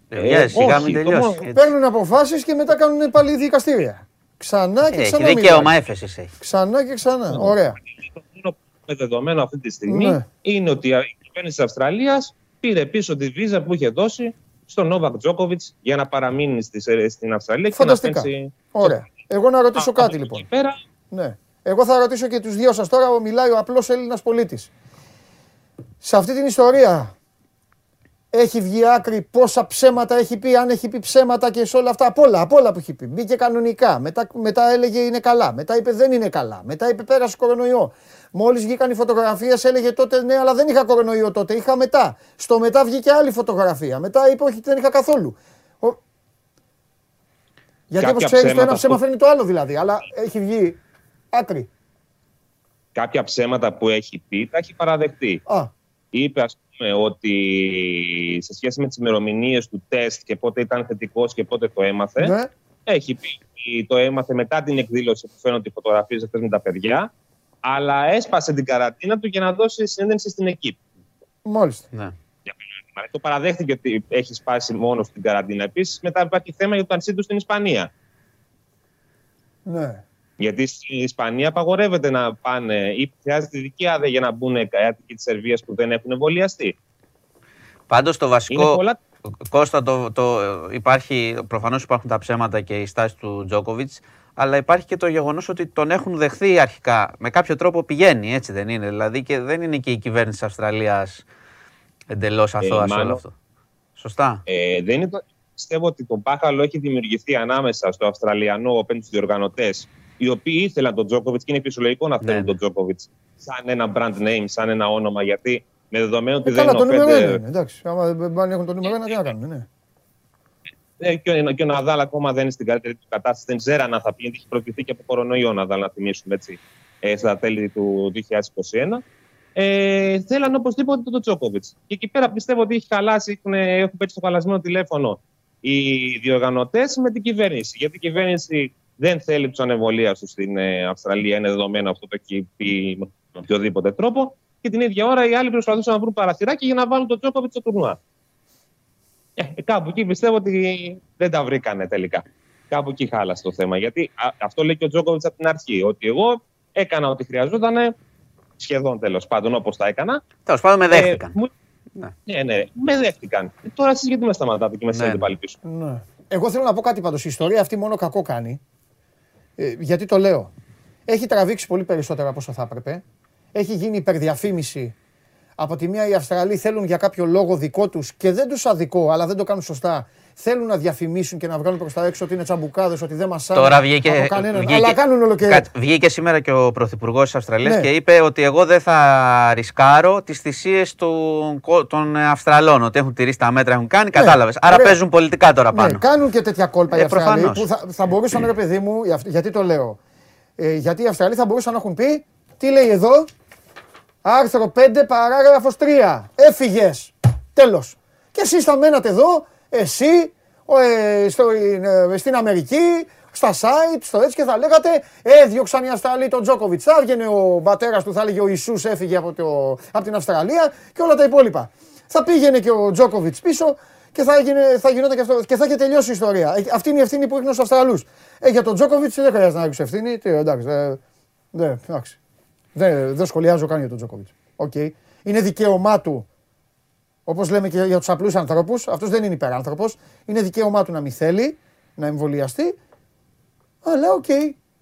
Ε, σιγά όχι, μην το τελειώσει. μόνο- Έτσι. Παίρνουν αποφάσεις και μετά κάνουν πάλι δικαστήρια. Ξανά και Έχει ξανά. δικαίωμα μιλάνε. έφεσης έχει. Ξανά και ξανά. Ωραία. Το μόνο που είναι δεδομένο αυτή τη στιγμή Ναι. είναι ότι η κυβέρνηση της Αυστραλίας πήρε πίσω τη βίζα που είχε δώσει στον Νόβακ Τζόκοβιτ για να παραμείνει στη- στην Αυστραλία Φανταστικά. και να παίξει. Ωραία. Εγώ να ρωτήσω Από κάτι εκεί λοιπόν. Πέρα, Ναι. Εγώ θα ρωτήσω και τους δυο σας τώρα, ο- μιλάει ο απλός Έλληνας πολίτης. Σε αυτή την ιστορία έχει βγει άκρη πόσα ψέματα έχει πει, αν έχει πει ψέματα και σε όλα αυτά, απ' όλα, απ' όλα που έχει πει. Μπήκε κανονικά, μετά, μετά έλεγε είναι καλά, μετά είπε δεν είναι καλά, μετά είπε πέρασε κορονοϊό. Μόλις βγήκαν οι φωτογραφίες έλεγε τότε ναι αλλά δεν είχα κορονοϊό τότε, είχα μετά. Στο μετά βγήκε άλλη φωτογραφία, μετά είπε όχι δεν είχα καθόλου. Ο- Γιατί Κάποια όπως ξέρεις το ένα ψέματα ψέμα αυτό- φέρνει το άλλο δηλαδή, αλλά έχει βγει άκρη. κάποια ψέματα που έχει πει τα έχει παραδεχτεί. Α, Είπε, ας πούμε, ότι σε σχέση με τις ημερομηνίες του τεστ και πότε ήταν θετικός και πότε το έμαθε, ναι. έχει πει ότι το έμαθε μετά την εκδήλωση που φαίνονται οι φωτογραφίες αυτές με τα παιδιά, αλλά έσπασε την καραντίνα του για να δώσει συνέντευξη στην εκείπ. Μάλιστα. Ναι. Δηλαδή, Το παραδέχτηκε ότι έχει σπάσει μόνος στην καραντίνα. Επίσης, μετά υπάρχει θέμα για το ταξίδι του στην Ισπανία. Ναι. Γιατί στην Ισπανία απαγορεύεται να πάνε ή χρειάζεται ειδική άδεια για να μπουν κάτοικοι της Σερβίας που δεν έχουν εμβολιαστεί. Πάντως το Είναι βασικό, πολλά. Κώστα, το, το, υπάρχει, προφανώς υπάρχουν τα ψέματα και η στάση του Τζόκοβιτς, αλλά υπάρχει και το γεγονός ότι τον έχουν δεχθεί αρχικά. Με κάποιο τρόπο πηγαίνει, έτσι δεν είναι; Δηλαδή και δεν είναι και η κυβέρνηση της Αυστραλίας εντελώς αθώα σε όλο μάλλον. αυτό. Σωστά. Ε, δεν είναι το... Πιστεύω ότι το μπάχαλο έχει δημιουργηθεί ανάμεσα στο Αυστραλιανό Open του διοργανωτές, οι οποίοι ήθελαν τον Τζόκοβιτς και είναι φυσιολογικό να θέλουν ναι. τον Τζόκοβιτς σαν ένα brand name, σαν ένα όνομα, γιατί με δεδομένο ότι Ε, δεν καλά, το είναι ο νούμερο Φέντερ ένα είναι. Εντάξει, άμα δεν πάνε έχουν το νούμερο ένα, τι να κάνουν. Ναι. Ε, και, ο, και ο Ναδάλ ακόμα δεν είναι στην καλύτερη του κατάσταση. Δεν ξέραν αν θα πει, γιατί έχει προκληθεί και από κορονοϊό ο Ναδάλ, να θυμίσουμε έτσι, ε, στα τέλη του 2021. Ε, θέλαν οπωσδήποτε τον Τζόκοβιτς. Και εκεί πέρα πιστεύω ότι έχει χαλάσει, έχουν, έχουν πέσει στο χαλασμένο τηλέφωνο οι διοργανωτές με την κυβέρνηση. Γιατί η κυβέρνηση δεν θέλει τους ανεμβολία τους στην ε, Αυστραλία, είναι δεδομένο αυτό το έχει πει με οποιοδήποτε τρόπο. και την ίδια ώρα οι άλλοι προσπαθούσαν να βρουν παραθυράκια για να βάλουν τον Τζόκοβιτς στο τουρνουά. Ε, κάπου εκεί πιστεύω ότι δεν τα βρήκανε τελικά. Κάπου εκεί χάλασε το θέμα. Γιατί α, αυτό λέει και ο Τζόκοβιτς από την αρχή. Ότι εγώ έκανα ό,τι χρειαζόταν σχεδόν τέλος πάντων όπως τα έκανα. Τέλος πάντων, με δέχτηκαν. Ε, μου- Ναι. ναι, ναι, με δέχτηκαν. Ε, τώρα εσείς γιατί με σταματάτε και με Ναι, στέλνετε ναι. πάλι πίσω; Ναι. Εγώ θέλω να πω κάτι πάντως. Η ιστορία αυτή μόνο κακό κάνει. Ε, γιατί το λέω. Έχει τραβήξει πολύ περισσότερο από όσο θα έπρεπε. Έχει γίνει υπερδιαφήμιση. Από τη μία οι Αυστραλοί θέλουν για κάποιο λόγο δικό τους και δεν τους αδικό, αλλά δεν το κάνουν σωστά. Θέλουν να διαφημίσουν και να βγάλουν προς τα έξω ότι είναι τσαμπουκάδες, ότι δεν μας Τώρα βγήκε, από κανέναν. βγήκε, αλλά κάνουν όλο και... Κάτσε, βγήκε σήμερα και ο Πρωθυπουργός της Αυστραλίας Ναι. και είπε ότι εγώ δεν θα ρισκάρω τις θυσίες των Αυστραλών. Ότι έχουν τηρήσει τα μέτρα, έχουν κάνει. Κατάλαβες. Άρα Ναι. Ωραία. παίζουν πολιτικά τώρα πάνω. Ναι, κάνουν και τέτοια κόλπα οι Ε, Αυστραλοί προφανώς. που θα, θα μπορούσαν, ρε παιδί μου, για- γιατί το λέω. Ε, γιατί οι Αυστραλοί θα μπορούσαν να έχουν πει, τι λέει εδώ, άρθρο 5 παράγραφος 3, έφυγες, τέλος. Και εσείς θα μένατε εδώ, εσύ, ο, ε, στο, ε, στην Αμερική, στα site, στο έτσι και θα λέγατε έδιωξαν οι Αυστραλοί τον Τζόκοβιτς. Θα έβγαινε ο πατέρας του, θα έλεγε ο Ιησούς έφυγε από, το, από την Αυστραλία και όλα τα υπόλοιπα. Θα πήγαινε και ο Τζόκοβιτς πίσω και θα, έγινε, θα γινόταν και αυτό. Και θα είχε τελειώσει η ιστορία. Ε, Αυτή είναι η ευθύνη που ρίχνουν στου Αυστραλούς. Ε, για τον Τζόκοβιτς δεν χρειάζεται να ρίξει ευθύνη. Τι, εντάξει, ε, δεν, εντάξει. Δεν, δεν σχολιάζω καν για τον Τζόκοβιτς. Οκ. Είναι δικαίωμά του Όπως λέμε και για τους απλούς ανθρώπους, αυτός δεν είναι υπεράνθρωπος. Είναι δικαίωμά του να μην θέλει να εμβολιαστεί. Αλλά οκ,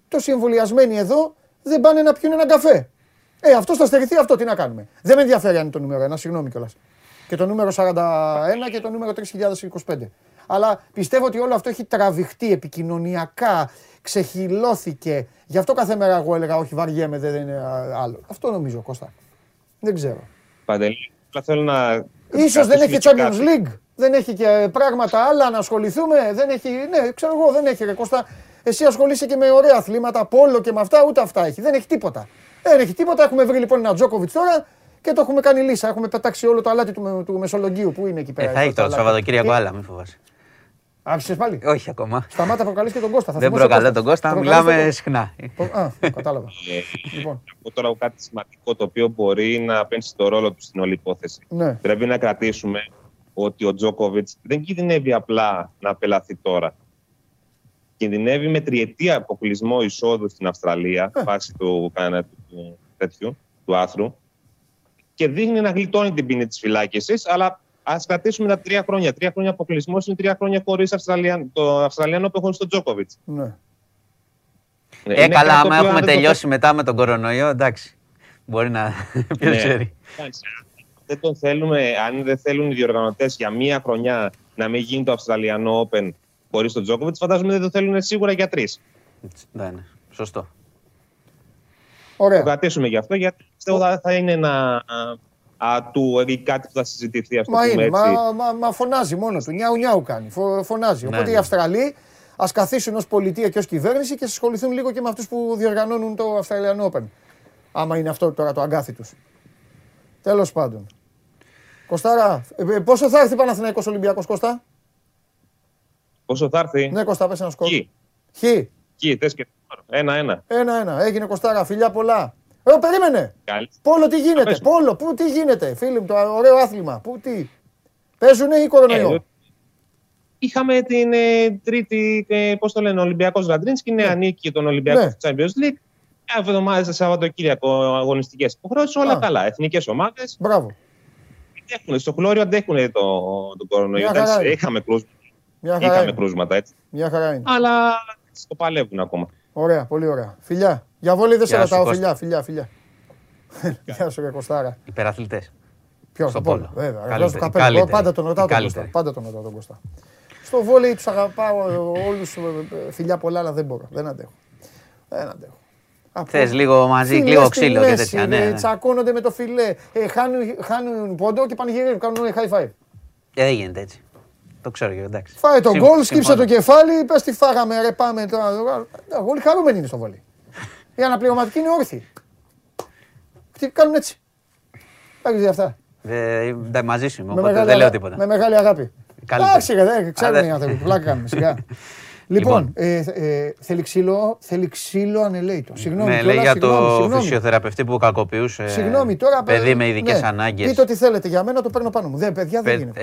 τόσοι εμβολιασμένοι εδώ δεν πάνε να πιούν έναν καφέ. Ε, αυτός θα στερηθεί αυτό, τι να κάνουμε. Δεν με ενδιαφέρει αν είναι το νούμερο 1, συγγνώμη κιόλας. Και το νούμερο 41 και το νούμερο 3025. Αλλά πιστεύω ότι όλο αυτό έχει τραβηχτεί επικοινωνιακά, ξεχυλώθηκε. Γι' αυτό κάθε μέρα εγώ έλεγα: Όχι, βαριέμαι, δεν είναι α, άλλο. Αυτό νομίζω, Κώστα. Δεν ξέρω. Παντελή, απλά θέλω να. Ίσως δεν έχει κρατήσουμε Champions και κάτι. League, δεν έχει και πράγματα άλλα να ασχοληθούμε, δεν έχει, ναι, ξέρω εγώ, δεν έχει ρε Κώστα. Εσύ ασχολείσαι και με ωραία αθλήματα, πόλο και με αυτά, ούτε αυτά έχει. Δεν έχει τίποτα. Δεν έχει τίποτα. Έχουμε βρει λοιπόν ένα Τζόκοβιτ τώρα και το έχουμε κάνει λύσα. Έχουμε πετάξει όλο το αλάτι του, με- του Μεσολογγίου που είναι εκεί Ε, πέρα. θα έχει τώρα το αλάτι. Σαββατοκύριακο Τι; άλλα, μην φοβάσαι. Άρχισες πάλι; Όχι ακόμα. Σταμάτα προκαλείς και τον Κώστα. Θα Δεν θυμώσαι προκαλώ Κώστας. τον Κώστα, Προκαλείς τον μιλάμε Κώστα. συχνά. Προ- Α, κατάλαβα. Ε, Λοιπόν. να πω τώρα κάτι σημαντικό το οποίο μπορεί να παίξει το ρόλο του στην όλη υπόθεση. Ναι. Πρέπει να κρατήσουμε ότι ο Τζόκοβιτς δεν κινδυνεύει απλά να απελαθεί τώρα. Κινδυνεύει με τριετία αποκλεισμό εισόδου στην Αυστραλία, βάσει του, κανένα του, του, τέτοιου, του άθρου, και δείχνει να γλιτώνει την ποινή της φυλάκισης, αλλά ας κρατήσουμε τα τρία χρόνια. Τρία χρόνια αποκλεισμός είναι τρία χρόνια χωρίς το Αυστραλιανό που χωρί τον Τζόκοβιτς. Ναι. Ε, καλά, άμα έχουμε τελειώσει μετά με τον κορονοϊό, εντάξει. Μπορεί να. Ποιος Ναι. ξέρει. Δεν τον θέλουμε, αν δεν θέλουν οι διοργανωτές για μία χρονιά να μην γίνει το Αυστραλιανό Open χωρίς τον Τζόκοβιτς, φαντάζομαι δεν το θέλουν σίγουρα για τρεις. Ναι, ναι. Σωστό. Το Ωραία. κρατήσουμε γι' αυτό, γιατί πιστεύω θα, θα είναι ένα α, ατού ή κάτι που θα συζητηθεί, ας το Μα πούμε είναι, έτσι. μα, μα, μα φωνάζει μόνος του. Νιάου νιάου κάνει. Φω, φωνάζει. Ναι, Οπότε οι ναι. Αυστραλοί ας καθίσουν ως πολιτεία και ως κυβέρνηση και ασχοληθούν λίγο και με αυτούς που διοργανώνουν το Αυστραλιανό Open. Άμα είναι αυτό τώρα το αγκάθι τους. Τέλος πάντων. Κωστάρα, ε, ε, πόσο θα έρθει Παναθηναϊκός Ολυμπιακός Κώστα; Πόσο θα έρθει, Ναι, Κώστα, πες ένα σκορ. Χ. Χ. Εκεί, τε και ένα-ένα. Ένα-ένα. Έγινε Κωστάρα, φιλιά πολλά. Ε, περίμενε. Καλή. Πόλο τι γίνεται; πες. Πόλο, πού τι γίνεται. Φίλοι μου, το ωραίο άθλημα. Πού τι; Παίζουνε ή κορονοϊό; Ε, Είχαμε την ε, τρίτη, ε, πώς το λένε, Ολυμπιακός Ραντρίνσκι, νέα νίκη των Ολυμπιακών Ναι. του Champions League. Μια εβδομάδα σε Σαββατοκύριακο αγωνιστικές υποχρεώσεις, όλα Α. καλά. Εθνικές ομάδες Μπράβο. αντέχουν. Στο χλώριο αντέχουν το, τον κορονοϊό. Μια χαρά Εντάξει, είναι. Είχαμε, κρούσματα, Μια χαρά είχαμε είναι. κρούσματα έτσι. Μια χαρά είναι. Αλλά το παλεύουν ακόμα. Ωραία, πολύ ωραία. Φιλιά. Για βόλη δεν σε Γεια σου, ρωτάω. Κώστα. Φιλιά, φιλιά, φιλιά. Γεια σου, ρε Κωστάρα. Υπεραθλητές. Ποιος Στο στο πόλο. πόλο. Βέβαια. Καλύτερη, Βγάζω το καπέλο. καλύτερη. Εγώ Πάντα τον ρωτάω τον Καλύτερη. Κώστα. Πάντα τον ρωτάω τον Κώστα. Στο βόλεϊ τους αγαπάω όλους. Φιλιά πολλά, αλλά δεν μπορώ. Δεν αντέχω. Δεν αντέχω. Από- Θες λίγο μαζί, Φιλές λίγο στη ξύλο και μέση, τέτοια. Ναι, ε, ναι. Τσακώνονται με το φιλέ. Ε, χάνουν, χάνουν πόντο και πανηγυρίζουν. Κάνουν όλοι high five. Ε, δεν γίνεται έτσι. Το ξέρω και εντάξει. Φάει τον Συμ- γκολ, σκύψε συμφωνώ. το κεφάλι, πες τι φάγαμε, ρε πάμε τώρα. Ε, Όλοι χαρούμενοι είναι στο βόλεϊ. Οι αναπληρωματικοί είναι όρθιοι. Τι κάνουν έτσι. Τα δει αυτά. Ε, εντάξει, μαζί σου είμαι, Με οπότε μεγάλη, δεν λέω αγα- τίποτα. με μεγάλη αγάπη. Καλύτερη. Εντάξει, ρε, δεν ξέρουν Α, οι δεν- άνθρωποι. Πλάκα κάνουμε σιγά. Λοιπόν, ε, ε, θέλει ξύλο, θέλει ξύλο ανελέητο. Συγγνώμη, ναι, κιόλας, λέει για συγγνώμη, το συγγνώμη. φυσιοθεραπευτή που κακοποιούσε. Συγγνώμη, τώρα. Παιδί με ειδικές ναι. ανάγκες. Πείτε ό,τι θέλετε για μένα, το παίρνω πάνω μου. Δεν, παιδιά, δεν γίνεται.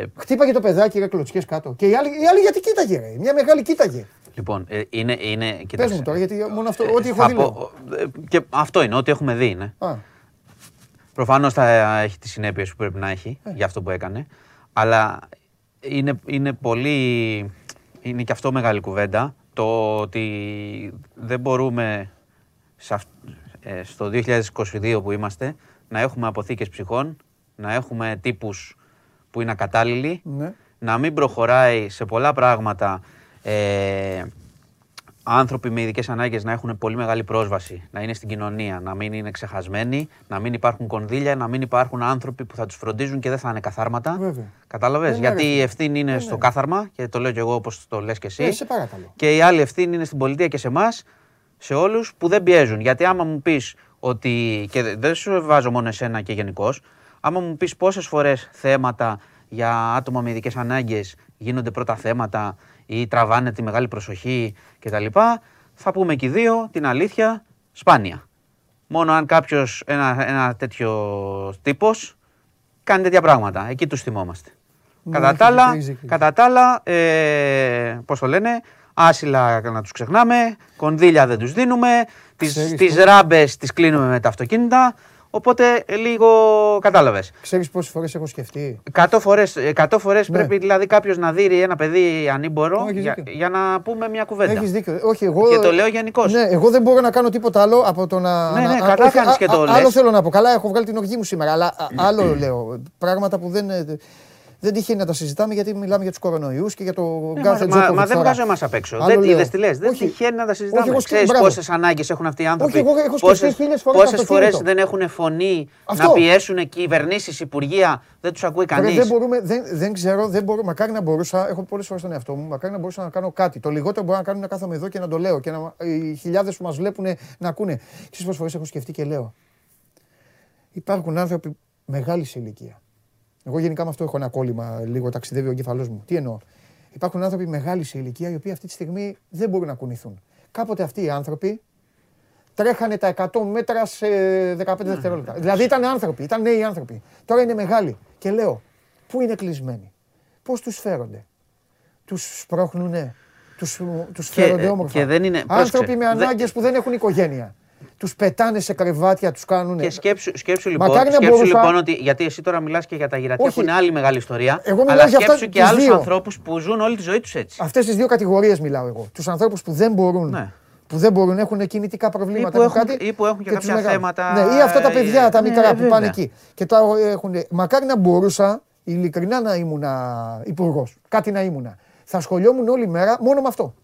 Ε, Χτύπαγε το παιδάκι, ρε κλωτσιές κάτω. Και η άλλη, η άλλη γιατί κοίταγε, ρε. Μια μεγάλη κοίταγε. Λοιπόν, ε, είναι. είναι Πες κοίταξε, μου τώρα, γιατί μόνο αυτό, ό,τι έχω θα δει. λέω. πω, ε, και αυτό είναι, ό,τι έχουμε δει είναι. Α, Προφανώς θα έχει τις συνέπειες που πρέπει να έχει Ε. για αυτό που έκανε. Αλλά είναι, είναι πολύ. Είναι και αυτό μεγάλη κουβέντα. Το ότι δεν μπορούμε σε αυ- ε, στο 2022 που είμαστε να έχουμε αποθήκες ψυχών, να έχουμε τύπους που είναι ακατάλληλοι, ναι. να μην προχωράει σε πολλά πράγματα ε, άνθρωποι με ειδικές ανάγκες να έχουν πολύ μεγάλη πρόσβαση, να είναι στην κοινωνία, να μην είναι ξεχασμένοι, να μην υπάρχουν κονδύλια, να μην υπάρχουν άνθρωποι που θα τους φροντίζουν και δεν θα είναι καθάρματα. Βέβαια. Κατάλαβες; Ναι, ναι, Γιατί ρε η φίλε. ευθύνη είναι Ναι, στο ναι. κάθαρμα και το λέω και εγώ όπως το λες και εσύ. Ε, σε παρακαλώ. Και η άλλη ευθύνη είναι στην πολιτεία και σε εμάς, σε όλους που δεν πιέζουν. Γιατί άμα μου πεις ότι. και δεν σου βάζω μόνο εσένα και γενικώς, άμα μου πεις πόσες φορές θέματα για άτομα με ειδικές ανάγκες γίνονται πρώτα θέματα ή τραβάνε τη μεγάλη προσοχή κτλ. Θα πούμε και οι δύο την αλήθεια σπάνια. Μόνο αν κάποιος, ένα, ένα τέτοιο τύπος, κάνει τέτοια πράγματα. Εκεί τους θυμόμαστε. Ναι, κατά, έχεις τα άλλα, δίκιο, έχεις δίκιο. κατά τα άλλα, ε, πώς το λένε, άσυλα να τους ξεχνάμε, κονδύλια δεν τους δίνουμε, τις, Ξέρεις τις που- ράμπες τις κλείνουμε με τα αυτοκίνητα, οπότε ε, λίγο κατάλαβες. Ξέρεις πόσες φορές έχω σκεφτεί; Εκατό φορές, εκατό φορές Ναι. πρέπει δηλαδή κάποιος να δει ένα παιδί ανήμπορο Έχεις για, δίκιο. για να πούμε μια κουβέντα. Έχεις δίκιο. Όχι, εγώ. Και το λέω γενικώς. Ναι, εγώ δεν μπορώ να κάνω τίποτα άλλο από το να. Ναι, να- ναι, α- καλά όχι, κάνεις α- και το α- λες. Άλλο θέλω να πω. Καλά, έχω βγάλει την οργή μου σήμερα. Αλλά α- άλλο λέω. Πράγματα που δεν. Ε, Δεν τυχαίνει να τα συζητάμε γιατί μιλάμε για τους κορονοϊούς και για το Ε, Γκάρθετ μα, μα, Τζόκοβιτς μα δεν τώρα. βγάζω εμά απ' έξω. Άλλο Δεν λέω. είδε τι λες. Δεν Όχι. τυχαίνει να τα Όχι, συζητάμε. εγώ σκέφτομαι- Ξέρεις μπράβο. πόσες ανάγκες έχουν αυτοί οι άνθρωποι; εγώ έχω σκεφτεί χίλιες φορές Πόσες αυτοκίνητο. φορές δεν έχουν φωνή Αυτό. να πιέσουν κυβερνήσει, υπουργεία; Δεν τους ακούει Βρε, κανείς; δεν, μπορούμε, δεν, δεν ξέρω, δεν μπορώ, μακάρι να μπορούσα, έχω πολλές φορές τον εαυτό μου, μακάρι να μπορούσα να κάνω κάτι. Το λιγότερο μπορώ να κάνω είναι να κάθομαι εδώ και να το λέω και να, οι χιλιάδες που μας βλέπουν να ακούνε. Ξέρεις πόσες φορές έχω σκεφτεί και λέω. Υπάρχουν άνθρωποι μεγάλης ηλικίας. Εγώ γενικά με αυτό έχω ένα κόλλημα, λίγο ταξιδεύει ο εγκεφαλός μου. Τι εννοώ; Υπάρχουν άνθρωποι μεγάλη ηλικία οι οποίοι αυτή τη στιγμή δεν μπορούν να κουνηθούν. Κάποτε αυτοί οι άνθρωποι τρέχανε τα 100 μέτρα σε 15 δευτερόλεπτα. Δηλαδή ήταν άνθρωποι, ήταν νέοι άνθρωποι. Τώρα είναι μεγάλοι. Και λέω, πού είναι κλεισμένοι, πώς τους φέρονται, τους σπρώχνουνε, τους, τους Και- φέρονται όμορφα; και δεν είναι- Άνθρωποι πρόσεξε, με δεν- ανάγκες που δεν έχουν οικογένεια. Τους πετάνε σε κρεβάτια, τους κάνουν. Και σκέψου, σκέψου, λοιπόν, Μακάρι να σκέψου μπορούσα- λοιπόν ότι. Γιατί εσύ τώρα μιλάς και για τα γυρατιά Όχι. που είναι άλλη μεγάλη ιστορία. Εγώ μιλάω αλλά για αυτά σκέψου και τις άλλους δύο. ανθρώπους που ζουν όλη τη ζωή τους έτσι. Αυτές τις δύο κατηγορίες μιλάω εγώ. Τους ανθρώπους που δεν μπορούν. Ναι. Που δεν μπορούν, έχουν κινητικά προβλήματα. Ή που έχουν- κάτι, ή που έχουν και τους κάποια μεγάλους. θέματα, Ναι, ή αυτά τα ε, παιδιά, τα ναι, μικρά που βέβαια. πάνε εκεί. Και τα έχουν. Μακάρι να μπορούσα ειλικρινά να ήμουν υπουργός. Κάτι να ήμουν. Θα ασχολιόμουν όλη μέρα μόνο με αυτό.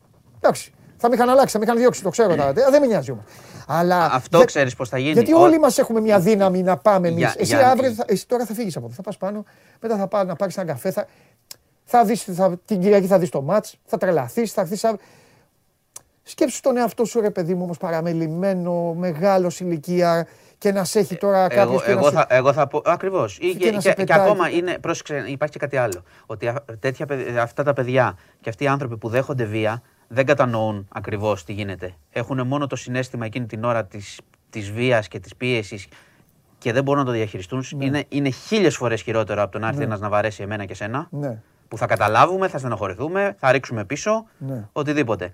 Εντάξει. Θα με είχαν αλλάξει, θα με είχαν διώξει, το ξέρω τώρα. Ε, Δεν με νοιάζει όμως. Αλλά Αυτό δεν- ξέρεις πώς θα γίνει. γιατί Ο- όλοι μας έχουμε μια δύναμη να πάμε εμείς. Για- Εσύ για- αύριο, θα, εσύ τώρα θα φύγεις από εδώ. Θα πας πάνω, μετά θα πάει να πάρεις ένα καφέ. Θα, θα δεις, θα, την Κυριακή θα δεις το μάτς, θα τρελαθείς, θα έρθεις αύριο. Σκέψου τον εαυτό σου, ρε παιδί μου, όμως παραμελημένο, μεγάλος ηλικία και να σε έχει τώρα κάποιος. Εγώ, εγώ, θα, εγώ θα πω. Ακριβώς. Και, Και να και, σε και πετάει ακόμα και- είναι. Πρόσεξε, υπάρχει και κάτι άλλο. Ότι α- τέτοια, παιδ- αυτά τα παιδιά και αυτοί οι άνθρωποι που δέχονται βία δεν κατανοούν ακριβώς τι γίνεται. Έχουν μόνο το συνέστημα εκείνη την ώρα της της βίας και της πίεσης και δεν μπορούν να το διαχειριστούν. Είναι, είναι χίλιες φορές χειρότερο από το να έρθει Ναι. ένας να βαρέσει εμένα και σένα. Ναι. Που θα καταλάβουμε, θα στενοχωρηθούμε, θα ρίξουμε πίσω. Ναι. Οτιδήποτε.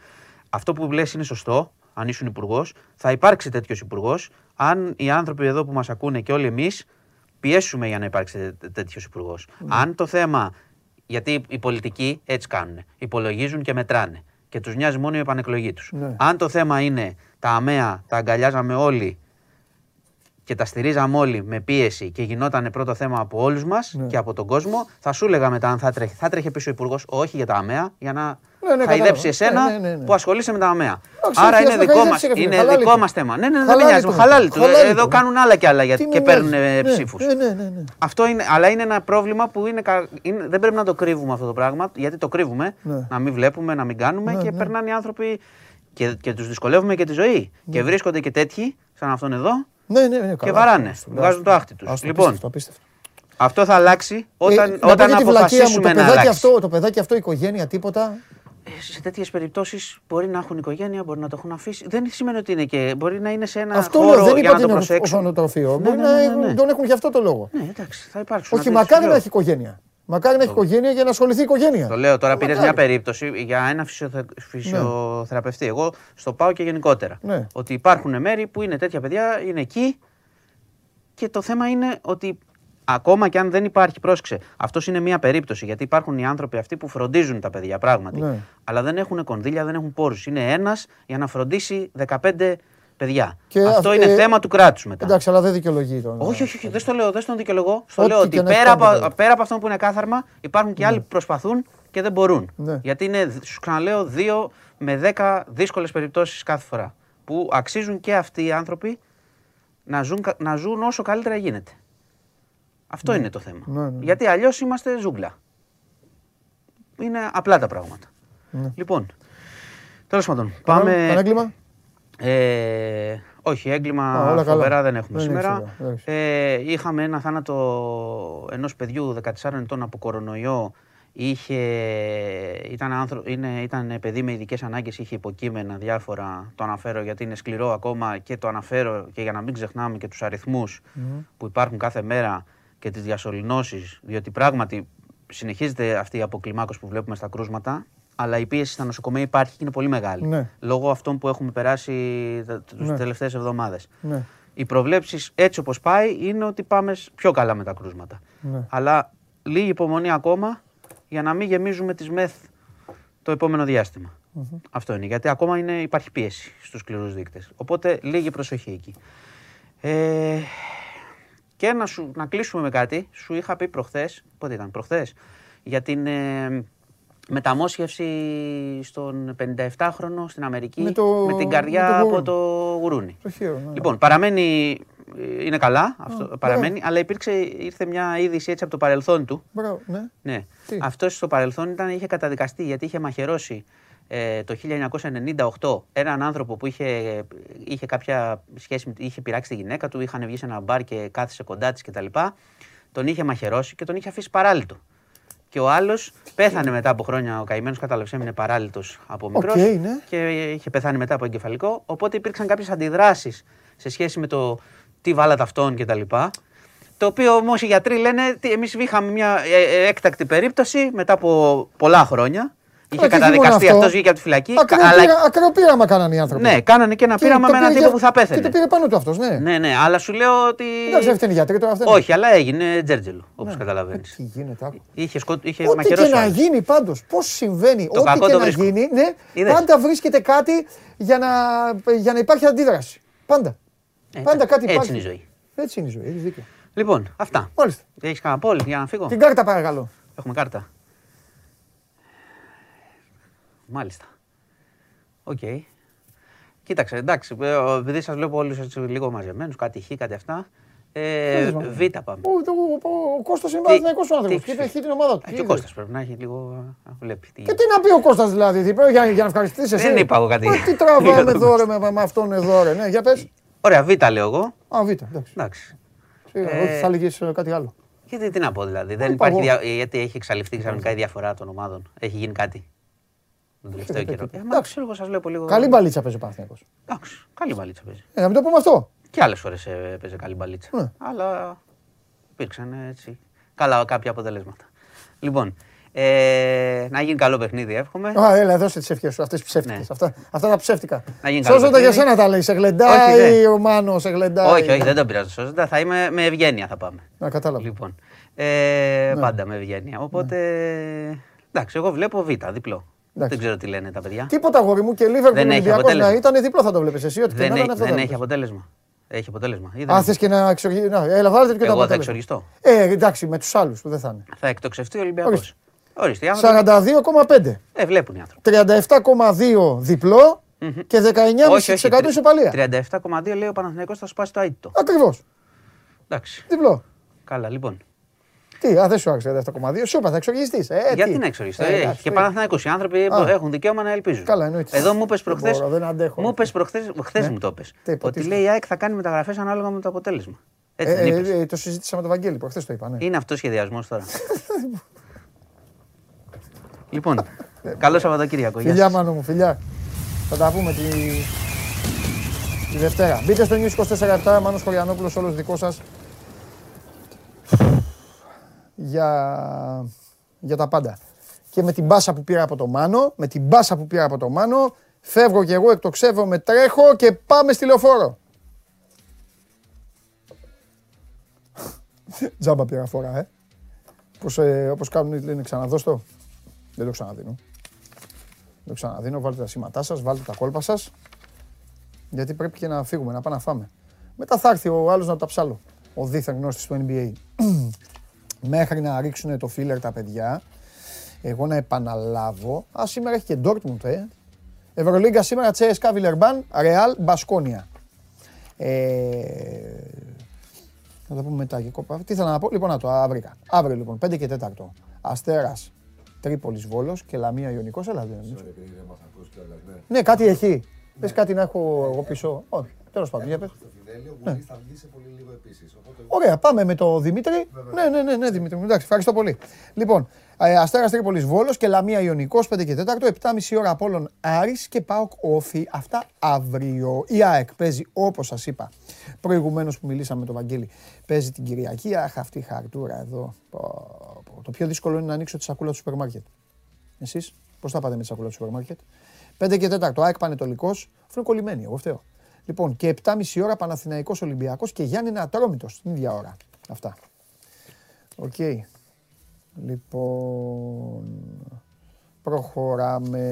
Αυτό που λες είναι σωστό, αν ήσουν υπουργός, θα υπάρξει τέτοιος υπουργός, αν οι άνθρωποι εδώ που μας ακούνε και όλοι εμείς πιέσουμε για να υπάρξει τέτοιος υπουργός. Ναι. Αν το θέμα. Γιατί οι πολιτικοί έτσι κάνουν. Υπολογίζουν και μετράνε. Και τους νοιάζει μόνο η επανεκλογή τους. Ναι. Αν το θέμα είναι τα αμαία, τα αγκαλιάζαμε όλοι και τα στηρίζαμε όλοι με πίεση και γινόταν πρώτο θέμα από όλους μας Ναι. και από τον κόσμο, θα σου έλεγα μετά αν θα τρέχει. Θα τρέχει πίσω ο υπουργός, όχι για τα αμαία, για να Ναι, ναι, χαϊδέψει κατάλαβα. εσένα Ναι, ναι, ναι. που ασχολείσαι με τα αμαία. Εντάξει, Άρα όχι, είναι ας με δικό μα χαϊδέψει, ρε φίλε, είναι χαλάλι δικό του. μας θέμα. Ναι, ναι, ναι, δεν Χαλάλι με νοιάζει. του. Χαλάλι του. Χαλάλι Εδώ του. κάνουν άλλα κι άλλα γιατί Τι και με παίρνουν νοιάζει. ε, Ναι, ψήφους. Ναι, ναι, ναι, ναι. Αυτό είναι, αλλά είναι ένα πρόβλημα που είναι, κα- είναι- δεν πρέπει να το κρύβουμε αυτό το πράγμα, γιατί το κρύβουμε, Ναι. να μην βλέπουμε, να μην κάνουμε Ναι, και ναι. περνάνε οι άνθρωποι και, και τους δυσκολεύουμε και τη ζωή. Και βρίσκονται και τέτοιοι, σαν αυτόν εδώ, Ναι, ναι, ναι, και καλά, βαράνε, άστο, βγάζουν άστο. το άχτι τους. Άστο, Λοιπόν, απίστευτο, απίστευτο. αυτό θα αλλάξει όταν, Ε, να πω όταν και τη βλακεία μου, αποφασίσουμε το να παιδάκι αλλάξει. αυτό, το παιδάκι αυτό, η οικογένεια, τίποτα. σε τέτοιες περιπτώσεις μπορεί να έχουν οικογένεια, μπορεί να το έχουν αφήσει. Δεν σημαίνει ότι είναι και. Μπορεί να είναι σε ένα Αυτό χώρο λέω, δεν για είπα να το ότι είναι προσέξουν. ορφανοτροφείο. Ναι, Μπορεί ναι, να ναι, έχουν- ναι. τον έχουν γι' αυτό το λόγο. Ναι, εντάξει, θα υπάρξουν. Όχι, αντίθεση, μακάρι λέω. να έχει οικογένεια. Μακάρι να έχει οικογένεια για να ασχοληθεί η οικογένεια. Το λέω τώρα, πήρες Μακάρι. μια περίπτωση για ένα φυσιοθε... φυσιοθεραπευτή. Εγώ στο πάω και γενικότερα. Ναι. Ότι υπάρχουν μέρη που είναι τέτοια παιδιά, είναι εκεί και το θέμα είναι ότι ακόμα και αν δεν υπάρχει, πρόσεξε, αυτός είναι μια περίπτωση γιατί υπάρχουν οι άνθρωποι αυτοί που φροντίζουν τα παιδιά πράγματι. Ναι. Αλλά δεν έχουν κονδύλια, δεν έχουν πόρους. Είναι ένας για να φροντίσει 15 παιδιά. Και αυτό αυ- είναι ε, θέμα του κράτους μετά. Εντάξει, αλλά δεν δικαιολογεί τον. Όχι, όχι, όχι, δεν στο λέω, δεν στον δικαιολογώ. Στο Ό,τι λέω και ότι να έχει πέρα κάνει το από, παιδί. πέρα από αυτό που είναι κάθαρμα, υπάρχουν και άλλοι που προσπαθούν και δεν μπορούν. Ναι. Γιατί είναι, σου ξαναλέω, δύο με δέκα δύσκολες περιπτώσεις κάθε φορά. Που αξίζουν και αυτοί οι άνθρωποι να ζουν, κα- να ζουν όσο καλύτερα γίνεται. Αυτό είναι το θέμα. Ναι, ναι. Γιατί αλλιώς είμαστε ζούγκλα. Είναι απλά τα πράγματα. Ναι. Λοιπόν, τέλος πάντων, Κανένα- πάμε. κανένα έγκλημα; Ε, όχι, έγκλημα Α, όλα καλά. φοβερά δεν έχουμε Δεν είναι σήμερα. σήμερα, εντάξει. Ε, είχαμε ένα θάνατο ενός παιδιού 14 ετών από κορονοϊό. Είχε, ήταν, άνθρω... είναι, ήταν παιδί με ειδικές ανάγκες, είχε υποκείμενα διάφορα. Το αναφέρω γιατί είναι σκληρό ακόμα και το αναφέρω και για να μην ξεχνάμε και τους αριθμούς που υπάρχουν κάθε μέρα και τις διασωληνώσεις, διότι πράγματι συνεχίζεται αυτή η αποκλιμάκωση που βλέπουμε στα κρούσματα, αλλά η πίεση στα νοσοκομεία υπάρχει και είναι πολύ μεγάλη. Ναι. Λόγω αυτών που έχουμε περάσει τι Ναι. τελευταίες εβδομάδες. Ναι. Οι προβλέψεις έτσι όπως πάει είναι ότι πάμε σ- πιο καλά με τα κρούσματα. Ναι. Αλλά λίγη υπομονή ακόμα για να μην γεμίζουμε τις μεθ το επόμενο διάστημα. Αυτό είναι, γιατί ακόμα είναι, υπάρχει πίεση στους σκληρούς δείκτες. Οπότε λίγη προσοχή εκεί. Ε, και να, σου, να κλείσουμε με κάτι, σου είχα πει προχθές, πότε ήταν, προχθές, για την ε, μεταμόσχευση στον 57χρονο στην Αμερική Με το- την με καρδιά το από γουρούνι. το γουρούνι. Το χείρο, ναι. Λοιπόν, παραμένει, ε, είναι καλά, αυτό, Α, παραμένει, αλλά υπήρξε, ήρθε μια είδηση έτσι από το παρελθόν του. Μπράβο, ναι. Ναι. Τι; Αυτός στο παρελθόν ήταν, είχε καταδικαστεί γιατί είχε μαχαιρώσει ε, το 1998 έναν άνθρωπο που είχε, είχε κάποια σχέση, με- είχε πειράξει τη γυναίκα του, είχαν βγει σε ένα μπαρ και κάθισε κοντά της κτλ. Τον είχε μαχαιρώσει και τον είχε αφήσει παράλυτο. Και ο άλλος πέθανε μετά από χρόνια. Ο καημένος κατάλαβες έμεινε παράλυτος από μικρός ναι. και είχε πεθάνει μετά από εγκεφαλικό. Οπότε υπήρξαν κάποιες αντιδράσεις σε σχέση με το τι βάλατε αυτόν κτλ. Το οποίο όμως οι γιατροί λένε ότι εμείς είχαμε μια ε, ε, έκτακτη περίπτωση μετά από πολλά χρόνια. Είχε και όχι καταδικαστεί μόνο αυτός. αυτό, βγήκε από τη φυλακή. Ακραίο αλλά- πείρα- Ακραίο πείραμα κάνανε οι άνθρωποι. Ναι, κάνανε και ένα Και πείραμα το με έναν πήρε τύπο για- που θα πέθαινε. Και το πήρε πάνω του αυτός, ναι. Ναι, ναι, αλλά σου λέω ότι. Εντάξει, αυτή είναι γιατροί τώρα. αυτά είναι. Όχι, αλλά έγινε τζέρτζελο, όπως καταλαβαίνεις. Τι γίνεται, άκου. Είχε, σκο... είχε Ό,τι και μαχαιρώσει. ο να άλλος. γίνει πάντως, πώς συμβαίνει, Το ό,τι κακό και το να βρίσκω. γίνει, ναι, Είδες. πάντα βρίσκεται κάτι για να, για να υπάρχει αντίδραση. Πάντα. Ε, Πάντα κάτι έτσι υπάρχει. είναι η ζωή. Έτσι είναι η ζωή, έχεις δίκιο. Λοιπόν, αυτά. Μάλιστα. Έχεις κανένα πόλη για να φύγω; Την κάρτα παρακαλώ. Έχουμε κάρτα. Μάλιστα. Οκ. Κοίταξε, εντάξει, ε, επειδή σας βλέπω όλους λίγο μαζεμένους, κάτι χ, κάτι αυτά. Ε, Ποιος β πάμε. Ο, ο, ο, ο Κώστας είναι Τι- Παναθηναϊκός ο άνθρωπος τι- και έχει την ομάδα του. Ε, Τι Και ο είδες. Κώστας πρέπει να έχει λίγο. να βλέπει. τι Και τι να πει ο Κώστας δηλαδή, τι, πρέπει για, για να ευχαριστήσεις εσύ; Δεν είπα εγώ κάτι. Μα Τι Για τραβάμε τον εδώ ρε, με, με αυτόν εδώ ρε, ναι, για πες. Ωραία, Β λέω εγώ. Α, β, εντάξει. Εντάξει. Σιγά, Ε, Όχι, θα έλεγες ε, κάτι άλλο. Γιατί τι να πω δηλαδή. Δεν είπα υπάρχει εγώ. δια... Γιατί έχει εξαλειφθεί ξαφνικά η διαφορά των ομάδων. Έχει γίνει κάτι. Τον τελευταίο τι- καιρό. τι- Ε, μα εντάξει. ξέρω εγώ, σας βλέπω λίγο. Καλή μπαλίτσα παίζει ο Παναθηναϊκός. Εντάξει, καλή μπαλίτσα παίζει. Ε, να μην το πούμε αυτό. Και άλλες φορές έπαιζε καλή μπαλίτσα. Ναι. Αλλά υπήρξαν ε, έτσι. Καλά κάποια αποτελέσματα. Λοιπόν, ε, να γίνει καλό παιχνίδι, εύχομαι. Α, έλα, δώσε τις ευχές σου, αυτές τις ψεύτικες. Ναι. Αυτά, αυτά τα ψεύτικα. Να γίνει καλό Σώζοντα για παιχνίδι. σένα τα λέει. Σε Όχι, γλεντάει δεν. ο Μάνος, σε γλεντάει. όχι, όχι, δεν τον πειράζω. Σώζοντα, θα είμαι με ευγένεια θα πάμε. Να κατάλαβα. Λοιπόν, ε, Ναι. πάντα με ευγένεια. Οπότε, εντάξει, εγώ βλέπω Β, διπλό. Εντάξει. Δεν ξέρω τι λένε τα παιδιά. Τίποτα αγόρι μου και Λίβερπουλ Δεν έχει Ολυμπιακός να αποτέλεσμα. ήταν διπλό θα το βλέπεις εσύ. Ό,τι και Δεν, να έχει, ήταν αυτό δεν θα έχει βλέπεις. αποτέλεσμα. Έχει αποτέλεσμα. Ή δεν Αν έχει. θες και να εξοργιστεί. Να, έλα, βάλτε και το Εγώ θα αποτέλεσμα. εξοργιστώ. Ε, εντάξει, με τους άλλους που δεν θα είναι. Θα εκτοξευτεί ο Ολυμπιακός. Ορίστε. Ορίστε. οι άνθρωποι- 42,5. Ε, βλέπουν οι άνθρωποι. 37,2 διπλό και 19,5% ισοπαλία. 37,2 λέει ο Παναθηναϊκός θα σπάσει το αίτητο. Ακριβώς. Εντάξει. Διπλό. Καλά, λοιπόν. Τι, α, δεν σου άρεσε 37,2. Σου είπα, θα εξοργιστείς. Ε, Γιατί τι. να εξοριστώ. Ε, Ε, εντάξει, και το- Παναθηναϊκός. Οι άνθρωποι Α. έχουν δικαίωμα να ελπίζουν. Καλά, εννοείται. Εδώ μου είπε Δεν προχθέ. μπορώ, δεν αντέχω. Μου είπε προχθέ, χθε Ναι. μου το είπε. Τι, Ότι υποτίθεται. λέει η ΑΕΚ θα κάνει μεταγραφές ανάλογα με το αποτέλεσμα. Έτσι Ε, δεν ε, είπες. ε, το συζήτησα με τον Βαγγέλη προχθές το είπα. Ναι. Είναι αυτός σχεδιασμός τώρα. λοιπόν, Καλό Σαββατοκύριακο. Γεια Φιλιά, σας. μάνο μου, φιλιά. Θα τα πούμε τη, τη Δευτέρα. Μπείτε στο News 24 Μάνος Χωριανόπουλος, όλος δικός σας. Για, για τα πάντα. Και με την μπάσα που πήρα από το Μάνο, με την μπάσα που πήρα από το Μάνο, φεύγω κι εγώ, εκτοξεύομαι, τρέχω και πάμε στη λεωφόρο. Τζάμπα πήρα φορά, ε. Όπως, ε, όπως κάνουν, λένε ξαναδώσ' το. Δεν το ξαναδίνω. Δεν το ξαναδίνω. Βάλτε τα σήματά σας, βάλτε τα κόλπα σας. Γιατί πρέπει και να φύγουμε, να πάμε να φάμε. Μετά θα έρθει ο άλλος να τα ψάλω. Ο δίθεν γνώστης του NBA. Μέχρι να ρίξουν το φίλερ τα παιδιά, εγώ να επαναλάβω. Α, σήμερα έχει και Dortmund, ε. Ευρωλίγκα σήμερα, CSKA Βιλερμπάν, Real Μπασκόνια. Ε, θα τα πούμε μετά και κόπα. Τι ήθελα να πω, λοιπόν, να το α, βρήκα. Αύριο λοιπόν, 5 και 4. Αστέρας Τρίπολης Βόλος και Λαμία Ιωνικός. Έλα, δεν είναι. Ναι, κάτι έχει. Θε κάτι να έχω εγώ πίσω. Όχι, τέλος πάντων, για πες. Στο Φιδέλιο, ο Γουλής θα βγει σε πολύ λίγο επίσης. Οπότε Ωραία, πάμε με το Δημήτρη. Ναι, ναι, ναι, ναι, Δημήτρη. μου. Εντάξει, ευχαριστώ πολύ. Λοιπόν, ε, Αστέρα Τρίπολη Βόλος και Λαμία Ιωνικός 5 και 4, 7,5 ώρα από όλων Άρης και Πάοκ Όφη. Αυτά αύριο. Η ΑΕΚ παίζει όπως σας είπα προηγουμένως που μιλήσαμε με τον Βαγγέλη. Παίζει την Κυριακή. Αχ, αυτή η χαρτούρα εδώ. Πω, πω. Το πιο δύσκολο είναι να ανοίξω τη σακούλα του σούπερ μάρκετ. Εσείς, πώς θα πάτε με τη σακούλα του σούπερ μάρκετ; 5 και 4, ΑΕΚ Πανετολικός. Αυτό είναι κολλημένοι, εγώ φταίω. Λοιπόν, και 7,5 ώρα Παναθηναϊκός Ολυμπιακός και Γιάννη Ατρόμητος την ίδια ώρα. Αυτά. Οκ. Λοιπόν, προχωράμε.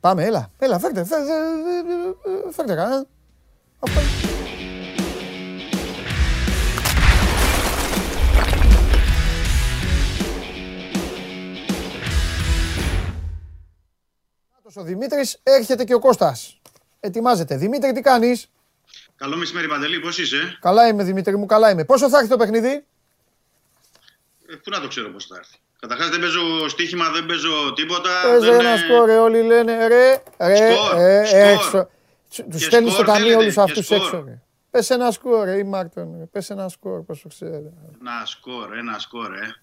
Πάμε, έλα, έλα, φέρτε, φέρτε, φέρτε κανένα. Αυτό είναι. Νάτος Ο Δημήτρης, έρχεται και ο Κώστας. Ετοιμάζεται. Δημήτρη, τι κάνεις; Καλό μεσημέρι, Παντελή, πώς είσαι; Καλά είμαι, Δημήτρη μου, καλά είμαι. Πόσο θα έρθει το παιχνίδι; Ε, πού να το ξέρω πώς θα έρθει. Καταρχάς δεν παίζω στοίχημα, δεν παίζω τίποτα. Παίζει δεν, ένα ε, σκορ, ρε, όλοι λένε ρε, ρε, Σκορ, ε, σκορ. έξω. Τους Και στέλνεις στο σκορ ταμείο θέλετε, όλους και αυτούς σκορ. έξω. Ρε. Πες ένα σκορ, ρε, η Μάρτον. ρε. Πες ένα σκορ, πόσο ξέρει. Ένα σκορ, ένα σκορ, ε.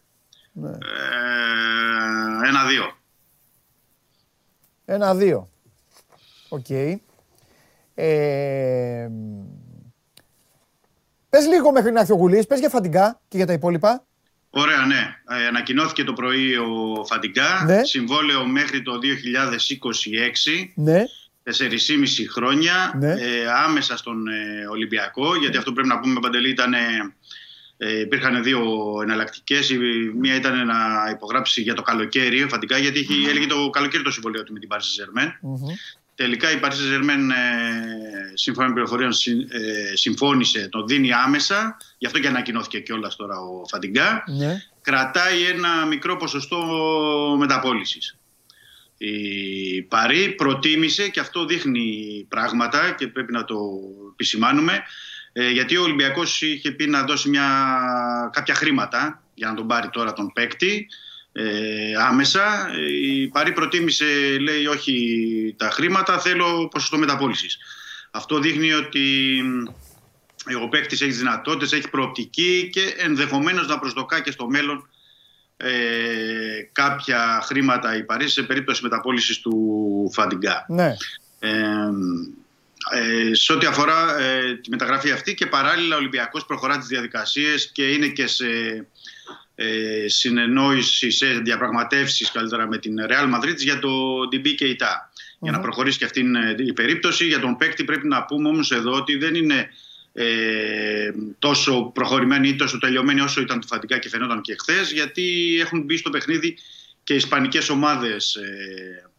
Ναι. ε ένα-δύο. Ένα-δύο. Οκ. Ε, πες λίγο μέχρι να έρθει ο Γουλής, πες για Φαντιγκά και για τα υπόλοιπα. Ωραία, ναι. Ε, ανακοινώθηκε το πρωί ο Φαντιγκά. Ναι. Συμβόλαιο μέχρι το 2026. Ναι. 4,5 χρόνια Ναι. ε, άμεσα στον ε, Ολυμπιακό. Γιατί αυτό πρέπει να πούμε, Παντελή, ήταν. Ε, ε, υπήρχαν δύο εναλλακτικές. Μία ήταν να υπογράψει για το καλοκαίρι, φαντικά, γιατί είχε, έλεγε το καλοκαίρι το συμβολίο του με την Paris Saint-Germain. Μμμ. Τελικά η Paris Saint-Germain, ε, σύμφωνα με πληροφορίες, συ- ε, συμφώνησε, τον δίνει άμεσα. Γι' αυτό και ανακοινώθηκε κιόλας τώρα ο Φαντιγκά. Ναι. Κρατάει ένα μικρό ποσοστό μεταπόλησης. Η Παρή προτίμησε και αυτό δείχνει πράγματα και πρέπει να το επισημάνουμε ε, γιατί ο Ολυμπιακός είχε πει να δώσει μια, κάποια χρήματα για να τον πάρει τώρα τον παίκτη ε, άμεσα. Η Παρή προτίμησε, λέει, όχι τα χρήματα, θέλω ποσοστό μεταπόλησης. Αυτό δείχνει ότι ε, ο παίκτης έχει δυνατότητες, έχει προοπτική και ενδεχομένως να προσδοκά και στο μέλλον ε, κάποια χρήματα η Παρίσι σε περίπτωση μεταπόλησης του Φαντιγκά. Ναι. Ε, ε, σε ό,τι αφορά ε, τη μεταγραφή αυτή και παράλληλα ο Ολυμπιακός προχωρά τις διαδικασίες και είναι και σε ε, συνεννόησης, σε διαπραγματεύσεις καλύτερα με την Real Madrid για το DB Keita. Για να προχωρήσει και αυτήν ε, η περίπτωση. Για τον παίκτη πρέπει να πούμε όμως εδώ ότι δεν είναι ε, τόσο προχωρημένη ή τόσο τελειωμένη όσο ήταν του Φαντικά και φαινόταν και χθες, γιατί έχουν μπει στο παιχνίδι και οι ισπανικές ομάδες ε,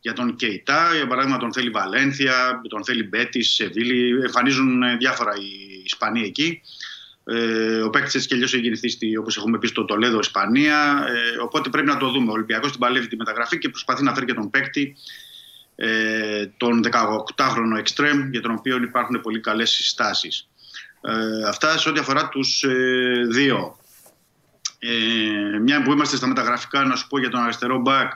για τον Κεϊτά. Για παράδειγμα τον θέλει Βαλένθια, τον θέλει Μπέτης, Σεβίλη. Εμφανίζουν ε, διάφορα οι Ισπανοί εκεί. Ε, ο παίκτης έτσι κι αλλιώς έχει γεννηθεί, όπως έχουμε πει, στο Τολέδο, Ισπανία. Ε, οπότε πρέπει να το δούμε. Ο Ολυμπιακός την παλεύει τη μεταγραφή και προσπαθεί να φέρει και τον παίκτη, ε, τον 18χρονο Extreme, για τον οποίο υπάρχουν πολύ καλές συστάσεις. Ε, αυτά σε ό,τι αφορά τους ε, δύο. Ε, μια που είμαστε στα μεταγραφικά, να σου πω για τον αριστερό μπακ,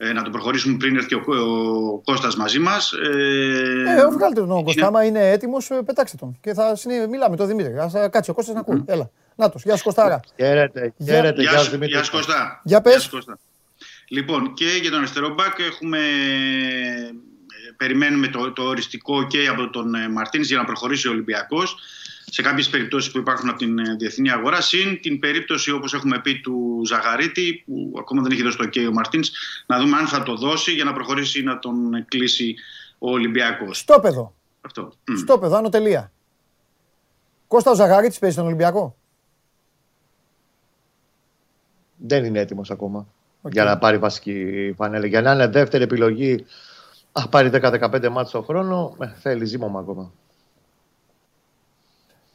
ε, να το προχωρήσουμε πριν έρθει ο, ο Κώστας μαζί μας. Ε, Ε, βγάλτε τον Κώστα. Άμα είναι έτοιμος, πετάξτε τον. Και θα συνε... μιλάμε το Δημήτρη. Ας ε, κάτσει ο Κώστας να ακούει. Έλα. Νάτος, γεια σου Κωστάρα. Χαίρετε, Γεια- χαίρετε. Γεια Γεια σου, σου Δημήτρη. γεια σου Κώστα. Για πες. Γεια σου, Κώστα. Λοιπόν, και για τον αριστερό μπακ έχουμε. ε, Περιμένουμε το, το οριστικό και από τον ε, Μαρτίνς για να προχωρήσει ο Ολυμπιακός σε κάποιες περιπτώσεις που υπάρχουν από την ε, διεθνή αγορά συν την περίπτωση όπως έχουμε πει του Ζαγαρίτη που ακόμα δεν έχει δώσει το OK ο Μαρτίνς να δούμε αν θα το δώσει για να προχωρήσει ή να τον κλείσει ο Ολυμπιακός. Στόπεδο. Αυτό. Μμ. Στόπεδο, άνω τελεία. Κώστα ο Ζαγαρίτης παίζει στον Ολυμπιακό; Δεν είναι έτοιμος ακόμα για να πάρει βασική φανέλα. Για να είναι δεύτερη επιλογή, α πάρει 10-15 μάτς το χρόνο, ε, θέλει ζύμωμα ακόμα.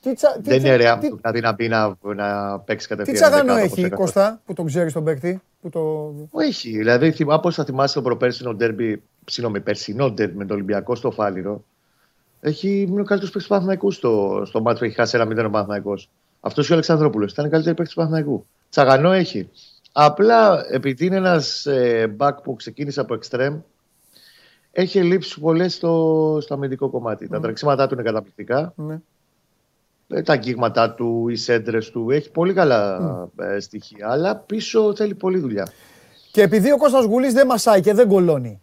Τι, τσα, τι, Δεν τσα- είναι ρεά τι, του δηλαδή να μπει να, να παίξει τι κατευθείαν. τσαγανό δεκάδα, έχει όπως έκανε. Κώστα που τον ξέρει τον παίκτη. Που το... Όχι, δηλαδή θυμάμαι πώ θα θυμάσαι το προπέρσινο ντέρμπι, συγγνώμη, περσινό ντέρμπι με τον Ολυμπιακό στο Φάληρο. Έχει είναι ο καλύτερος παίκτης του Παναθηναϊκού στο, στο μάτι που έχει χάσει ένα 0 ο Παναθηναϊκός. Αυτός και ο Αλεξανδρόπουλος ήταν καλύτερο παίκτης του Παναθηναϊκού. Τσαγανό έχει. Απλά επειδή είναι ένας ε, back που ξεκίνησε από εξτρέμ, έχει λείψει πολλές στο, στο αμυντικό κομμάτι. Τα τρεξίματά του είναι καταπληκτικά. Ναι. Ε, τα αγγίγματά του, οι σέντρες του. Έχει πολύ καλά ε, στοιχεία. Αλλά πίσω θέλει πολλή δουλειά. Και επειδή ο Κώστας Γουλής δεν μασάει και δεν κολώνει,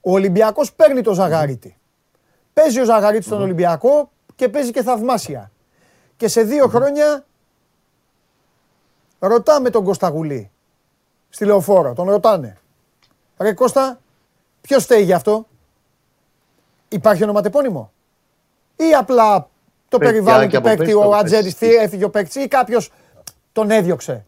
ο Ολυμπιακός παίρνει το Ζαγαρίτη. Παίζει ο Ζαγαρίτης στον Ολυμπιακό και παίζει και θαυμάσια. Και σε δύο χρόνια ρωτάμε τον Κώστα Γουλή στη λεωφόρο, τον ρωτάνε. Ρε Κώστα, ποιος φταίει γι' αυτό; Υπάρχει ονοματεπώνυμο; Ή απλά το Παιδιά, περιβάλλον και του από παίκτη, πέρσι ο το Ατζέντης πέρσι. έφυγε ο παίκτης ή κάποιος τον έδιωξε.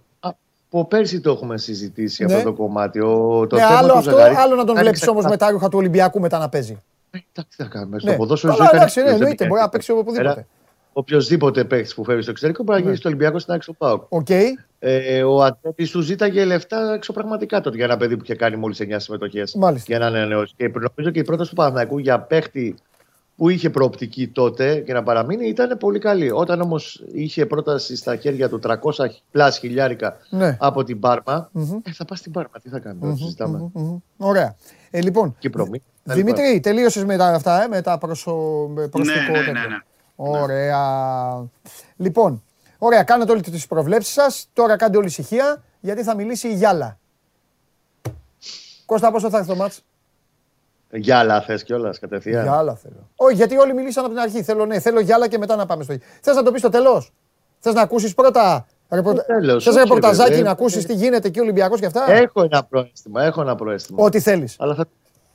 Από πέρσι το έχουμε συζητήσει Ναι. αυτό το κομμάτι. Ο, το ναι, θέμα άλλο του αυτό, Ζαγαρίτη άλλο να τον ήταν βλέπεις όμως ξεκάθαρο. με τα ρούχα του Ολυμπιακού μετά να παίζει. Εντάξει, τι θα κάνουμε. Ναι. Στο ποδόσφαιρο Καλά, ζωή κανείς εντάξει, ναι, δεν εννοείται, έχει μπορεί να εύκολο. παίξει οπουδήποτε. Ένα- Οποιοδήποτε παίκτης που φεύγει στο εξωτερικό μπορεί να γίνει στο Ολυμπιακό στην άξιο Πάοκ. Οκ. Ε, ο Ατέπη του ζήταγε λεφτά εξωπραγματικά τότε για ένα παιδί που είχε κάνει μόλις 9 συμμετοχές. Μάλιστα. Για να ανανεώσει. Και νομίζω και η πρόταση του Παναθηναϊκού για παίχτη που είχε προοπτική τότε και να παραμείνει ήταν πολύ καλή. Όταν όμως είχε πρόταση στα χέρια του 300 πλάς χιλιάρικα Ναι. από την Πάρμα, Μμμ. ε, θα πας στην Πάρμα. Τι θα κάνουμε, mm συζητάμε. Μμμ. Ωραία. Ε, λοιπόν, Κύπρο, μη. Δημήτρη, τελείωσες με τα αυτά, ε, με τα προσω... με προσωπικό ναι, ναι, τέτοιο. ναι. Ωραία. Λοιπόν, ωραία, κάνετε όλες τις προβλέψεις σας. Τώρα κάντε όλη ησυχία, γιατί θα μιλήσει η Γιάλα. Κώστα, πόσο θα έρθει το μάτς; Για άλλα θες κιόλας κατευθείαν. Γιάλα θέλω. Όχι, γιατί όλοι μιλήσαν από την αρχή. Θέλω, ναι, θέλω Γιάλα και μετά να πάμε στο. Θες να το πεις στο τέλος; Θες να ακούσεις πρώτα. Ρεπορτα... Στο τέλος, Θες όχι, ρεπορταζάκι ρε, να ε, ακούσεις τι γίνεται εκεί ο Ολυμπιακός και αυτά; Έχω ένα πρόαισθημα. Έχω ένα πρόαισθημα. Ό,τι θέλεις. Αλλά θα,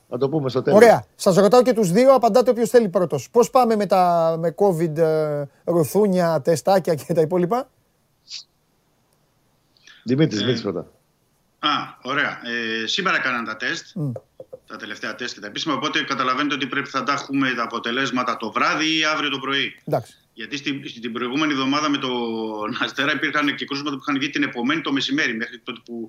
θα το πούμε στο τέλος. Ωραία. Σας ρωτάω και τους δύο, απαντάτε όποιος θέλει πρώτος. Πώς πάμε με, τα, με COVID, ε, ρουθούνια, τεστάκια και τα υπόλοιπα; Δημήτρης, Δημήτρης πρώτα. Α, ωραία. Ε, σήμερα κάναν τα τεστ, Μμ. τα τελευταία τεστ και τα επίσημα, οπότε καταλαβαίνετε ότι πρέπει θα τα έχουμε τα αποτελέσματα το βράδυ ή αύριο το πρωί. Εντάξει. Γιατί στην, στην προηγούμενη εβδομάδα με τον Αστέρα υπήρχαν και κρούσματα που είχαν βγει την επομένη το μεσημέρι, μέχρι τότε που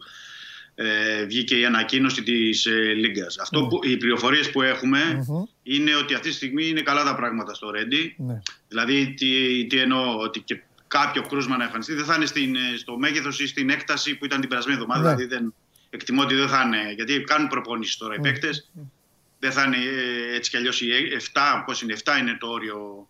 ε, βγήκε η ανακοίνωση της ε, Λίγκας. Αυτό που, οι πληροφορίες που εχουμε είναι ότι αυτή τη στιγμή είναι καλά τα πράγματα στο Ρέντι. Ναι. Δηλαδή, τι, τι εννοώ, ότι και κάποιο κρούσμα να εμφανιστεί δεν θα είναι στην, ε, στο μέγεθος ή στην έκταση που ήταν την περασμένη εβδομάδα. Ναι. Δηλαδή, δεν, εκτιμώ ότι δεν θα είναι. Γιατί κάνουν προπόνηση τώρα οι παίκτες. Δεν θα είναι ε, έτσι κι αλλιώς οι 7, πώς είναι, 7 είναι το όριο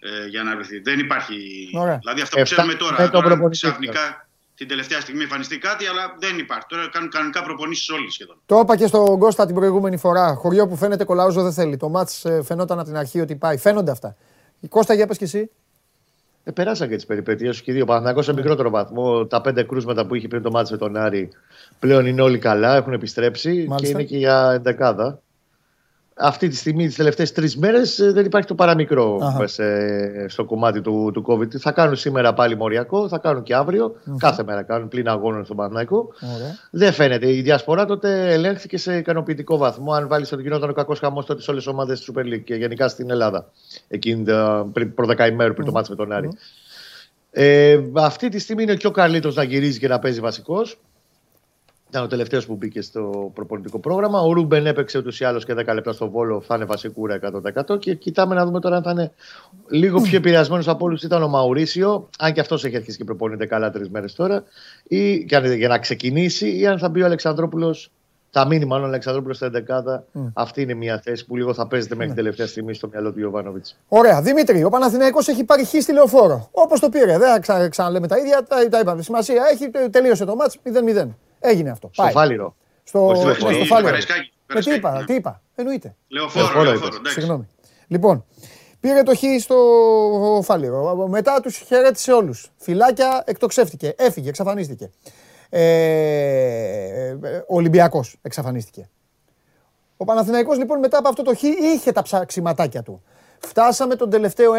ε, για να βρεθεί. Δεν υπάρχει. Ωραία. Δηλαδή, αυτό που Εφτά ξέρουμε με τώρα. το τώρα προπονητή. ξαφνικά την τελευταία στιγμή εμφανιστεί κάτι, αλλά δεν υπάρχει. Τώρα κάνουν κανονικά προπονήσεις όλοι σχεδόν. Το είπα και στον Κώστα την προηγούμενη φορά. Χωριό που φαίνεται κολαούζο δεν θέλει. Το μάτς ε, φαινόταν από την αρχή ότι πάει. Φαίνονται αυτά. Η Κώστα, για πες και εσύ. Ε, περάσαν και τις περιπέτειες σου και οι δύο. Παναθηναϊκός σε μικρότερο βαθμό. Τα πέντε κρούσματα που είχε πριν το μάτι με τον Άρη πλέον είναι όλοι καλά, έχουν επιστρέψει Μάλιστα. και είναι και για εντεκάδα. Αυτή τη στιγμή, τις τελευταίες τρεις μέρες, δεν υπάρχει το παραμικρό Αχα. μες, ε, στο κομμάτι του, του COVID. Θα κάνουν σήμερα πάλι μοριακό, θα κάνουν και αύριο. Κάθε μέρα κάνουν πλην αγώνων στον Παναθηναϊκό. Ωραία. Δεν φαίνεται. Η διασπορά τότε ελέγχθηκε σε ικανοποιητικό βαθμό. Αν βάλει ότι γινόταν ο κακός χαμός τότε σε όλες τις ομάδες της Super League και γενικά στην Ελλάδα. Εκείνη τα- πριν προδεκαημέρου πριν το μάτι με τον Άρη. Ε, αυτή τη στιγμή είναι και ο Καρλίτο να γυρίζει και να παίζει βασικός. Ήταν ο τελευταίος που μπήκε στο προπονητικό πρόγραμμα. Ο Ρούμπεν έπαιξε ούτως ή άλλως και 10 λεπτά στο βόλο. Θα είναι βασικούρα 100%. Και κοιτάμε να δούμε τώρα αν θα είναι λίγο πιο επηρεασμένος από όλους. Ήταν ο Μαουρίσιο, αν και αυτός έχει αρχίσει και προπονείται καλά τρεις μέρες τώρα. Ή και αν- για να ξεκινήσει, ή αν θα μπει ο Αλεξανδρόπουλος. Θα μείνει μάλλον ο Αλεξανδρόπουλος στα 11. Αυτή είναι μια θέση που λίγο θα παίζεται μέχρι τελευταία στιγμή στο μυαλό του Ιωβάνοβιτς. Ωραία. Δημήτρη, ο Παναθηναϊκός έχει πάρει χ στη λεωφόρο. Όπως το πήρε. Δεν θα ξα, ξαναλέμε τα ίδια. Τα, τα είπαμε. Σημασία έχει. τε- Τελείωσε το μάτς 0-0. Έγινε αυτό. Στο Πάει. Φάληρο. Στο, Όχι, ναι, στο στο Φάληρο. Φάληρο. Καραϊσκάκη, Ε, τι Καραϊσκάκη, είπα, ναι. τι είπα. Εννοείται. Λεωφόρο, Λεωφόρο λεωφόρο, είπες. εντάξει. Συγγνώμη. Λοιπόν, πήρε το χ στο Φάληρο. Μετά τους χαιρέτησε όλους. Φυλάκια, εκτοξεύτηκε. Έφυγε, εξαφανίστηκε. Ε, ο Ολυμπιακός εξαφανίστηκε. Ο Παναθηναϊκός λοιπόν μετά από αυτό το χ είχε τα ψαξιματάκια του. Φτάσαμε τον τελευταίο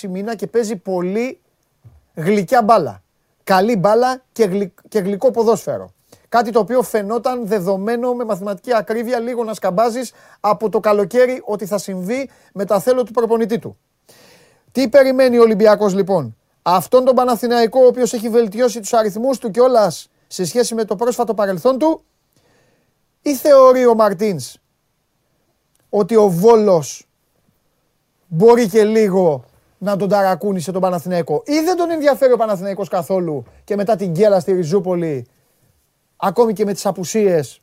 1-1,5 μήνα και παίζει πολύ γλυκιά μπάλα. Καλή μπάλα και, γλυ- και γλυκό ποδόσφαιρο. Κάτι το οποίο φαινόταν δεδομένο με μαθηματική ακρίβεια λίγο να σκαμπάζεις από το καλοκαίρι ότι θα συμβεί με τα θέλω του προπονητή του. Τι περιμένει ο Ολυμπιακός λοιπόν; Αυτόν τον Παναθηναϊκό ο οποίος έχει βελτιώσει τους αριθμούς του κιόλας σε σχέση με το πρόσφατο παρελθόν του; Ή θεωρεί ο Μαρτίνς ότι ο Βόλος μπορεί και λίγο να τον ταρακούνησε τον Παναθηναϊκό; Ή δεν τον ενδιαφέρει ο Παναθηναϊκός καθόλου και μετά την γκέλα στη Ριζούπολη ακόμη και με τις απουσίες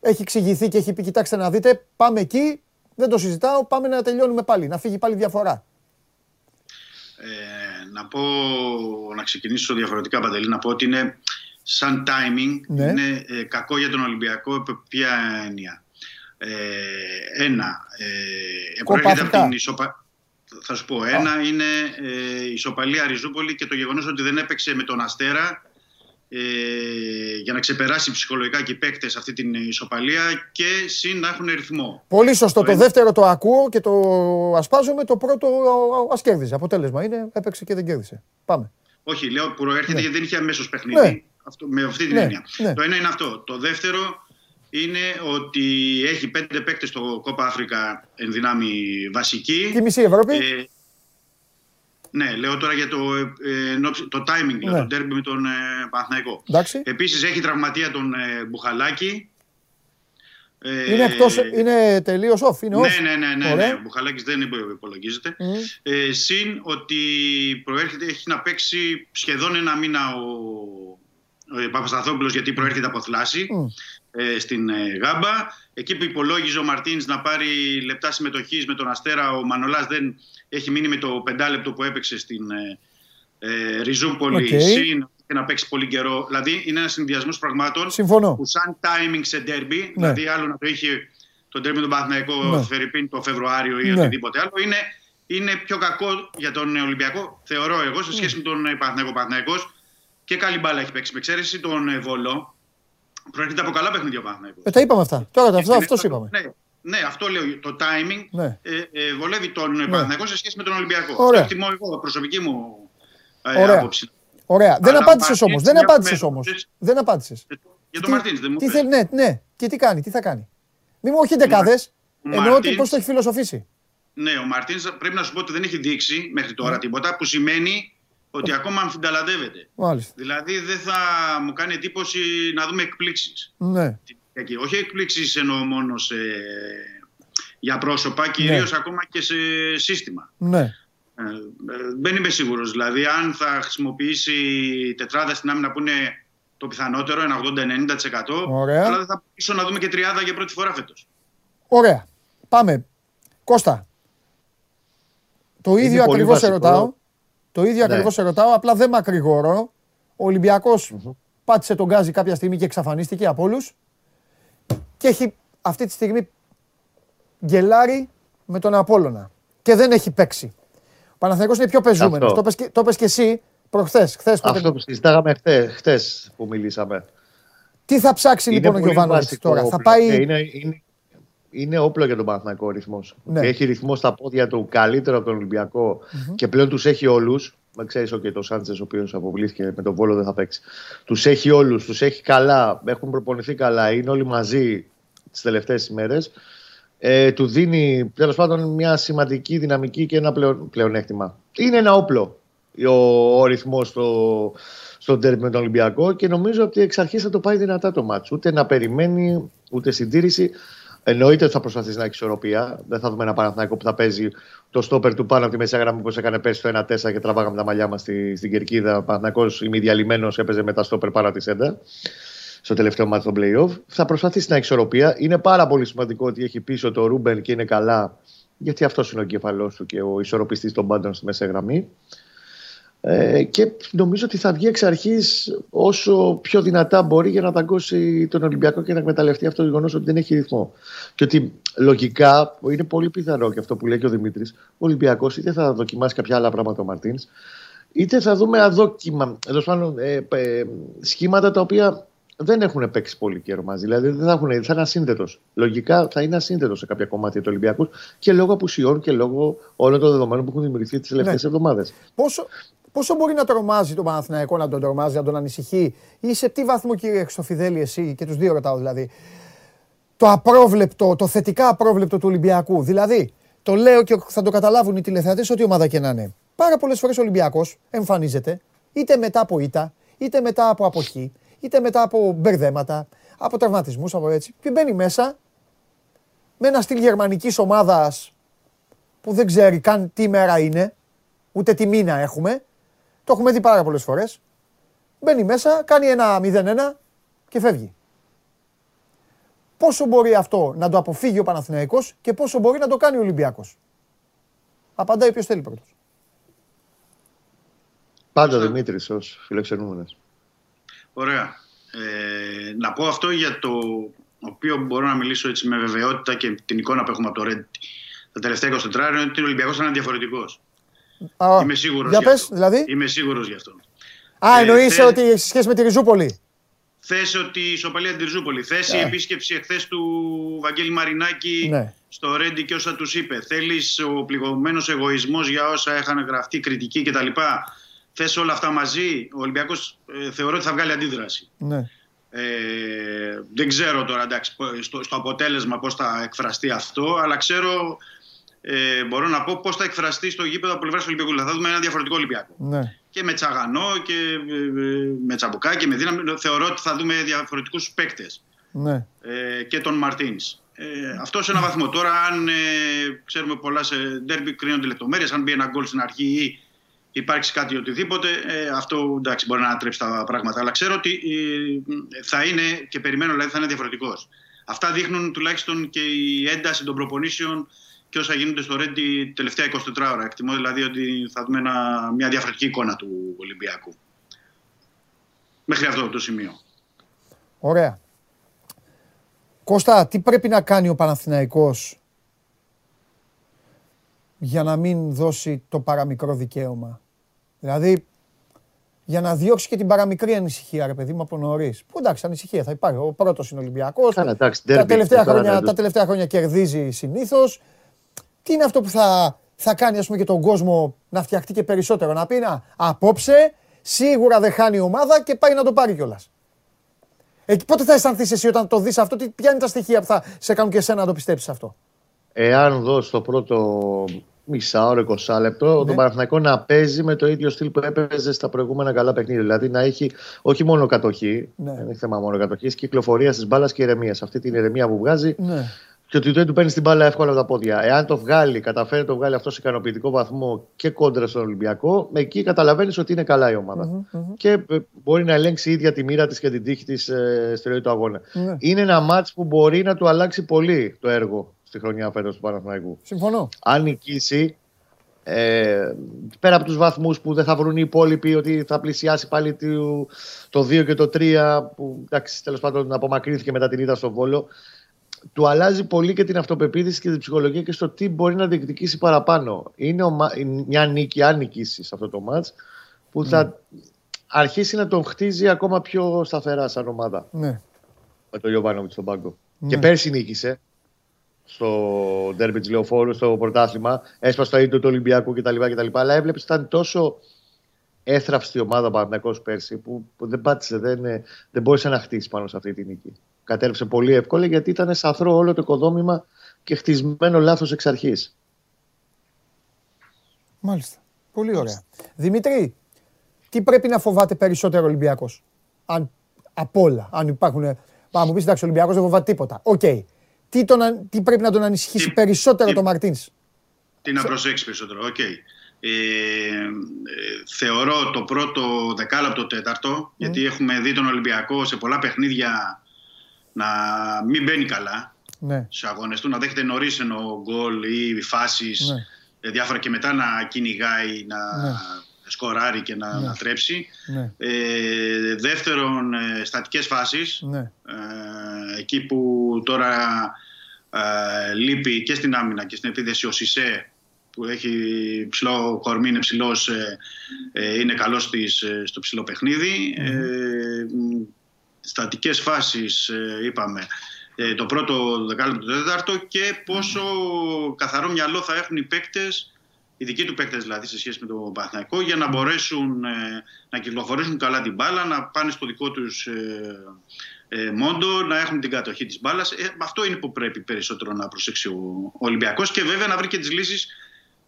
έχει εξηγηθεί και έχει πει κοιτάξτε να δείτε πάμε εκεί δεν το συζητάω πάμε να τελειώνουμε πάλι να φύγει πάλι διαφορά Ε, να πω, να ξεκινήσω διαφορετικά Παντελή, να πω ότι είναι σαν timing, Ναι. είναι ε, κακό για τον Ολυμπιακό, επ' ποια έννοια. Ε, ένα, ε, Κόπα προέρχεται από Αφρικά. την ισοπα... Θα σου πω, ένα είναι ε, η ισοπαλία Ριζούπολη και το γεγονός ότι δεν έπαιξε με τον Αστέρα ε, για να ξεπεράσει ψυχολογικά και οι παίκτες αυτή την ισοπαλία και συν να έχουν ρυθμό. Πολύ σωστό. Το Το ένα. δεύτερο το ακούω και το ασπάζομαι. Το πρώτο ας κέρδιζε. Αποτέλεσμα είναι έπαιξε και δεν κέρδισε. Πάμε. Όχι, λέω προέρχεται Ναι. γιατί δεν είχε αμέσως παιχνίδι. Ναι. Αυτό, με αυτή την Ναι, έννοια. ναι. Το ένα είναι αυτό. Το δεύτερο είναι ότι έχει πέντε παίκτες στο Κόπα Αφρικα εν δυνάμει βασική. Και η μισή Ευρώπη. Ε, ναι, λέω τώρα για το, ε, εν ώψη- το timing, λέω, Ναι. το τέρμι με τον ε, Παναθηναϊκό. Εντάξει. Επίσης έχει τραυματία τον ε, Μπουχαλάκη. Ε, Είναι εκτός, είναι τελείως off. Είναι ναι, off. ναι, ναι, ναι, Ωραία. ναι. Ο Μπουχαλάκης δεν υπολογίζεται. Μμ. Ε, συν ότι προέρχεται, έχει να παίξει σχεδόν ένα μήνα ο, ο Παπασταθόπουλος γιατί προέρχεται από θλάση Μμ. Ε, στην ε, Γάμπα. Εκεί που υπολόγιζε ο Μαρτίνς να πάρει λεπτά συμμετοχής με τον Αστέρα, ο Μανολάς δεν έχει μείνει με το πεντάλεπτο που έπαιξε στην ε, ε, Ριζούπολη. Οκ. Συν και να παίξει πολύ καιρό. Δηλαδή είναι ένας συνδυασμός πραγμάτων Συμφωνώ. που σαν timing σε ντέρμπι, δηλαδή άλλο να το είχε το ντέρμπι τον Παναθηναϊκό Ναι. Φερρυπίν το Φεβρουάριο ή Ναι. οτιδήποτε άλλο, είναι, είναι πιο κακό για τον Ολυμπιακό, θεωρώ εγώ, σε σχέση με τον ε, Παναθηναϊκό. Παναθηναϊκός και καλή μπάλα έχει παίξει. Με εξαίρεση τον ε, Βόλο, προέρχεται από καλά παιχνίδια ο Παναθηναϊκός. Ε, τα είπαμε αυτά. Τώρα αυτό, Είναι- αυτός σου είπαμε. Ναι, ναι, αυτό λέω. Το timing Ναι. ε, ε, βολεύει τον ναι. Παναθηναϊκό σε σχέση με τον Ολυμπιακό. Ωραία. Αυτό εκτιμώ εγώ, προσωπική μου ε, Ωραία. άποψη. Ωραία. Δεν Αλλά ο απάντησες Μαρτίνς όμω. Δεν μια απάντησες μέρα όμως. χθες- Δεν απάντησες. Για τον Μαρτίνς δεν μου Τι πες. θέλει, ναι, ναι. Και τι κάνει, τι θα κάνει. Μη μου όχι δεκάδες. Ο Εννοώ ότι Μαρτίνς- πώς το έχει φιλοσοφήσει. Ναι, ο Μαρτίν πρέπει να σου πω ότι δεν έχει δείξει μέχρι τώρα τίποτα που σημαίνει ότι ακόμα αμφινταλαντεύεται. Μάλιστα. Δηλαδή δεν θα μου κάνει εντύπωση να δούμε εκπλήξεις. Ναι. Όχι εκπλήξεις εννοώ μόνο σε... για πρόσωπα, κυρίως ακόμα και σε σύστημα. Ναι. Ε, ε, δεν είμαι σίγουρος. Δηλαδή, αν θα χρησιμοποιήσει τετράδα στην άμυνα που είναι το πιθανότερο, ένα 80-90%, Ωραία. αλλά δεν θα ίσω να δούμε και τριάδα για πρώτη φορά φέτος. Ωραία. Πάμε. Κώστα. Το Είναι ίδιο πολύ ακριβώς σε βασικό. ρωτάω. Το ίδιο Ναι. ακριβώς σε ρωτάω. Απλά δεν μακρηγορώ. Ο ολυμπιακο πάτησε τον γκάζι κάποια στιγμή και εξαφανίστηκε από όλους. Και έχει αυτή τη στιγμή γκελάρει με τον Απόλλωνα. Και δεν έχει παίξει. Ο Παναθηναϊκός είναι πιο πεζούμενος. Αυτό. Το πες και, το πες και εσύ προχθές. Χθες, πότε- Αυτό που συζητάγαμε χτε που μιλήσαμε. Τι θα ψάξει λοιπόν ο πολύ Γιωβάνοβιτς βασικό τώρα; όπλο. Θα πάει. Ναι, είναι, είναι, είναι όπλο για τον Παναθηναϊκό ο ρυθμός. Ναι. Έχει ρυθμό στα πόδια του καλύτερο από τον ολυμπιακο και πλέον τους έχει όλους. Μα ξέρεις, okay, τος Σάντσε, ο οποίος αποβλήθηκε με τον Βόλο, δεν θα παίξει. Τους έχει όλους, τους έχει καλά, έχουν προπονηθεί καλά, είναι όλοι μαζί τις τελευταίες ημέρες. Ε, του δίνει τέλος πάντων μια σημαντική δυναμική και ένα πλεον, πλεονέκτημα. Είναι ένα όπλο ο, ο ρυθμός στο, στο ντέρμπι με τον Ολυμπιακό και νομίζω ότι εξ αρχής θα το πάει δυνατά το μάτσο. Ούτε να περιμένει, ούτε συντήρηση. Εννοείται ότι θα προσπαθήσεις να έχεις ισορροπία. Δεν θα δούμε ένα Παναθηναϊκό που θα παίζει το στόπερ του πάνω από τη μεσαία γραμμή όπως έκανε πέρσι το 1-4 και τραβάγαμε τα μαλλιά μας στη, στην κερκίδα. Ο Παναθηναϊκός ημιδιαλυμένος έπαιζε με τα στόπερ πάνω από τη σέντα στο τελευταίο μάτι των playoff. Θα προσπαθήσεις να έχεις ισορροπία. Είναι πάρα πολύ σημαντικό ότι έχει πίσω το Ρούμπεν και είναι καλά, γιατί αυτός είναι ο κεφαλό του και ο ισορροπιστής των πάντων στη μέσα γραμμή. Ε, και νομίζω ότι θα βγει εξ αρχής όσο πιο δυνατά μπορεί για να δαγκώσει τον Ολυμπιακό και να εκμεταλλευτεί αυτό το γεγονός ότι δεν έχει ρυθμό. Και ότι λογικά είναι πολύ πιθανό και αυτό που λέει και ο Δημήτρης, ο Ολυμπιακός είτε θα δοκιμάσει κάποια άλλα πράγματα ο Μαρτίνς, είτε θα δούμε αδόκιμα, εδώ πάνω, ε, ε, σχήματα τα οποία δεν έχουν παίξει πολύ καιρό μαζί. Δηλαδή δεν θα, έχουν, θα είναι ασύνδετος. Λογικά θα είναι ασύνδετος σε κάποια κομμάτια του Ολυμπιακού και λόγω απουσιών και λόγω όλων των δεδομένων που έχουν δημιουργηθεί τις τελευταίες Ναι. εβδομάδες. Πόσο, πόσο μπορεί να τρομάζει το Παναθηναϊκό, να τον τρομάζει, να τον ανησυχεί, ή σε τι βαθμό, κύριε Χρυστοφιδέλη, εσύ και τους δύο ρωτάω δηλαδή, το απρόβλεπτο, το θετικά απρόβλεπτο του Ολυμπιακού; Δηλαδή, το λέω και θα το καταλάβουν οι τηλεθεατές, ό,τι ομάδα και να είναι. Πάρα πολλές φορές ο Ολυμπιακός εμφανίζεται είτε μετά από ήττα, είτε μετά από αποχή, είτε μετά από μπερδέματα, από τραυματισμούς, από έτσι. Και μπαίνει μέσα με ένα στυλ γερμανικής ομάδας που δεν ξέρει καν τι μέρα είναι, ούτε τι μήνα έχουμε. Το έχουμε δει πάρα πολλές φορές. Μπαίνει μέσα, κάνει ένα 0-1 και φεύγει. Πόσο μπορεί αυτό να το αποφύγει ο Παναθηναϊκός και πόσο μπορεί να το κάνει ο Ολυμπιακός; Απαντάει όποιος θέλει πρώτος. Πάντα Δημήτρης ως φιλοξενούμενος. Ωραία. Ε, να πω αυτό για το οποίο μπορώ να μιλήσω έτσι με βεβαιότητα και την εικόνα που έχουμε από το Red τα τελευταία 24 ώρα είναι ότι ο Ολυμπιακός θα είναι διαφορετικός. Α, Είμαι σίγουρος Για γι' πες, αυτό. δηλαδή. Είμαι σίγουρος γι' αυτό. Α, Ε, εννοείς θε- ότι σε σχέση με τη Ριζούπολη. Θέση ότι η ισοπαλία την Ριζούπολη. Θέση Ναι. επίσκεψη εχθές του Βαγγέλη Μαρινάκη Ναι. στο Ρέντι και όσα τους είπε. Θέλεις ο πληγωμένος εγωισμός για όσα είχαν γραφτεί, κριτική κτλ. Θες όλα αυτά μαζί; Ο Ολυμπιακός θεωρώ ότι θα βγάλει αντίδραση. Ναι. Ε, δεν ξέρω τώρα εντάξει, πο- στο, στο αποτέλεσμα πώς θα εκφραστεί αυτό, αλλά ξέρω, ε, μπορώ να πω πώς θα εκφραστεί στο γήπεδο από πλευράς του Ολυμπιακού. Θα δούμε ένα διαφορετικό Ολυμπιακό. Ναι. Και με Τσαγανό και ε, ε, με Τσαμπουκά και με Δύναμη. Θεωρώ ότι θα δούμε διαφορετικούς παίκτες Ναι. ε, και τον Μαρτίνς. Ε, αυτό σε ένα βαθμό. Τώρα, αν ε, ξέρουμε πολλά σε ντέρμπι, κρίνονται λεπτομέρειες. Αν μπει ένα γκολ στην αρχή ή υπάρξει κάτι οτιδήποτε, ε, αυτό εντάξει, μπορεί να ανατρέψει τα πράγματα. Αλλά ξέρω ότι ε, θα είναι και περιμένω δηλαδή θα είναι διαφορετικός. Αυτά δείχνουν τουλάχιστον και η ένταση των προπονήσεων και όσα γίνονται στο Ρέντι τελευταία 24 ώρα. Εκτιμώ δηλαδή ότι θα δούμε ένα, μια διαφορετική εικόνα του Ολυμπιακού. Μέχρι αυτό το σημείο. Ωραία. Κώστα, τι πρέπει να κάνει ο Παναθηναϊκός για να μην δώσει το παραμικρό δικαίωμα; Δηλαδή, για να διώξει και την παραμικρή ανησυχία, ρε παιδί μου, από νωρίς. Που εντάξει, ανησυχία θα υπάρχει. Ο πρώτος είναι Ολυμπιακός. Καλά, εντάξει, Τα, derby, τελευταία τώρα χρόνια, δεν- τα τελευταία χρόνια κερδίζει συνήθως. Τι είναι αυτό που θα, θα κάνει ας πούμε, και τον κόσμο να φτιαχτεί και περισσότερο. Να πει να απόψε σίγουρα δεν χάνει η ομάδα και πάει να το πάρει κιόλας. Εκεί πότε θα αισθανθείς εσύ όταν το δεις αυτό, τι, ποια είναι τα στοιχεία που θα σε κάνουν και εσένα να το πιστέψεις αυτό; Εάν δω στο πρώτο μισάωρο, 20 λεπτό, Ναι. τον Παναθηναϊκό να παίζει με το ίδιο στυλ που έπαιζε στα προηγούμενα καλά παιχνίδια. Δηλαδή να έχει όχι μόνο κατοχή, Ναι. δεν έχει θέμα μόνο κατοχής, κυκλοφορία τη μπάλα και ηρεμίας. Αυτή την ηρεμία που βγάζει Ναι. Και ότι δεν του παίρνεις την μπάλα εύκολα από τα πόδια. Εάν το βγάλει, καταφέρει να το βγάλει αυτό σε ικανοποιητικό βαθμό και κόντρα στον Ολυμπιακό, εκεί καταλαβαίνεις ότι είναι καλά η ομάδα. Και ε, μπορεί να ελέγξει η ίδια τη μοίρα της και την τύχη της ε, στη ροή του αγώνα. Ναι. Είναι ένα μάτς που μπορεί να του αλλάξει πολύ το έργο στη χρονιά φέτος του Παναθηναϊκού. Συμφωνώ. Αν νικήσει, ε, πέρα από τους βαθμούς που δεν θα βρουν οι υπόλοιποι ότι θα πλησιάσει πάλι το, το 2 και το 3 που εντάξει τέλος πάντων απομακρύνθηκε μετά την ήττα στο Βόλο του αλλάζει πολύ και την αυτοπεποίθηση και την ψυχολογία και στο τι μπορεί να διεκδικήσει παραπάνω. Είναι ομα- μια νίκη, αν νικήσει σε αυτό το μάτς, που θα αρχίσει να τον χτίζει ακόμα πιο σταθερά σαν ομάδα Ναι. με τον Ιωβάνοβιτ στον πάγκο. Ναι. Και πέρσι νίκησε στο ντέρμπι της Λεωφόρου, στο πρωτάθλημα. Έσπασε το ίδιο του Ολυμπιακού κτλ. κτλ. Αλλά έβλεπες ότι ήταν τόσο έθραυστη η ομάδα Παναγιακό πέρσι που, που δεν πάτησε, δεν, ε, δεν μπόρεσε να χτίσει πάνω σε αυτή τη νίκη. Κατέρρευσε πολύ εύκολα γιατί ήταν σαθρό όλο το οικοδόμημα και χτισμένο λάθος εξ αρχής. Μάλιστα. Πολύ ωραία. Δημήτρη, τι πρέπει να φοβάται περισσότερο ο Ολυμπιακός; Αν απ' όλα, αν υπάρχουν. Πάμε μου πεις εντάξει, ο Ολυμπιακός δεν φοβάται τίποτα. Οκ. Τι, τον, αν- τι πρέπει να τον ανησυχήσει Τι- περισσότερο τι- το Μαρτίνς; Τι να προσέξει περισσότερο. Οκ. Ε, ε, θεωρώ το πρώτο δεκάλεπτο τέταρτο, γιατί έχουμε δει τον Ολυμπιακό σε πολλά παιχνίδια να μην μπαίνει καλά Ναι. στου αγώνες του, να δέχεται νωρίς ενώ γκολ ή φάσεις Ναι. διάφορα και μετά να κυνηγάει, να Ναι. σκοράρει και να, Ναι. να τρέψει. Ναι. Ε, δεύτερον, ε, στατικές φάσεις. Ναι. Ε, εκεί που τώρα ε, λείπει και στην άμυνα και στην επίθεση ο Σισε που έχει ψηλό κορμί, είναι ψηλός, ε, ε, είναι καλός στις, ε, στο ψηλό παιχνίδι. Ε, μ, στατικές φάσεις ε, είπαμε ε, το πρώτο δεκάλεπτο, το τέταρτο και πόσο καθαρό μυαλό θα έχουν οι παίκτες οι δικοί του παίκτες δηλαδή σε σχέση με τον Παναθηναϊκό για να μπορέσουν ε, να κυκλοφορήσουν καλά την μπάλα, να πάνε στο δικό τους ε, ε, μόντο, να έχουν την κατοχή της μπάλας. Ε, αυτό είναι που πρέπει περισσότερο να προσέξει ο Ολυμπιακός και βέβαια να βρει και τις λύσεις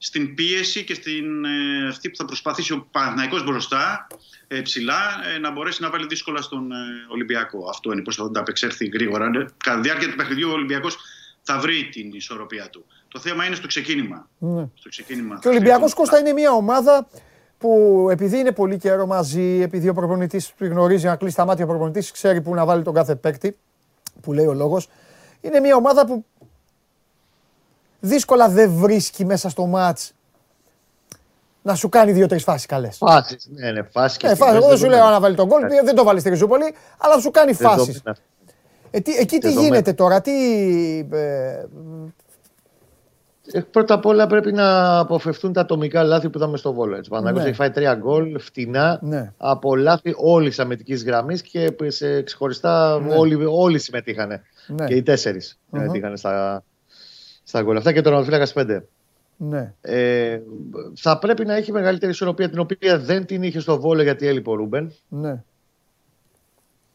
στην πίεση και στην ε, αυτή που θα προσπαθήσει ο Παναθηναϊκός μπροστά ε, ψηλά ε, να μπορέσει να βάλει δύσκολα στον ε, Ολυμπιακό. Αυτό είναι πώς θα ανταπεξέλθει γρήγορα. Ε, Κατά τη διάρκεια του παιχνιδιού ο Ολυμπιακός θα βρει την ισορροπία του. Το θέμα είναι στο ξεκίνημα. Ναι. Στο ξεκίνημα Και ο Ολυμπιακός Κώστα είναι μια ομάδα που επειδή είναι πολύ καιρό μαζί, επειδή ο προπονητής γνωρίζει να κλείσει τα μάτια ο προπονητής, ξέρει πού να βάλει τον κάθε παίκτη, που λέει ο λόγος. Είναι μια ομάδα που δύσκολα δεν βρίσκει μέσα στο μάτ να σου κάνει δύο-τρεις φάσεις καλές. Φάσεις. Ναι, ναι, φάσεις και Ε, φάση. Εγώ δεν σου λέω να βάλει τον γκολ, δεν το βάλει στη Ριζούπολη, αλλά σου κάνει φάσεις. Ε, τι- εκεί τι Δεδομένο. γίνεται τώρα, τι. ε, Ε, Πρώτα απ' όλα πρέπει να αποφευθούν τα ατομικά λάθη που είδαμε στο Βόλο. Έτσι. Ο Παναγιώτης Ναι. έχει φάει τρία γκολ φτηνά Ναι. από λάθη όλης τη αμυντικής γραμμής και σε ξεχωριστά Ναι. όλοι, όλοι συμμετείχαν. Ναι. Και οι τέσσερις συμμετείχαν στα, στα γκολ αυτά και τον Ορφίλακα 5. ναι. Ε, θα πρέπει να έχει μεγαλύτερη ισορροπία την οποία δεν την είχε στο Βόλο γιατί έλειπε ο Ρούμπεν. ναι.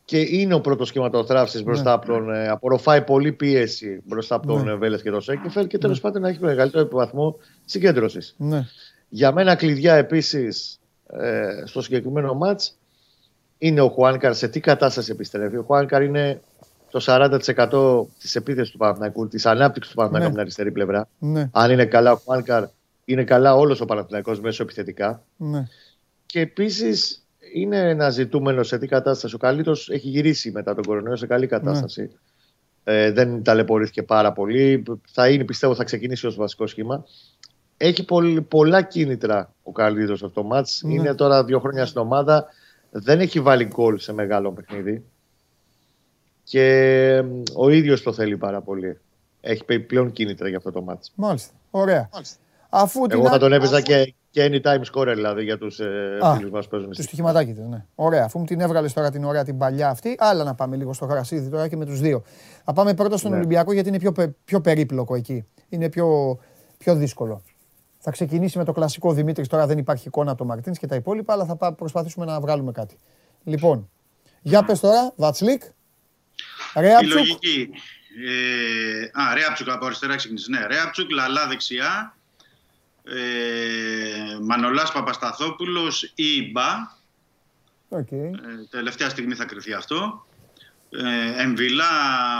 Και είναι ο πρώτος σχηματοθράφτης μπροστά από τον. ε, απορροφάει πολλή πίεση μπροστά από τον Ναι. ναι. Βέλε και τον Σέκεφελ και τέλος πάντων να έχει μεγαλύτερο βαθμό συγκέντρωσης. ναι. Για μένα κλειδιά επίσης ε, στο συγκεκριμένο μάτς είναι ο Χουάνκαρ σε τι κατάσταση επιστρέφει. Ο Χουάνκαρ είναι το 40% της επίθεσης του Παναθηναϊκού, της ανάπτυξης του Παναθηναϊκού Ναι. από την αριστερή πλευρά. Ναι. Αν είναι καλά ο Χουάνκαρ, είναι καλά όλος ο Παναθηναϊκός μέσω επιθετικά. ναι. Και επίσης είναι ένα ζητούμενο σε τι κατάσταση. Ο καλύτερος έχει γυρίσει μετά τον κορονοϊό σε καλή κατάσταση. Ε, δεν ταλαιπωρήθηκε πάρα πολύ. Θα είναι, πιστεύω, θα ξεκινήσει ως βασικό σχήμα. Έχει πολλ- πολλά κίνητρα ο καλύτερος αυτό το μάτς. Ναι. Είναι τώρα δύο χρόνια στην ομάδα. Δεν έχει βάλει γκολ σε μεγάλο παιχνίδι. Και μ, ο ίδιος το θέλει πάρα πολύ. Έχει πει πλέον κίνητρα για αυτό το μάτς. Μάλιστα. Ωραία. Αφού την Εγώ θα α- τον έπαιζα και, και anytime scorer δηλαδή για τους Α, ε, φίλους μας που παίζουν. Τους στη- στοιχηματάκι τους, ναι. Ωραία. Αφού μου την έβγαλες τώρα την ωραία την παλιά αυτή, άλλα να πάμε λίγο στο γρασίδι τώρα και με τους δύο. Θα πάμε πρώτα στον Ναι. Ολυμπιακό γιατί είναι πιο, πε- πιο περίπλοκο εκεί. Είναι πιο, πιο δύσκολο. Θα ξεκινήσει με το κλασικό Δημήτρης. Τώρα δεν υπάρχει εικόνα από το Μαρτίνς και τα υπόλοιπα, αλλά θα πά- προσπαθήσουμε να βγάλουμε κάτι. Λοιπόν, για πες τώρα, Βατσλίκ. Η Ρέαμπτσιουκ. λογική. Ε, α, Ρέαμπτσιουκ από αριστερά ξεκίνησε. Ναι, Ρέαμπτσιουκ, Λαλά δεξιά. Ε, Μανολάς Παπασταθόπουλος ή Μπα. Οκ. Ε, τελευταία στιγμή θα κριθεί αυτό. Ε, Εμβιλά,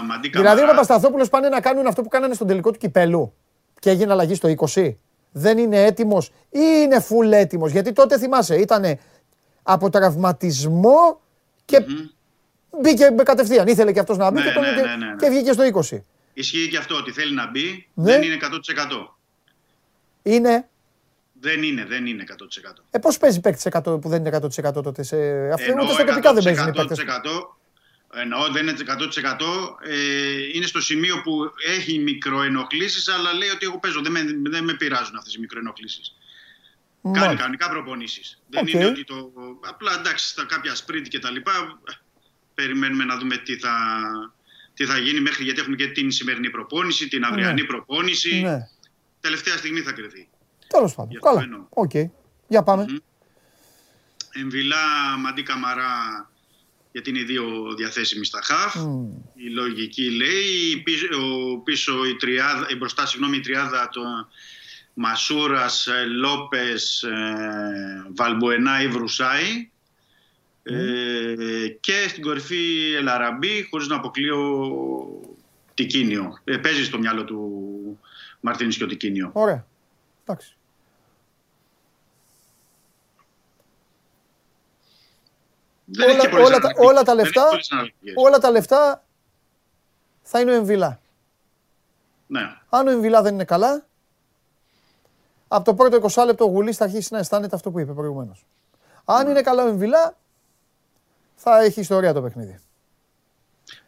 Μαντί Δηλαδή ο Καμαρά. Παπασταθόπουλος πάνε να κάνουν αυτό που κάνανε στον τελικό του κυπέλου και έγινε αλλαγή στο 20. Δεν είναι έτοιμος ή είναι full έτοιμος; Γιατί τότε θυμάσαι, ήταν από τραυματισμό και μπήκε κατευθείαν. Ήθελε και αυτός να μπει Ναι, και, τον- ναι, και- ναι, ναι, ναι. και βγήκε στο 20. Ισχύει και αυτό ότι θέλει να μπει. Ναι. Δεν είναι 100%. Είναι. Δεν είναι, δεν είναι 100%. Ε, πώς παίζει παίκτης 100 που δεν είναι 100% τότε; Σε... Αυτό Εννοώ ούτε στα τοπικά δεν παίζουν οι 100%, παίκτες. 100%, Εννοώ δεν είναι 100%. Ε, είναι στο σημείο που έχει μικροενοχλήσεις αλλά λέει ότι εγώ παίζω. Δεν με, δεν με πειράζουν αυτές οι μικροενοχλήσεις. Κάνει Μάλιστα. κανονικά προπονήσεις. Δεν Οκ. είναι ότι το. Απλά εντάξει, στα κάποια σπριντ και τα λοιπά. Ε, Περιμένουμε να δούμε τι θα, τι θα γίνει μέχρι γιατί έχουμε και την σημερινή προπόνηση, την αυριανή Ναι. προπόνηση. Ναι. Τελευταία στιγμή θα κριθεί. Τέλος πάντων. Γι' αυτό Καλά. εννοώ. Οκ. Για πάμε. Εμβιλά, Μαντί Καμαρά, γιατί είναι οι δύο διαθέσιμοι στα χαφ. Μμ. Η λογική λέει, πίσω, ο- πίσω η τριάδα, η μπροστά, συγγνώμη, η τριάδα το Μασούρας, ε, Λόπες, ε, Βαλμποενά ή Βρουσάη. Ε, και στην κορυφή Ελαραμπή, χωρίς να αποκλείω Τικίνιο. Ε, παίζει στο μυαλό του Μαρτίνης και ο Τικίνιο. Ωραία. Εντάξει. Δεν έχει όλα, πολλές όλα, τα, αναλογίες. όλα, τα Δεν λεφτά, έχει πολλές αναλογίες. όλα τα λεφτά θα είναι ο Εμβιλά. Ναι. Αν ο Εμβιλά δεν είναι καλά, από το πρώτο 20 λεπτό ο Γουλής θα αρχίσει να αισθάνεται αυτό που είπε προηγουμένως. Αν είναι καλό ο Εμβιλά, θα έχει ιστορία το παιχνίδι.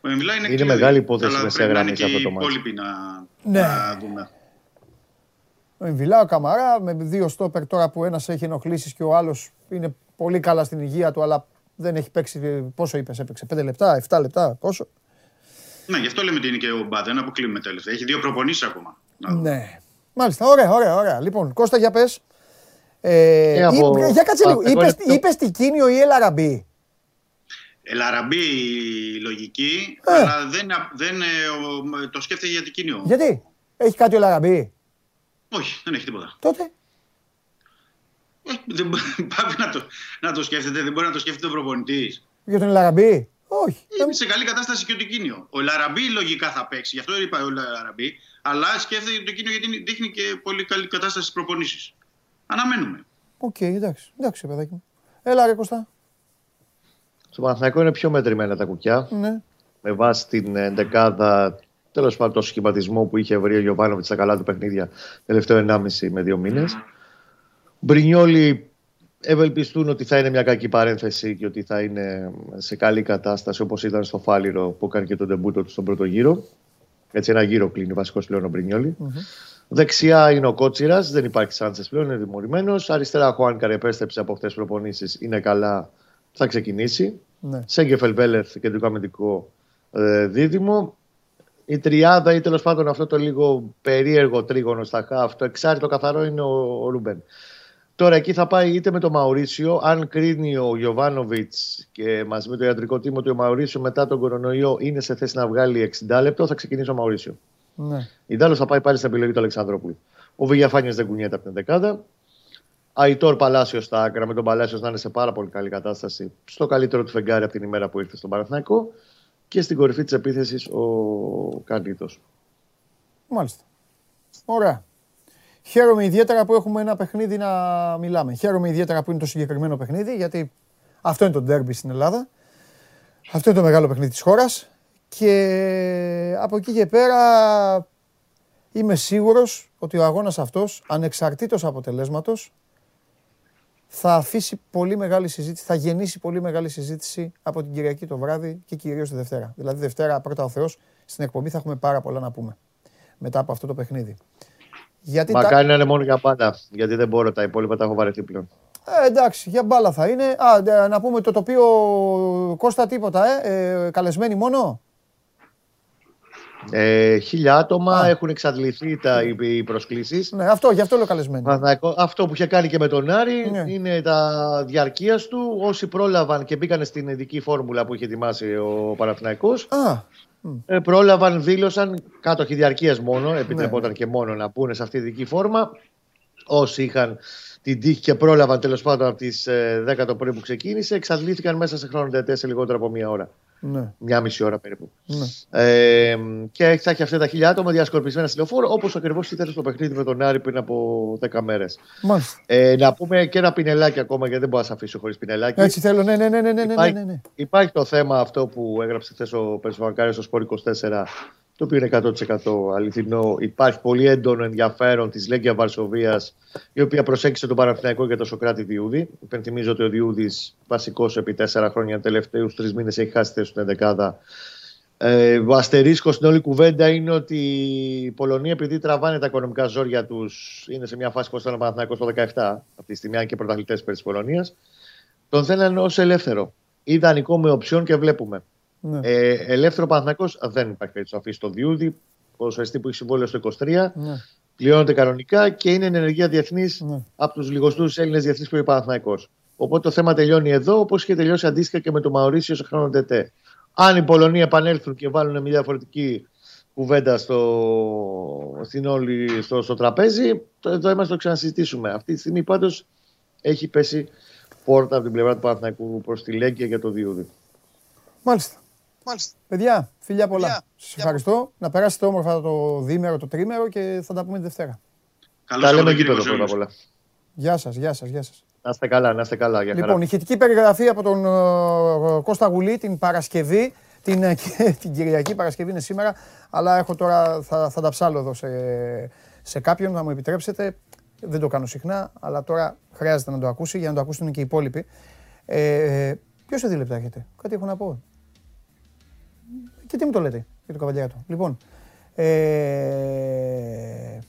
Ο Εμβιλά είναι, Είναι κλειδί, μεγάλη υπόθεση αλλά μεσαία πρέπει να είναι γραμμή και σε αυτό οι το μάτς. υπόλοιποι να, Ναι. να δούμε. Ο Εμβιλά, ο Καμαρά, με δύο στόπερ τώρα που ένας έχει ενοχλήσεις και ο άλλος είναι πολύ καλά στην υγεία του, αλλά δεν έχει παίξει, πόσο είπες, έπαιξε, 5 λεπτά, 7 λεπτά, πόσο. Ναι, γι' αυτό λέμε ότι είναι και ο Μπα, δεν αποκλείουμε τελευταία. Έχει δύο προπονήσεις ακόμα. Να δούμε. Ναι. Μάλιστα, ωραία, ωραία, ωραία. Λοιπόν, Κώστα για πες. Ε, Και από- εί- για κάτσε λίγο, από- είπες, εγώ- είπες Τικίνιο ή Ελαραμπή. Ελαραμπή η λογική, Ε. αλλά δεν, δεν ε, ο- το σκέφτεται για τικίνιο. Γιατί, έχει κάτι ο Ελαραμπή. Όχι, δεν έχει τίποτα. Τότε, Ε, δεν μπορεί πάει να το, να το σκέφτεται, δεν μπορεί να το σκέφτεται ο προπονητής. για τον Ελαραμπή. Όχι. Είναι σε καλή κατάσταση και ο Τικίνιο. Ο Λαραμπή λογικά θα παίξει, γι' αυτό είπα ο Λαραμπή, αλλά σκέφτεται το Τικίνιο γιατί δείχνει και πολύ καλή κατάσταση στις προπονήσεις. Αναμένουμε. Οκ, εντάξει, εντάξει, παιδάκι μου. Έλα ρε Κώστα. Στο Παναθηναϊκό είναι πιο μετρημένα τα κουκιά. Ναι. Με βάση την ε, δεκάδα, τέλος πάντων, το σχηματισμό που είχε βρει ο Γιωβάνοβιτς στα καλά του παιχνίδια τελευταίο 1,5 με δύο μήνες. Μπρινιόλι ευελπιστούν ότι θα είναι μια κακή παρένθεση και ότι θα είναι σε καλή κατάσταση όπως ήταν στο Φάληρο που έκανε και τον ντεμπούτο του στον πρώτο γύρο. Έτσι, ένα γύρο κλείνει βασικός πλέον ο Μπρινιόλι Δεξιά είναι ο Κότσιρας, δεν υπάρχει Σάντσες πλέον, είναι δημορημένο. Αριστερά ο Χουάνκαρ επέστρεψε από χτε προπονήσεις, είναι καλά, θα ξεκινήσει. Ναι. Σέγκεφελ Μπέλερ, κεντρικό αμυντικό ε, δίδυμο. Η τριάδα ή τέλος πάντων αυτό το λίγο περίεργο τρίγωνο στα χαφ, το εξάρτητο καθαρό είναι ο, ο Ρούμπεν. Τώρα εκεί θα πάει είτε με τον Μαουρίσιο, αν κρίνει ο Γιωβάνοβιτς και μαζί με το ιατρικό τίμο του ο Μαουρίσιο μετά τον κορονοϊό είναι σε θέση να βγάλει 60 λεπτό, θα ξεκινήσει ο Μαουρίσιο. Ναι. Ιδάλως θα πάει πάλι στην επιλογή του Αλεξανδρόπουλου. Ο Βηγιαφάνιο δεν κουνιέται από την δεκάδα. Αϊτόρ Παλάσιος στα άκρα, με τον Παλάσιος να είναι σε πάρα πολύ καλή κατάσταση. Στο καλύτερο του φεγγάρι από την ημέρα που ήρθε στον Παναθηναϊκό. Και στην κορυφή της επίθεσης ο Καρλίτο. Μάλιστα. Ωραία. Χαίρομαι ιδιαίτερα που έχουμε ένα παιχνίδι να μιλάμε. Χαίρομαι ιδιαίτερα που είναι το συγκεκριμένο παιχνίδι, γιατί αυτό είναι το ντέρμπι στην Ελλάδα. Αυτό είναι το μεγάλο παιχνίδι της χώρας. Και από εκεί και πέρα είμαι σίγουρος ότι ο αγώνας αυτός, ανεξαρτήτως αποτελέσματος, θα αφήσει πολύ μεγάλη συζήτηση, θα γεννήσει πολύ μεγάλη συζήτηση από την Κυριακή το βράδυ και κυρίως τη Δευτέρα. Δηλαδή Δευτέρα, πρώτα ο Θεός, στην εκπομπή θα έχουμε πάρα πολλά να πούμε μετά από αυτό το παιχνίδι. Γιατί τα- Μακάρι να είναι μόνο για πάντα. Γιατί δεν μπορώ, τα υπόλοιπα τα έχω βαρεθεί πλέον. Ε, εντάξει, για μπάλα θα είναι. Α, ντε, να πούμε το τοπίο Κώστα τίποτα, ε, ε καλεσμένοι μόνο; Ε, χίλια άτομα έχουν εξαντληθεί τα, οι, οι προσκλήσεις. Ναι, αυτό, γι' αυτό λέω καλεσμένοι. Αυτό που είχε κάνει και με τον Άρη Ναι. είναι τα διαρκείας του. Όσοι πρόλαβαν και μπήκαν στην ειδική φόρμουλα που είχε ετοιμάσει ο Παναθηναϊκός Α, ε, πρόλαβαν, δήλωσαν κάτοχοι διαρκείας μόνο, επιτρεπόταν Ναι. και μόνο να πούνε σε αυτή τη δική φόρμα. Όσοι είχαν την τύχη και πρόλαβαν τέλος πάντων από τις 10 το πρωί που ξεκίνησε, εξαντλήθηκαν μέσα σε χρόνο τετέ σε λιγότερο από μία ώρα. Ναι, Μια μισή ώρα περίπου. ναι. Ε, και θα έχει αυτά τα χιλιά άτομα διασκορπισμένα στη λεωφόρο, όπως ακριβώς ήταν στο παιχνίδι με τον Άρη πριν από 10 μέρες. Μάλιστα. Ε, να πούμε και ένα πινελάκι ακόμα, γιατί δεν μπορώ να σε αφήσω χωρίς πινελάκι. Έτσι θέλω, ναι, ναι, ναι, ναι, ναι, ναι, Υπάρχει, ναι, ναι. υπάρχει το θέμα αυτό που έγραψε χθες ο Περσβανκάρη στο Σπόρ 24, το οποίο είναι 100% αληθινό. Υπάρχει πολύ έντονο ενδιαφέρον της Λέγκια Βαρσοβίας, η οποία προσέγγισε τον Παναθηναϊκό για τον Σοκράτη Διούδη. Υπενθυμίζω ότι ο Διούδης, βασικός επί τέσσερα χρόνια, τελευταίους τρεις μήνες έχει χάσει θέση στην 11 ε, ο αστερίσκος στην όλη κουβέντα είναι ότι οι Πολωνοί, επειδή τραβάνε τα οικονομικά ζόρια τους, είναι σε μια φάση που ήταν ο Παναθηναϊκός το 17, αυτή τη στιγμή, αν και πρωταθλητές περί της Πολωνίας, τον θέλανε ως ελεύθερο. Ιδανικό με οψιόν και βλέπουμε. Ναι. Ε, ελεύθερο Παναθηναϊκός δεν υπάρχει περίπτωση να αφήσει το Διούδη, ποδοσφαιριστή που έχει συμβόλαιο στο 23, ναι. πληρώνεται κανονικά και είναι ενεργεία διεθνής Ναι. από τους λιγοστούς Έλληνες διεθνείς που είναι Παναθηναϊκός. Οπότε το θέμα τελειώνει εδώ, όπως είχε τελειώσει αντίστοιχα και με το Μαωρίσιο σε χρόνο τετέ. Αν οι Πολωνοί επανέλθουν και βάλουν μια διαφορετική κουβέντα στο, στην όλη, στο, στο τραπέζι, το, εδώ είμαστε το ξανασυζητήσουμε. Αυτή τη στιγμή πάντως έχει πέσει πόρτα από την πλευρά του Παναθηναϊκού προς τη Λέγκια για το Διούδη. Μάλιστα. Μάλιστα. Παιδιά, φιλιά πολλά. Φιλιά. Σας ευχαριστώ. Να περάσετε όμορφα το διήμερο, το τρίμερο και θα τα πούμε τη Δευτέρα. Καλό Τα λέμε Σαββατοκύριακο γήπεδο σε πρώτα όλους. απ' όλα. Γεια σας, γεια σας, γεια σας. Να είστε καλά, να είστε καλά. Για Λοιπόν, χαρά. ηχητική περιγραφή από τον ε, Κώστα Γουλή την Παρασκευή. Την, ε, την Κυριακή Παρασκευή είναι σήμερα, αλλά έχω τώρα, θα, θα τα ψάλω εδώ σε, σε κάποιον, θα μου επιτρέψετε. Δεν το κάνω συχνά, αλλά τώρα χρειάζεται να το ακούσει για να το ακούσουν και οι υπόλοιποι. Ε, Ποιος σε δύο λεπτά έχετε, κάτι έχω να πω. Και τι μου το λέτε για το καβαλιάτο. Λοιπόν, ε,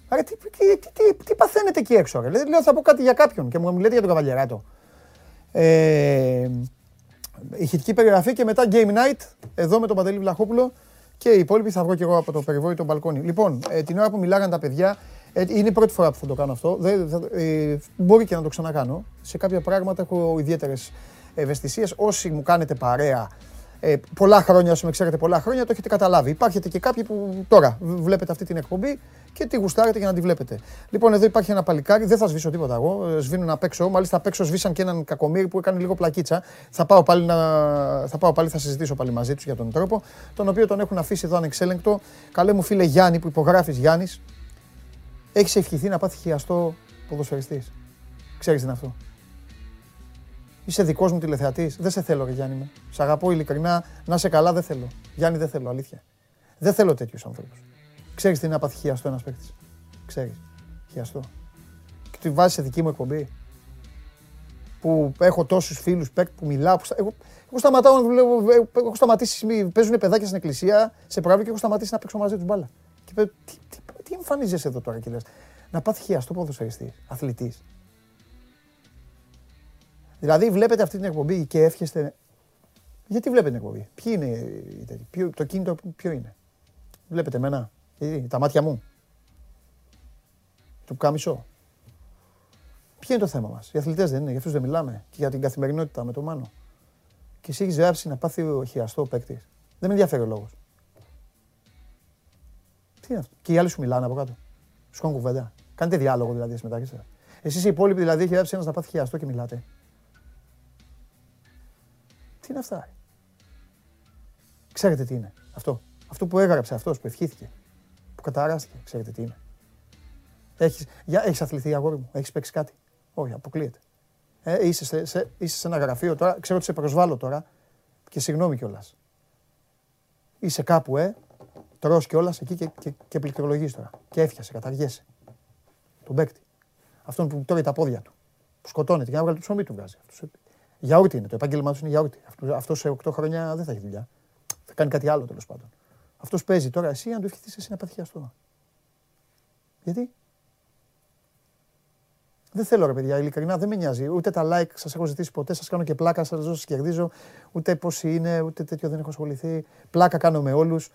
άρα τι, τι, τι, τι, παθαίνετε εκεί έξω, ρε; Λέω θα πω κάτι για κάποιον και μου λέτε για τον καβαλιαράτο. Ε, ηχητική περιγραφή και μετά game night εδώ με τον Παντελή Βλαχόπουλο και οι υπόλοιποι θα βγω και εγώ από το περιβόητο μπαλκόνι. Λοιπόν, ε, την ώρα που μιλάγαν τα παιδιά, ε, είναι η πρώτη φορά που θα το κάνω αυτό. Δεν, θα, ε, μπορεί και να το ξανακάνω. Σε κάποια πράγματα έχω ιδιαίτερες ευαισθησίες. Όσοι μου κάνετε παρέα ε, πολλά χρόνια, όσοι με ξέρετε πολλά χρόνια, το έχετε καταλάβει. Υπάρχετε και κάποιοι που τώρα βλέπετε αυτή την εκπομπή και τη γουστάρετε για να τη βλέπετε. Λοιπόν, εδώ υπάρχει ένα παλικάρι, δεν θα σβήσω τίποτα εγώ. ε, Σβήνω να παίξω. Μάλιστα, απ' έξω σβήσαν και έναν κακομίρι που έκανε λίγο πλακίτσα. Θα πάω πάλι, να... θα, πάω πάλι θα συζητήσω πάλι μαζί τους για τον τρόπο, τον οποίο τον έχουν αφήσει εδώ ανεξέλεγκτο. Καλέ μου φίλε Γιάννη, που υπογράφεις Γιάννης, έχεις ευχηθεί να πάθεις χιαστό ποδοσφαιριστής. Ξέρεις τι είναι αυτό. Είσαι δικός μου τηλεθεατής. Δεν σε θέλω, ρε Γιάννη μου. Σ' αγαπώ ειλικρινά. Να σε καλά, δεν θέλω. Γιάννη, δεν θέλω, αλήθεια. Δεν θέλω τέτοιους ανθρώπους. Ξέρεις τι είναι να πάθει χιαστό ένας παίκτης; Ξέρεις. Χιαστό. Και τη βάζεις σε δική μου εκπομπή. Που έχω τόσους φίλους παίκτη που μιλάω. Που στα... εγώ, εγώ σταματάω να δουλεύω. Έχω σταματήσει. μη- Παίζουν παιδάκια στην εκκλησία σε πρόγραμμα και έχω σταματήσει να παίξω μαζί τους μπάλα. Και πέ, τι, τι, τι εμφανίζεσαι εδώ τώρα και λε. Να πάθει χιαστό ποδοσφαιριστής, αθλητής. Δηλαδή βλέπετε αυτή την εκπομπή και εύχεστε. Γιατί βλέπετε την εκπομπή, Ποιοι είναι οι τέτοιοι, ποιο, το κίνητο ποιο είναι; Βλέπετε εμένα, ε, τα μάτια μου; Το κάμισο; Ποιο είναι το θέμα μας; Οι αθλητές δεν είναι, για αυτούς δεν μιλάμε. Και για την καθημερινότητα με το μάνο. Και εσύ έχει γράψει να πάθει ο χιαστό παίκτης. Δεν με ενδιαφέρει ο λόγος. Τι είναι αυτό; Και οι άλλοι σου μιλάνε από κάτω. Σου κάνουν κουβέντα. Κάνετε διάλογο δηλαδή μεταξύ σα. Εσείς οι υπόλοιποι δηλαδή έχει γράψει ένας να πάθει χιαστό και μιλάτε. Τι είναι αυτά. ρε; Ξέρετε τι είναι αυτό. Αυτό που έγραψε αυτός που ευχήθηκε. Που καταράστηκε. Ξέρετε τι είναι. Έχεις, για, έχεις αθληθεί αγόρι μου. Έχεις παίξει κάτι. Όχι, αποκλείεται. Ε, είσαι, σε, σε, είσαι σε ένα γραφείο τώρα. Ξέρω ότι σε προσβάλλω τώρα. Και συγγνώμη κιόλας. Είσαι κάπου, ε. Τρως κιόλας εκεί και, και, και πληκτρολογείς τώρα. Και έφτιασε, καταργέσαι. Τον παίκτη. Αυτόν που τρώει τα πόδια του. Που σκοτώνεται για να βγάλει το ψωμί του βγάζει. Αυτός, ε, Γιαούρτι είναι. Το επάγγελμά τους είναι γιαούρτι. Αυτό, αυτός σε 8 χρόνια δεν θα έχει δουλειά. Θα κάνει κάτι άλλο τέλος πάντων. Αυτός παίζει τώρα εσύ, αν του ευχηθεί εσύ να πάθει χιαστό. Γιατί; Δεν θέλω ρε παιδιά, ειλικρινά δεν με νοιάζει. Ούτε τα like σας έχω ζητήσει ποτέ, σας κάνω και πλάκα, σας ζω, σας κερδίζω. Ούτε πόσοι είναι, ούτε τέτοιο δεν έχω ασχοληθεί. Πλάκα κάνω με όλους.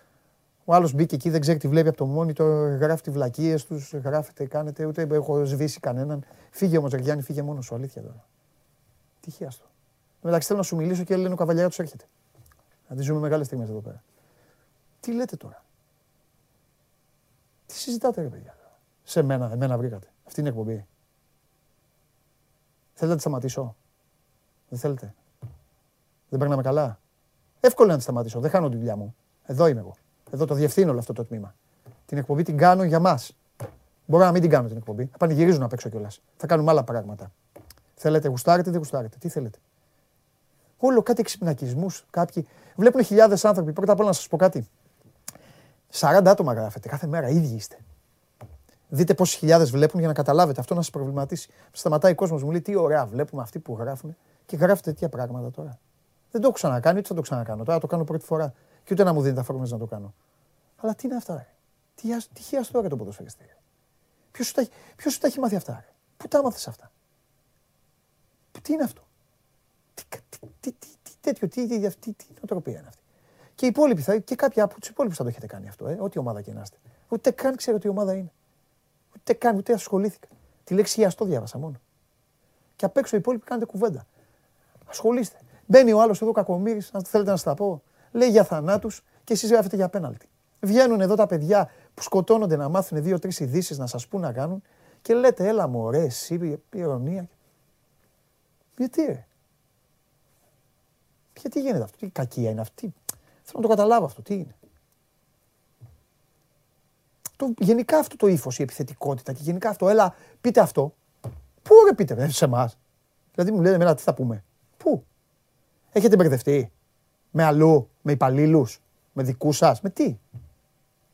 Ο άλλος μπήκε εκεί, δεν ξέρει τι βλέπει από το monitor, γράφει τις βλακίες τους, γράφετε, κάνετε, ούτε έχω σβήσει κανέναν. Φύγε όμως, Γιάννη, φύγε μόνος σου, αλήθεια τώρα. Τι χιάστο. Εντάξει, θέλω να σου μιλήσω και λένε ο καβαλιά τους έρχεται. Να τη ζούμε μεγάλες στιγμές εδώ πέρα. Τι λέτε τώρα; Τι συζητάτε, ρε παιδιά; Σε μένα, εμένα βρήκατε. Αυτή είναι η εκπομπή. Θέλετε να τη σταματήσω; Δεν θέλετε; Δεν περνάμε καλά; Εύκολο να τη σταματήσω. Δεν χάνω τη δουλειά μου. Εδώ είμαι εγώ. Εδώ το διευθύνω όλο αυτό το τμήμα. Την εκπομπή την κάνω για μας. Μπορώ να μην την κάνω την εκπομπή. Θα πανηγυρίζω να παίξω κιόλας. Θα κάνουμε άλλα πράγματα. Θέλετε, γουστάρετε, δεν γουστάρετε. Τι θέλετε; Όλο κάτι εξυπνακισμούς. Κάποιοι βλέπουν χιλιάδες άνθρωποι. Πρώτα απ' όλα να σας πω κάτι. 40 άτομα γράφετε κάθε μέρα. ίδιοι είστε. Δείτε πόσες χιλιάδες βλέπουν για να καταλάβετε αυτό να σας προβληματίσει. Σταματάει ο κόσμος, μου λέει τι ωραία βλέπουμε αυτοί που γράφουν και γράφετε τέτοια πράγματα τώρα. Δεν το έχω ξανακάνει, ούτε θα το ξανακάνω. Τώρα το κάνω πρώτη φορά. Και ούτε να μου δίνει τα φόρμε να το κάνω. Αλλά τι είναι αυτά, ρε. Τι, ας- τι χιαστό ρε το ποδοσφαιριστή. Ποιος σου, τα έχει- ποιος σου τα έχει μάθει αυτά, ρε. Πού τα μάθε αυτά. Τι είναι αυτό. Τι, κα- τι, τι, τι, τι τέτοιο, τι, τι, τι, τι νοοτροπία είναι αυτή. Και οι υπόλοιποι, θα, και κάποιοι από τους υπόλοιπους θα το έχετε κάνει αυτό, ε, ό,τι ομάδα και να είστε. Ούτε καν ξέρω τι ομάδα είναι. Ούτε καν, ούτε ασχολήθηκα. Τη λέξη χιαστό διάβασα μόνο. Και απ' έξω οι υπόλοιποι κάνετε κουβέντα. Ασχολείστε. Μπαίνει ο άλλος εδώ κακομίρι, αν θέλετε να σας τα πω. Λέει για θανάτους και εσείς γράφετε για πέναλτι. Βγαίνουν εδώ τα παιδιά που σκοτώνονται να μάθουν δύο-τρεις ειδήσεις να σας πούν να κάνουν και λέτε, έλα μου, ωραία, εσύ, η ηρωνία. Γιατί, ρε; Γιατί γίνεται αυτό, τι κακία είναι αυτή; Θέλω να το καταλάβω αυτό, τι είναι. Το, γενικά αυτό το ύφος, η επιθετικότητα και γενικά αυτό, έλα, πείτε αυτό. Πού ρε πείτε, ρε, σε εμάς. Δηλαδή μου λένε εμένα τι θα πούμε. Πού; Έχετε μπερδευτεί. Με αλλού, με υπαλλήλους, με δικούς σας, με τι;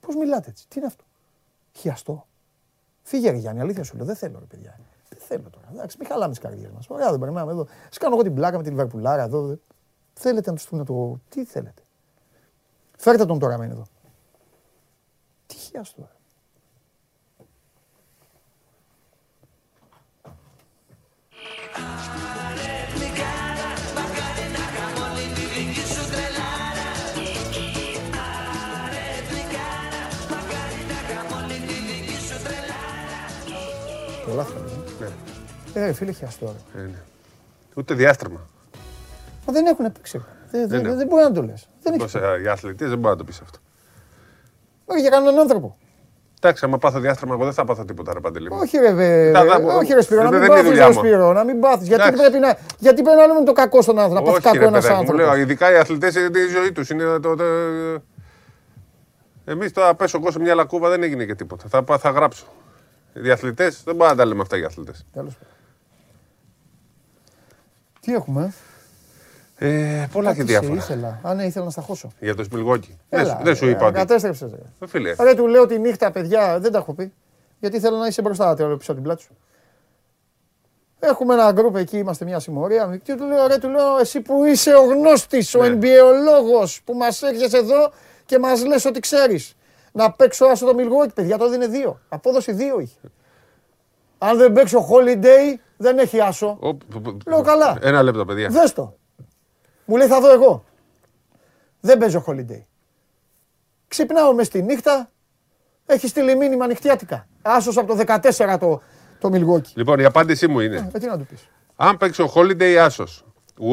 Πώς μιλάτε έτσι, τι είναι αυτό; Χιαστό. Φύγε, ρε Γιάννη, αλήθεια σου λέω. Δεν θέλω, ρε παιδιά. Δεν θέλω τώρα. Εντάξει, μην χαλάμε τις καρδιές μας. Ωραία, δεν περνάμε εδώ. Σα κάνω εγώ την πλάκα με την Λιβερπουλάρα εδώ. Δε- Θέλετε να τους πούνε το. Τι θέλετε. Φέρτε τον τώρα, μένει εδώ. Τι χιάς τώρα. Πολλά θα Ναι. Ε, ρε, φίλε, χιάς τώρα. Ε, ναι. Ούτε διάστρεμα. Μα δεν έχουν παίξει. Δεν, δεν, έχουν. δεν μπορεί να το λες. Δεν έχει. Πώς, ε, οι αθλητές δεν μπορεί να το πεις αυτό. Όχι για κανέναν άνθρωπο. Εντάξει, άμα πάθω διάστρεμα, εγώ δεν θα πάθω τίποτα, ρε Παντελή. μου. Όχι ρε, βε, Τα- τα- όχι ρε Σπύρο, να δεν μην είναι η πάθεις δουλειά ρε μου. Σπύρο, να μην πάθεις. Γιατί Εντάξει. πρέπει να, γιατί πρέπει να λέμε το κακό στον άνθρωπο, να πάθει Όχι, κακό ρε ένας παιδάκι μου, λέω, άνθρωπος. ειδικά οι αθλητές είναι η ζωή τους. Είναι το, το, Εμείς τώρα πέσω εγώ σε μια λακκούβα δεν έγινε και τίποτα. Θα, πά- θα γράψω. Οι αθλητές δεν μπορούμε να τα λέμε αυτά οι αθλητές. Τέλος πάντων. Τι έχουμε, Ε, πολλά και Κάτι διάφορα. σε ήθελα. Α, ναι, ήθελα να σταχώσω. Για το Σμιλγόκι. Δεν, Έλα, σου- δεν σου ε, είπα ότι. Κατέστρεψες. ρε. Ε, Φίλε, Ρε, του λέω τη νύχτα, παιδιά, δεν τα έχω πει. Γιατί θέλω να είσαι μπροστά τώρα πίσω από την πλάτη σου. Έχουμε ένα γκρουπ εκεί, είμαστε μια συμμορία. Και του λέω, ρε, του λέω, εσύ που είσαι ο γνώστης, ο Ναι. NBA που μας έρχεσαι εδώ και μας λες ότι ξέρεις. Να παίξω άσο το Milwaukee, παιδιά, το δίνει δύο. Απόδοση δύο είχε. Αν δεν παίξω holiday, δεν έχει άσο. ο- π- π- Λέω καλά. Ένα λεπτό, παιδιά. Δες το. Μου λέει θα δω εγώ. Δεν παίζω holiday. Ξυπνάω μες τη νύχτα, έχει στείλει μήνυμα νυχτιάτικα. Άσος από το 14 το, το Milwaukee. Λοιπόν, η απάντησή μου είναι. Ε, τι να του πεις. Αν παίξω holiday άσος.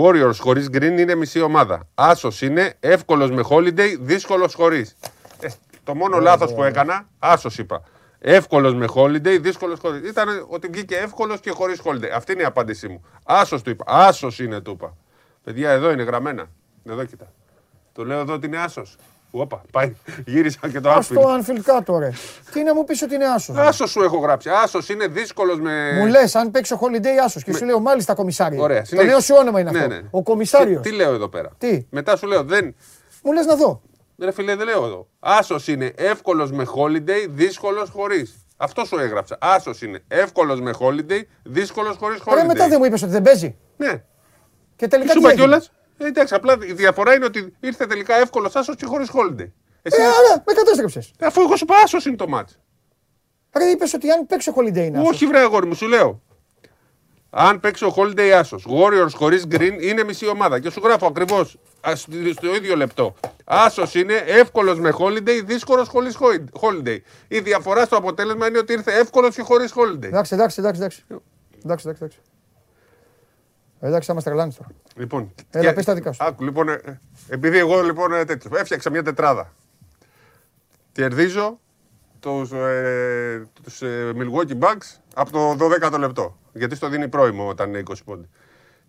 Warriors χωρίς green είναι μισή ομάδα. Άσος είναι εύκολος με holiday, δύσκολος χωρίς. Ε, το μόνο λάθος που έκανα, άσος είπα. Εύκολος με holiday, δύσκολος χωρίς. Ήταν ότι βγήκε εύκολος και χωρίς holiday. Αυτή είναι η απάντησή μου. Άσος του είπα. Άσος είναι, του είπα. Παιδιά, εδώ είναι γραμμένα. Εδώ κοίτα. Το λέω εδώ ότι είναι άσος. Όπα, πάει. Γύρισα και το Ας το άσπρο. Anfield κάτω ρε. Τι να μου πεις ότι είναι άσος. ρε; Άσος σου έχω γράψει. Άσος είναι δύσκολος με. Μου λες αν παίξω holiday άσος και σου λέω μάλιστα κομισάριο. Ωραία, το συνέχισε. νέο σου όνομα είναι Ναι, αυτό. ναι. Ο κομισάριος. Τι, τι λέω εδώ πέρα; Τι; Μετά σου λέω δεν. Μου λες να δω. Ρε φίλε, δεν λέω εδώ. Άσος είναι εύκολος με holiday, δύσκολος χωρίς. Αυτό σου έγραψα. Άσος είναι εύκολος με holiday, δύσκολος χωρίς holiday. Ρε μετά δεν μου είπες ότι δεν παίζει. Ναι. Και Τι τελικά σου τι είπα έγινε; κιόλας. Ε, εντάξει, απλά η διαφορά είναι ότι ήρθε τελικά εύκολος άσος και χωρίς holiday. Εσύ, Ε, άρα με κατέστρεψες. αφού εγώ σου είπα άσος είναι το μάτς. Ρε είπες ότι αν παίξω holiday είναι άσος. Όχι, βρε αγόρι μου, σου λέω. Αν παίξω holiday άσος, Warriors χωρίς green είναι μισή ομάδα. Και σου γράφω ακριβώς στο ίδιο λεπτό. Άσος είναι εύκολος με holiday, δύσκολος χωρίς holiday. Η διαφορά στο αποτέλεσμα είναι ότι ήρθε εύκολος και χωρίς holiday. Εντάξει, εντάξει, εντάξει. Εντάξει, εντάξει, εντάξει. Εντάξει. Ε, Εντάξει, θα μας τρελάνεις τώρα. Λοιπόν, Έλα, και- πες τα δικά σου. Άκου, λοιπόν, ε, επειδή εγώ λοιπόν ε, τέτοιο, έφτιαξα μια τετράδα. Κερδίζω τους, ε, τους ε, Milwaukee Bucks από το 12ο λεπτό. Γιατί στο δίνει πρόημο όταν είναι 20 πόντι.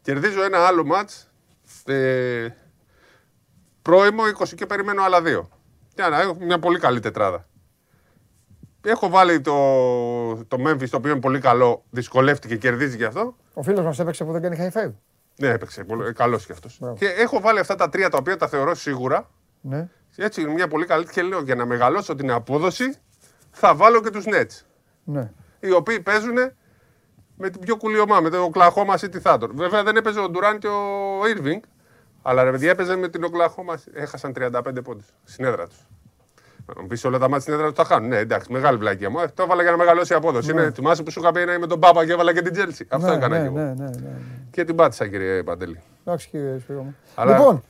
Κερδίζω ένα άλλο μάτς, ε, πρόημο 20 και περιμένω άλλα δύο. Για να έχω μια πολύ καλή τετράδα. Έχω βάλει το, το Memphis, το οποίο είναι πολύ καλό, δυσκολεύτηκε, κερδίζει και αυτό. Ο φίλος μας έπαιξε που δεν κάνει high five. Ναι, έπαιξε. Καλός κι αυτός. Μπράβο. Και έχω βάλει αυτά τα τρία τα οποία τα θεωρώ σίγουρα. Ναι. Έτσι είναι μια πολύ καλή και λέω για να μεγαλώσω την απόδοση θα βάλω και τους Nets. Ναι. Οι οποίοι παίζουν με την πιο κουλή ομάδα, με το Oklahoma City Thunder. Βέβαια δεν έπαιζε ο Ντουράν και ο Irving, αλλά ρε παιδιά έπαιζε με την Oklahoma. Έχασαν 35 πόντους στην έδρα τους. Να μου πεις όλα τα μάτια στην έδρα τους τα χάνουν. Ναι, εντάξει, μεγάλη βλακία μου. Ε, Το έβαλα για να μεγαλώσει η απόδοση. Είναι, θυμάσαι που σου είχα πει να είμαι τον Πάπα και έβαλα και την Chelsea. Αυτό ναι, έκανα ναι, και εγώ. ναι, ναι, ναι, ναι. Και την πάτησα, κύριε Παντελή. Εντάξει κύριε Σπύρο μου. Αλλά- Λοιπόν,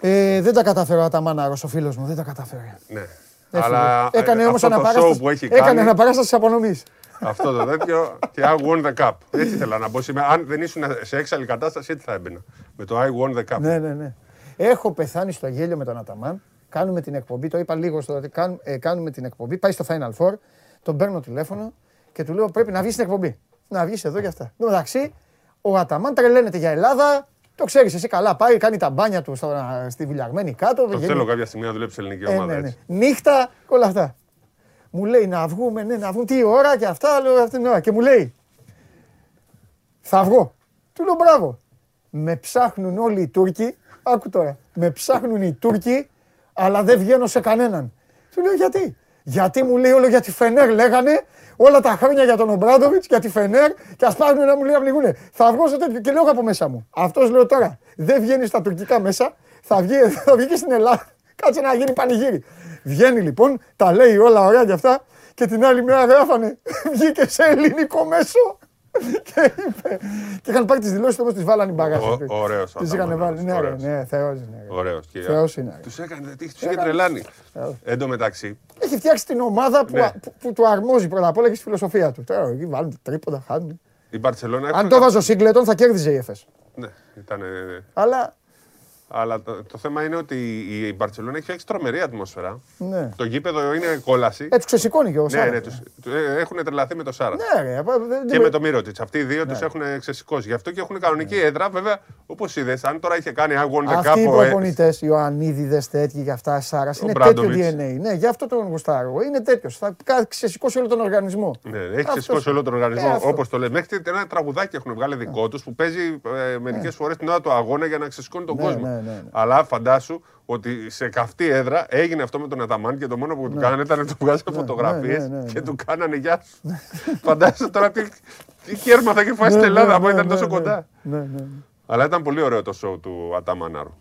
ε, δεν τα κατάφερα ο Αταμάναρος ο φίλος μου, δεν τα κατάφερε. Ναι. Έφυγε. Αλλά έκανε ε, όμως αυτό το show αναπαράσταση, που έχει έκανε κάνει, αναπαράσταση απονομής. αυτό το τέτοιο και I won the cup. Έτσι ήθελα να πω σήμερα. Αν δεν ήσουν σε έξαλλη κατάσταση, έτσι θα έμπαινα. Με το I won the cup. ναι, ναι, ναι. Έχω πεθάνει στο γέλιο με τον Αταμάν. Κάνουμε την εκπομπή, το είπα λίγο στο ότι κάνουμε, ε, κάνουμε την εκπομπή. Πάει στο Final Four, τον παίρνω τηλέφωνο και του λέω πρέπει να βγεις στην εκπομπή. Να βγεις εδώ για αυτά. Εν τω μεταξύ, ο Αταμάν τρελαίνεται για Ελλάδα. Το ξέρεις εσύ καλά. Πάει, κάνει τα μπάνια του στο, στη βουλιαγμένη κάτω. Το βγαίνει- θέλω κάποια στιγμή να δουλέψει σε ελληνική Ε, ομάδα. ναι, ναι. έτσι. Νύχτα και όλα αυτά. Μου λέει να βγούμε, ναι, να βγουν τι ώρα και αυτά. Λέω αυτή την ώρα. Και μου λέει, θα βγω. Του λέω μπράβο. Με ψάχνουν όλοι οι Τούρκοι. Άκου τώρα. Με ψάχνουν οι Τούρκοι, αλλά δεν βγαίνω σε κανέναν. Του λέω γιατί; Γιατί μου λέει όλο για τη Φενέρ λέγανε όλα τα χρόνια για τον Ομπράντοβιτς, για τη Φενέρ και ας πάρουν να μου λέει να πνιγούνε. Θα βγω σε τέτοιο και λέω από μέσα μου. Αυτός λέω τώρα. Δεν βγαίνει στα τουρκικά μέσα, θα βγει, θα βγει και στην Ελλάδα. Κάτσε να γίνει πανηγύρι. Βγαίνει λοιπόν, τα λέει όλα ωραία και αυτά και την άλλη μέρα γράφανε. Βγήκε σε ελληνικό μέσο. Και είπε. Και είχαν πάρει τις δηλώσεις όμως, τις βάλανε οι μπαγάζες. Ωραίος Τις είχαν βάλει. Ναι, ρε, ναι, θεός είναι. ρε. Ωραίος. Θεός είναι. Τους έκανε, τους είχε τρελάνει. Εν τω μεταξύ, Έχει φτιάξει την ομάδα που, Ναι. που, που του αρμόζει πρώτα απ' όλα και στη φιλοσοφία του. Τώρα εκεί βάλουν τρίποντα, χάνουν. η Μπαρσελόνα. Αν το βάζω ο Σίγκλετον θα κέρδιζε η ΕΦΕΣ. Ναι, ήταν. Αλλά Αλλά το, το θέμα είναι ότι η Μπαρσελόνα έχει φτιάξει τρομερή ατμόσφαιρα. ναι. Το γήπεδο είναι κόλαση. Ε, του ξεσηκώνει και ο ναι, Σάρας. ναι, τους, του- ε, έχουν τρελαθεί με το Σάρας. Ναι, ρε, απ- δεν- Και δεν- με το Μύρωτιτ. Αυτοί οι δύο Ναι. τους έχουν ξεσηκώσει. Γι' αυτό και έχουν κανονική έδρα. Βέβαια, όπως είδες, αν τώρα είχε κάνει αγώνε Αυτοί οι κάπου. ε, προπονητές, οι Ιωαννίδηδες τέτοιοι και αυτά, Σάρας, είναι τέτοιο Μπράντοβιτς. DNA. Ναι, γι' αυτό τον γουστάρω. Είναι τέτοιος. Θα κα- ξεσηκώσει όλο τον οργανισμό. Ναι, έχει Αυτός ξεσηκώσει είναι. όλο τον οργανισμό. Ε, αυτός. Όπως το λέμε. Μέχρι και ένα τραγουδάκι έχουν βγάλει δικό τους που παίζει ε, μερικές φορές την ώρα του αγώνα για να ξεσηκώνει τον Ναι, κόσμο. Ναι, ναι, ναι. Αλλά φαντάσου ότι σε καυτή έδρα έγινε αυτό με τον Αταμάν και το μόνο που του κάνανε ήταν να του βγάζανε φωτογραφίες ναι, ναι, ναι. και του κάνανε γεια σου. Φαντάσου τώρα τι, τι κέρμα θα είχε φάει στην Ναι, Ελλάδα ναι, άμα ναι, ήταν ναι, τόσο ναι. κοντά. Ναι, ναι. Αλλά ήταν πολύ ωραίο το show του Αταμανάρου.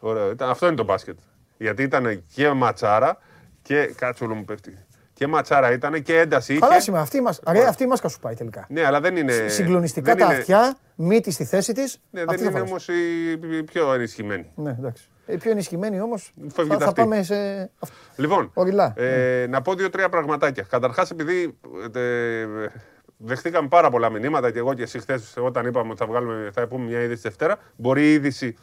Ωραίο. Ήταν, αυτό είναι το μπάσκετ. Γιατί ήταν και ματσάρα και. Κάτσε όλο μου πέφτει. Και ματσάρα ήταν και ένταση είχε. Καλά σήμερα. Αυτή μας, ρε, αυτή η μάσκα σου πάει τελικά. Ναι, αλλά δεν είναι. Συγκλονιστικά δεν τα είναι- αυτιά, μύτη στη θέση της. Ναι, δεν είναι όμως η πιο ενισχυμένη. Ναι, εντάξει. Οι πιο ενισχυμένοι όμως. Φεύγει Θα, τα θα αυτή. πάμε σε. Λοιπόν, Οριλά. ε, να πω δύο-τρία πραγματάκια. Καταρχάς, επειδή ε, δεχτήκαμε πάρα πολλά μηνύματα και εγώ και εσύ χθες όταν είπαμε ότι θα, βγάλουμε, θα πούμε μια είδηση Δευτέρα, μπορεί η είδηση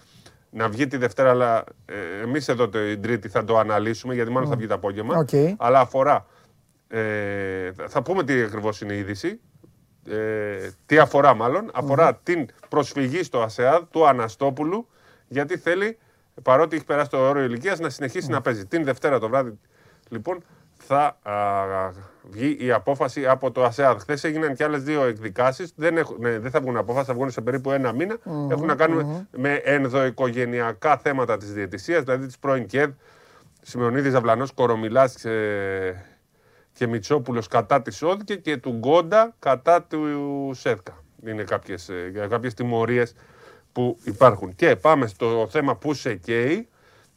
να βγει τη Δευτέρα, αλλά ε, εμείς εδώ την Τρίτη θα το αναλύσουμε, γιατί μάλλον θα βγει το απόγευμα. Οκ. Αλλά αφορά. Ε, θα πούμε τι ακριβώς είναι η είδηση. Ε, τι αφορά μάλλον. Αφορά την προσφυγή στο ΑΣΕΑΔ του Αναστόπουλου, γιατί θέλει, παρότι έχει περάσει το όριο ηλικίας, να συνεχίσει να παίζει. Την Δευτέρα το βράδυ, λοιπόν, θα α, βγει η απόφαση από το ΑΣΕΑΔ. Χθες έγιναν και άλλες δύο εκδικάσεις. Δεν, έχουν- ναι, δεν θα βγουν απόφαση, θα βγουν σε περίπου ένα μήνα. Έχουν να κάνουν με ενδοοικογενειακά θέματα της διαιτησίας, δηλαδή της πρώην ΚΕΔ, Σιμεωνίδης Ζαβλανό, Κορομιλάς και, και Μητσόπουλος κατά της ΟΔΚΕ και του Γκόντα κατά του ΣΕΔΚΑ. Είναι κάποιες κάποιες τιμωρίες που υπάρχουν. Και πάμε στο θέμα που σε καίει.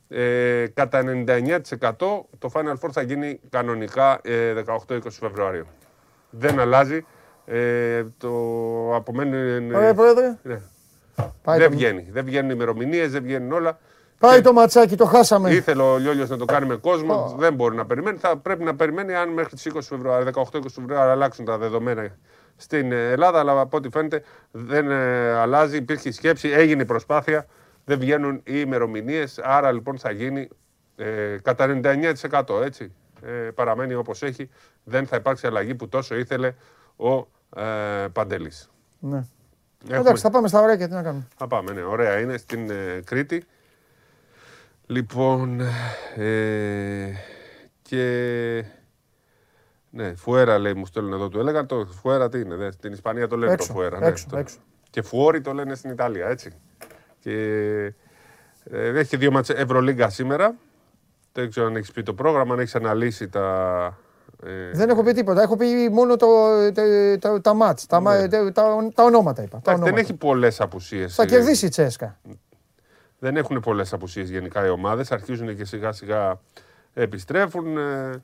Ε, κατά 99% το Final Four θα γίνει κανονικά ε, 18-20 Φεβρουαρίου. Δεν αλλάζει. Ε, το απομένει. Ωραία, πρόεδρε. Ναι. Πάει δεν το- βγαίνει. Δεν βγαίνουν ημερομηνίες, δεν βγαίνουν όλα. Πάει το ματσάκι, το χάσαμε. Ήθελε ο Λιόλιος να το κάνει με κόσμο. Δεν μπορεί να περιμένει. Θα πρέπει να περιμένει αν μέχρι τις 20 Φεβρουαρίου, 18-20 Φεβρουαρίου αλλάξουν τα δεδομένα στην ε, Ελλάδα. Αλλά από ό,τι φαίνεται δεν ε, αλλάζει. Υπήρχε η σκέψη, έγινε η προσπάθεια. Δεν βγαίνουν οι ημερομηνίες. Άρα λοιπόν θα γίνει ε, κατά 99% έτσι. Ε, παραμένει όπως έχει. Δεν θα υπάρξει αλλαγή που τόσο ήθελε ο ε, Παντελής. Ναι. Εντάξει, θα πάμε στα ωραία και τι να κάνουμε. Θα πάμε, ναι, ωραία. Είναι στην ε, Κρήτη. Λοιπόν, ε, και... Ναι, Φουέρα λέει, μου στέλνουν εδώ, του έλεγα. Το Φουέρα τι είναι, δε, στην Ισπανία το λένε Έξω, το Φουέρα. ναι, έξω, το- έξω. Και Φουόρι το λένε στην Ιταλία, έτσι. Και ε, έχει δύο μάτσε Ευρωλίγκα σήμερα. Δεν ξέρω αν έχεις πει το πρόγραμμα, αν έχεις αναλύσει τα. ε, Δεν έχω πει τίποτα. Έχω πει μόνο το, τα, τα, τα μάτς, τα, μα- τα, τα, τα ονόματα είπα. Τα Ναι. εντάξει, δεν ονόματα. έχει πολλές απουσίες. Θα κερδίσει η Τσέσκα. Δεν έχουν πολλές απουσίες γενικά οι ομάδες. Αρχίζουν και σιγά σιγά επιστρέφουν. ε,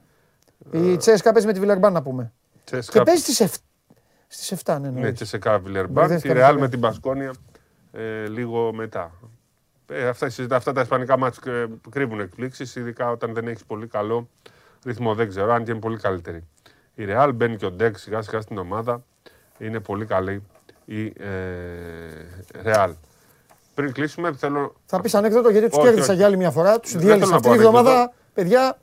Η Τσέσκα παίζει με τη Βιλερμπάν να πούμε. Τσέσκα- Και παίζει στις 7. Στις 7, ναι, ναι. Ναι, Τσεσεκά Βιλερμπάν. Μπερδεύτηκα Τη με Ρεάλ το με λέω. την Πασκόνια ε, λίγο μετά. Ε, αυτά, συζητά- αυτά τα ισπανικά μάτς ε, κρύβουν εκπλήξεις, ειδικά όταν δεν έχεις πολύ καλό ρυθμό. Δεν ξέρω, αν και είναι πολύ καλύτερη. Η Ρεάλ μπαίνει και ο Ντέκ σιγά σιγά στην ομάδα. Είναι πολύ καλή η ε, Ρεάλ. Πριν κλείσουμε, θέλω, Θα πεις ανέκδοτο γιατί τους Όχι, κέρδισα όχι. για άλλη μια φορά. Τους Δεν διέλυσα θέλω να αυτή πω τη ανέκδοτο. εβδομάδα. Παιδιά,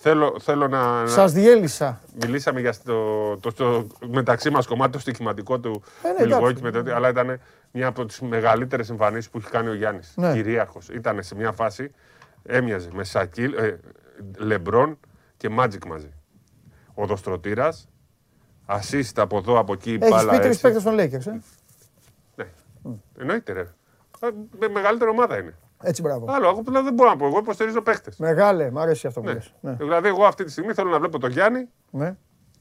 θέλω, θέλω να, σας διέλυσα. Μιλήσαμε για το, το, το μεταξύ μας κομμάτι το στοιχηματικό του Ε, ναι, Μιλγόκη, εντάξει. με το, ότι- αλλά ήταν μια από τις μεγαλύτερες εμφανίσεις που έχει κάνει ο Γιάννης. Ναι. Κυρίαρχος. Ήταν σε μια φάση, έμοιαζε με Σακίλ, ε, Λεμπρόν και Μάτζικ μαζί. Οδοστρωτήρα, assist από εδώ, από εκεί, Έχεις μπάλα πει τρεις έτσι. παίκτες των Lakers. Ε; Ναι. Εννοείται, ρε. Ε, με- μεγαλύτερη ομάδα είναι. Έτσι, μπράβο. Άλλο, εγώ δηλαδή δεν μπορώ να πω. Εγώ υποστηρίζω παίχτε. Μεγάλε, μ' αρέσει αυτό που Ναι. λες. Ναι. Δηλαδή, εγώ αυτή τη στιγμή θέλω να βλέπω τον Γιάννη, Ναι.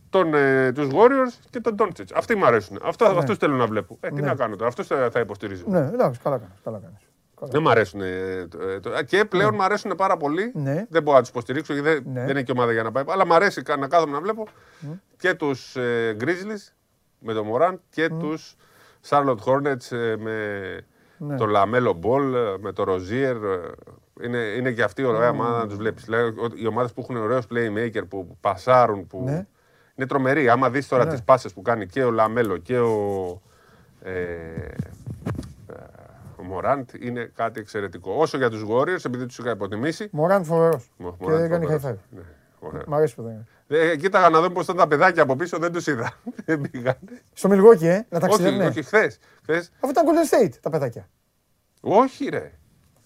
τον, ε, τους Warriors και τον Doncic. Αυτοί μου αρέσουν. Αυτό, Ναι. Αυτούς θέλω να βλέπω. Ε, τι Ναι. να κάνω τώρα, αυτούς θα, θα υποστηρίζω. Ναι, εντάξει, καλά κάνεις. Καλά κάνεις. Δεν μου αρέσουν. ε, το- ε, το- και πλέον μου αρέσουν πάρα πολύ. Ναι. Δεν μπορώ να τους υποστηρίξω γιατί δεν, Ναι. δεν είναι και ομάδα για να πάει. Αλλά μου αρέσει κα- να κάθομαι να βλέπω και τους ε, Grizzlies με τον Morant και τους Charlotte Hornets ε, με Ναι. τον Lamelo Ball, ε, με τον Rozier. ε, Είναι, είναι και αυτή η ωραία ομάδα να τους βλέπεις. Οι ομάδες που έχουν ωραίους playmaker, που πασάρουν, που. Ναι. Είναι τρομερή. Άμα δεις τώρα Ναι. τις τι πάσες που κάνει και ο Λαμέλο και ο. Ε, ο Μωράντ είναι κάτι εξαιρετικό. Όσο για τους Warriors, επειδή τους είχα υποτιμήσει. Μωράν φοβερός. Μο- Και Morant έκανε high φοβερός. five. Ναι, ωραία. Μ' αρέσει που δεν είναι. Ε, κοίταγα να δω πώς ήταν τα παιδάκια από πίσω, δεν τους είδα. Δεν πήγανε. Στο Μιλγόκι, ε, να όχι, ταξιδεύουνε. όχι, χθες. Χθες, Αφού ήταν Golden State τα παιδάκια. όχι, ρε.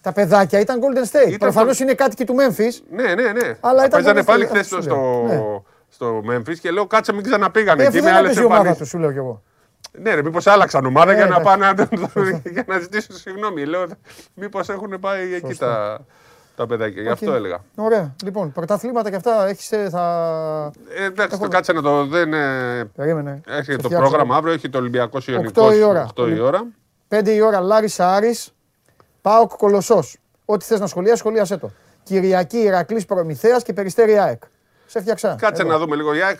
Τα παιδάκια ήταν Golden State. Ήταν Προφανώς στο- είναι κάτοικοι του Memphis. Ναι, ναι, ναι. Αλλά ήταν Παίζανε Golden πάλι State, χθες αυτό στο, σου λέω. Ναι. στο Memphis και λέω κάτσε μην ξαναπήγανε Ε, εκεί αφού με δεν άλλες έπαιζε η ομάδα εμφανίσει. τους, σου λέω κι εγώ. Ναι, ρε, μήπως άλλαξαν ομάδα Ε, για να εντάξει. πάνε να, για να ζητήσουν συγγνώμη. Λέω, μήπως έχουν πάει εκεί Σωστά. τα, τα παιδάκια. Γι' αυτό Οκ. έλεγα. Ωραία. Λοιπόν, πρωταθλήματα και αυτά έχεις, ε, θα. Ε, εντάξει, το κάτσε να το δεν. ε, Περίμενε. Έχει Σε το φτιάξω. πρόγραμμα αύριο, έχει το Ολυμπιακός Ιωνικό. 8 η ώρα. 8 η ώρα. 5 η ώρα Λάρισα Άρης, Πάοκ Κολοσσός. Ό,τι θες να σχολιάσεις, σχολίασέ το. Κυριακή Ηρακλής Προμηθέας και Περιστέρη ΑΕΚ. Σε φτιάξα. Κάτσε Εδώ. να δούμε λίγο. Η ΑΕΚ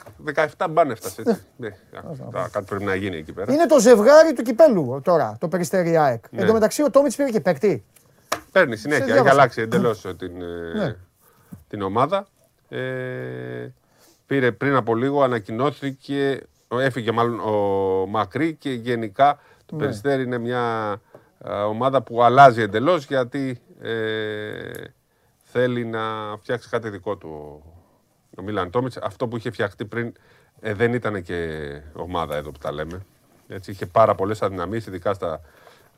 17 μπάνε έφτασε. έτσι. Ναι, τα- Κάτι πρέπει να γίνει εκεί πέρα. Είναι το ζευγάρι του κυπέλου τώρα, το Περιστέρη ΑΕΚ. Ναι. Εν τω μεταξύ ο Τόμιτς πήρε και παίκτη. Παίρνει συνέχεια. Έχει διάβασα. αλλάξει εντελώς την, ε, Ναι. την ομάδα. Ε, πήρε πριν από λίγο, ανακοινώθηκε, έφυγε μάλλον ο Μακρύ και γενικά το Ναι. Περιστέρι είναι μια ε, ομάδα που αλλάζει εντελώς γιατί ε, θέλει να φτιάξει κάτι δικό του ο- ο Μίλαν Τόμιτς. Αυτό που είχε φτιαχτεί πριν ε, δεν ήταν και ομάδα εδώ που τα λέμε. Έτσι, είχε πάρα πολλές αδυναμίες, ειδικά στα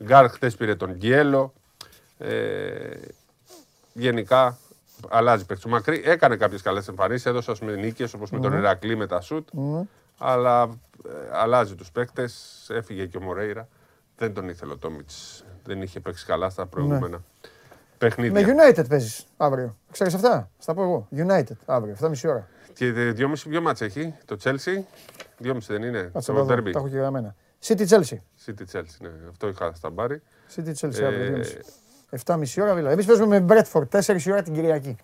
γκαρντ. Χτες πήρε τον Γκιέλο. Ε, γενικά αλλάζει παίκτες. Ο Μακρύ έκανε κάποιες καλές εμφανίσεις, έδωσε ας πούμε νίκες όπως με τον Μμμ. Ηρακλή με τα σουτ. Μμμ. Αλλά ε, αλλάζει τους παίκτες. Έφυγε και ο Μορέιρα. Δεν τον ήθελε ο Τόμιτς. Δεν είχε παίξει καλά στα προηγούμενα παιχνίδια. Με United παίζεις αύριο. Ξέρεις αυτά; Στα πω εγώ. United αύριο, 7.30 ώρα. Και ε, δυόμιση ποιο μάτς έχει, το Chelsea. Δυόμιση δεν είναι, Κάτσε το να δω, derby. τα έχω και γραμμένα. City Chelsea. City Chelsea, ναι. Αυτό είχα στα μπάρι. City Chelsea Ε, αύριο, 2.30. 7.30 ώρα δηλαδή. Εμείς παίζουμε με Bradford, 4 η ώρα την Κυριακή.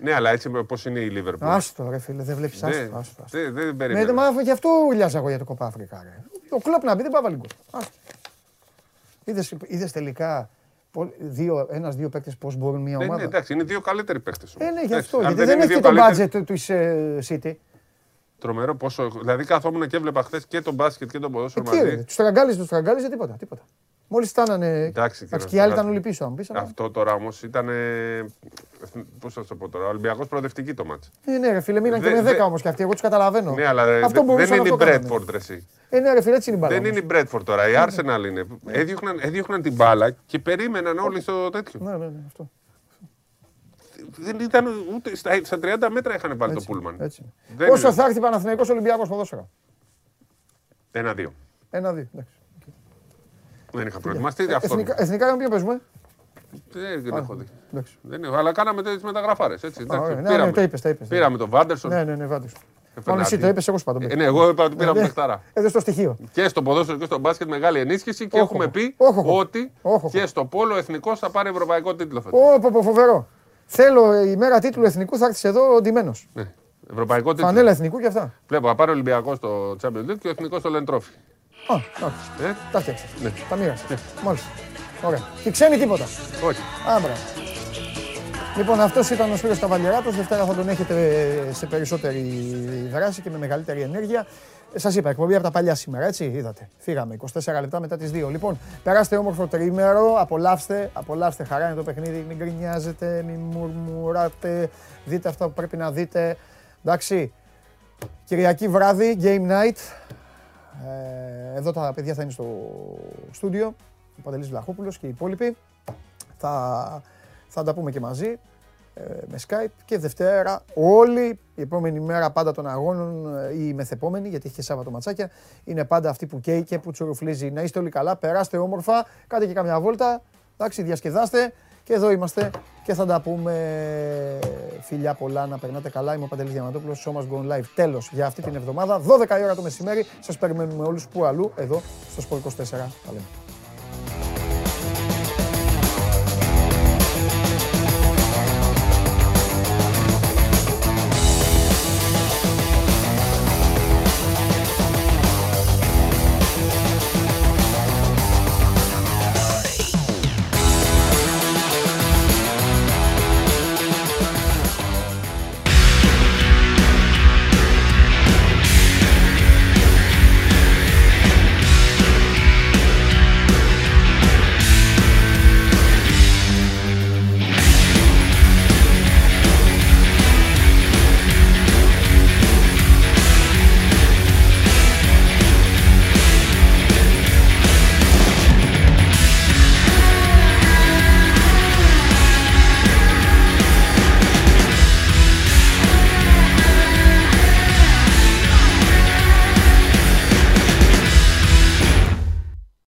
Ναι, αλλά έτσι πώς είναι η Liverpool. Άστο ρε φίλε, δεν βλέπεις Δεν- άστο. άστο, άστο. δεν- δεν Ναι, περίμενα. μα αφού γι' αυτό ουλιάζα εγώ για το κοπά Αφρικά. Ρε. Ο κλόπ να μπει δεν πάει βάλει γκολ. Άστο. Είδες, είδες τελικά πο- δύο, ένας δύο παίκτες πώς μπορούν μια Ναι, ναι, ομάδα; εντάξει, είναι δύο καλύτεροι παίχτες. Ε, ναι, γι' Εντάξει, αυτό. αν Γιατί δεν δεν είναι έχει δύο και το καλύτεροι- budget της ε, City. Τρομερό πόσο. Δηλαδή καθόμουν και έβλεπα χθες και τον μπάσκετ και τον Ε, ποδόσφαιρο τι, ρε, μαζί. τους τραγκάλιζε, τους τραγκάλιζε, τίποτα, τίποτα. Μόλις φτάνανε, Εντάξει, και να εντάξει, και οι άλλοι σου ήταν πω όλοι κάτι. πίσω, αν πεις. αλλά- Αυτό τώρα όμως ήταν. Πώς θα σου το πω τώρα, Ολυμπιακός προοδευτική το μάτς. Ε, ναι, ρε φίλε, μείναν και Δε- με δε- 10 όμως και αυτοί, εγώ τους καταλαβαίνω. Ναι, αλλά ε, Αυτό δε- μπορούσαν δεν να είναι η το κάνουν. Bradford, ρε, εσύ. Ε, ναι, ρε φίλε, έτσι είναι η μπάλα. Δεν είναι η Bradford τώρα, η Arsenal είναι. Έδιωχναν, έδιωχναν την μπάλα και περίμεναν όλοι στο τέτοιο. Ναι, ναι, ναι, αυτό. Δεν ήταν ούτε στα, στα 30 μέτρα είχαν βάλει το πούλμαν. Έτσι. Δεν Πόσο είναι. θα έρθει Παναθηναϊκός Ολυμπιακός ποδόσφαιρα; Ένα-δύο. Ένα-δύο. εντάξει. Δεν είχα προετοιμαστεί. Ε, αυτό. Εθνικά, εθνικά με ποιο παίζουμε; Δεν δεν Α, έχω δει. εντάξει. Δεν έχω, αλλά κάναμε τι μεταγραφάρες. Έτσι, Α, εντάξει, ωραία. Ναι, ναι, πήραμε, το είπες, το είπες. πήραμε τον Βάντερσον. Ναι, ναι, ναι, βάντως. Ε, Μόνο εσύ Φερνάντι. το είπες, εγώ σου είπα τον Ε, ναι, εγώ είπα ότι πήραμε παιχταρά. Έδωσε το στοιχείο. Και στο ποδόσφαιρο και στο μπάσκετ μεγάλη ενίσχυση και όχο. έχουμε πει όχο, όχο. ότι όχο. και στο πόλο εθνικός θα πάρει ευρωπαϊκό τίτλο φέτος. Ω, πω, πω, φοβερό. Θέλω ε, η μέρα τίτλου εθνικού, θα έρθει εδώ ντυμένος. Ναι. Ευρωπαϊκό τίτλο. Φανέλα εθνικού και αυτά. Βλέπω, θα πάρει ο Ολυμπιακός στο Champions League και ο εθνικός στο Λεντρόφι. Α, εντάξει. Ε; Τα φτιάξε. Ναι. Τα μοίρασα. Μάλιστα. Ωραία. Και ξένοι τίποτα. Όχι. Άμπρα. Λοιπόν, αυτός ήταν ο Σπύρος Καβαλιεράτος. Δευτέρα θα τον έχετε σε περισσότερη δράση και με μεγαλύτερη ενέργεια. Σας είπα, εκπομπή από τα παλιά σήμερα, έτσι. Είδατε. Φύγαμε 24 λεπτά μετά τις 2. Λοιπόν, περάστε όμορφο τρίμερο. Απολαύστε, απολαύστε. Χαρά είναι το παιχνίδι. Μην γκρινιάζετε, μην μουρμουράτε. Δείτε αυτά που πρέπει να δείτε. Εντάξει. Κυριακή βράδυ, game night. Ε, εδώ τα παιδιά θα είναι στο στούντιο. Ο Παντελής Βλαχόπουλος και οι υπόλοιποι. Θα, θα τα πούμε και μαζί ε, με Skype και Δευτέρα όλη η επόμενη μέρα πάντα των αγώνων ε, ή η μεθεπόμενη γιατί έχει και Σάββατο ματσάκια είναι πάντα αυτή που καίει και που τσουρουφλίζει. Να είστε όλοι καλά, περάστε όμορφα, κάντε και καμιά βόλτα Εντάξει, διασκεδάστε και εδώ είμαστε και θα τα πούμε. Φιλιά πολλά, να περνάτε καλά. Είμαι ο Παντελής Διαμαντόπουλος, Show Must Go Live. Τέλος για αυτή την εβδομάδα, 12 η ώρα το μεσημέρι. Σας περιμένουμε όλους που αλλού, εδώ στο Sport 24. Τα λέμε.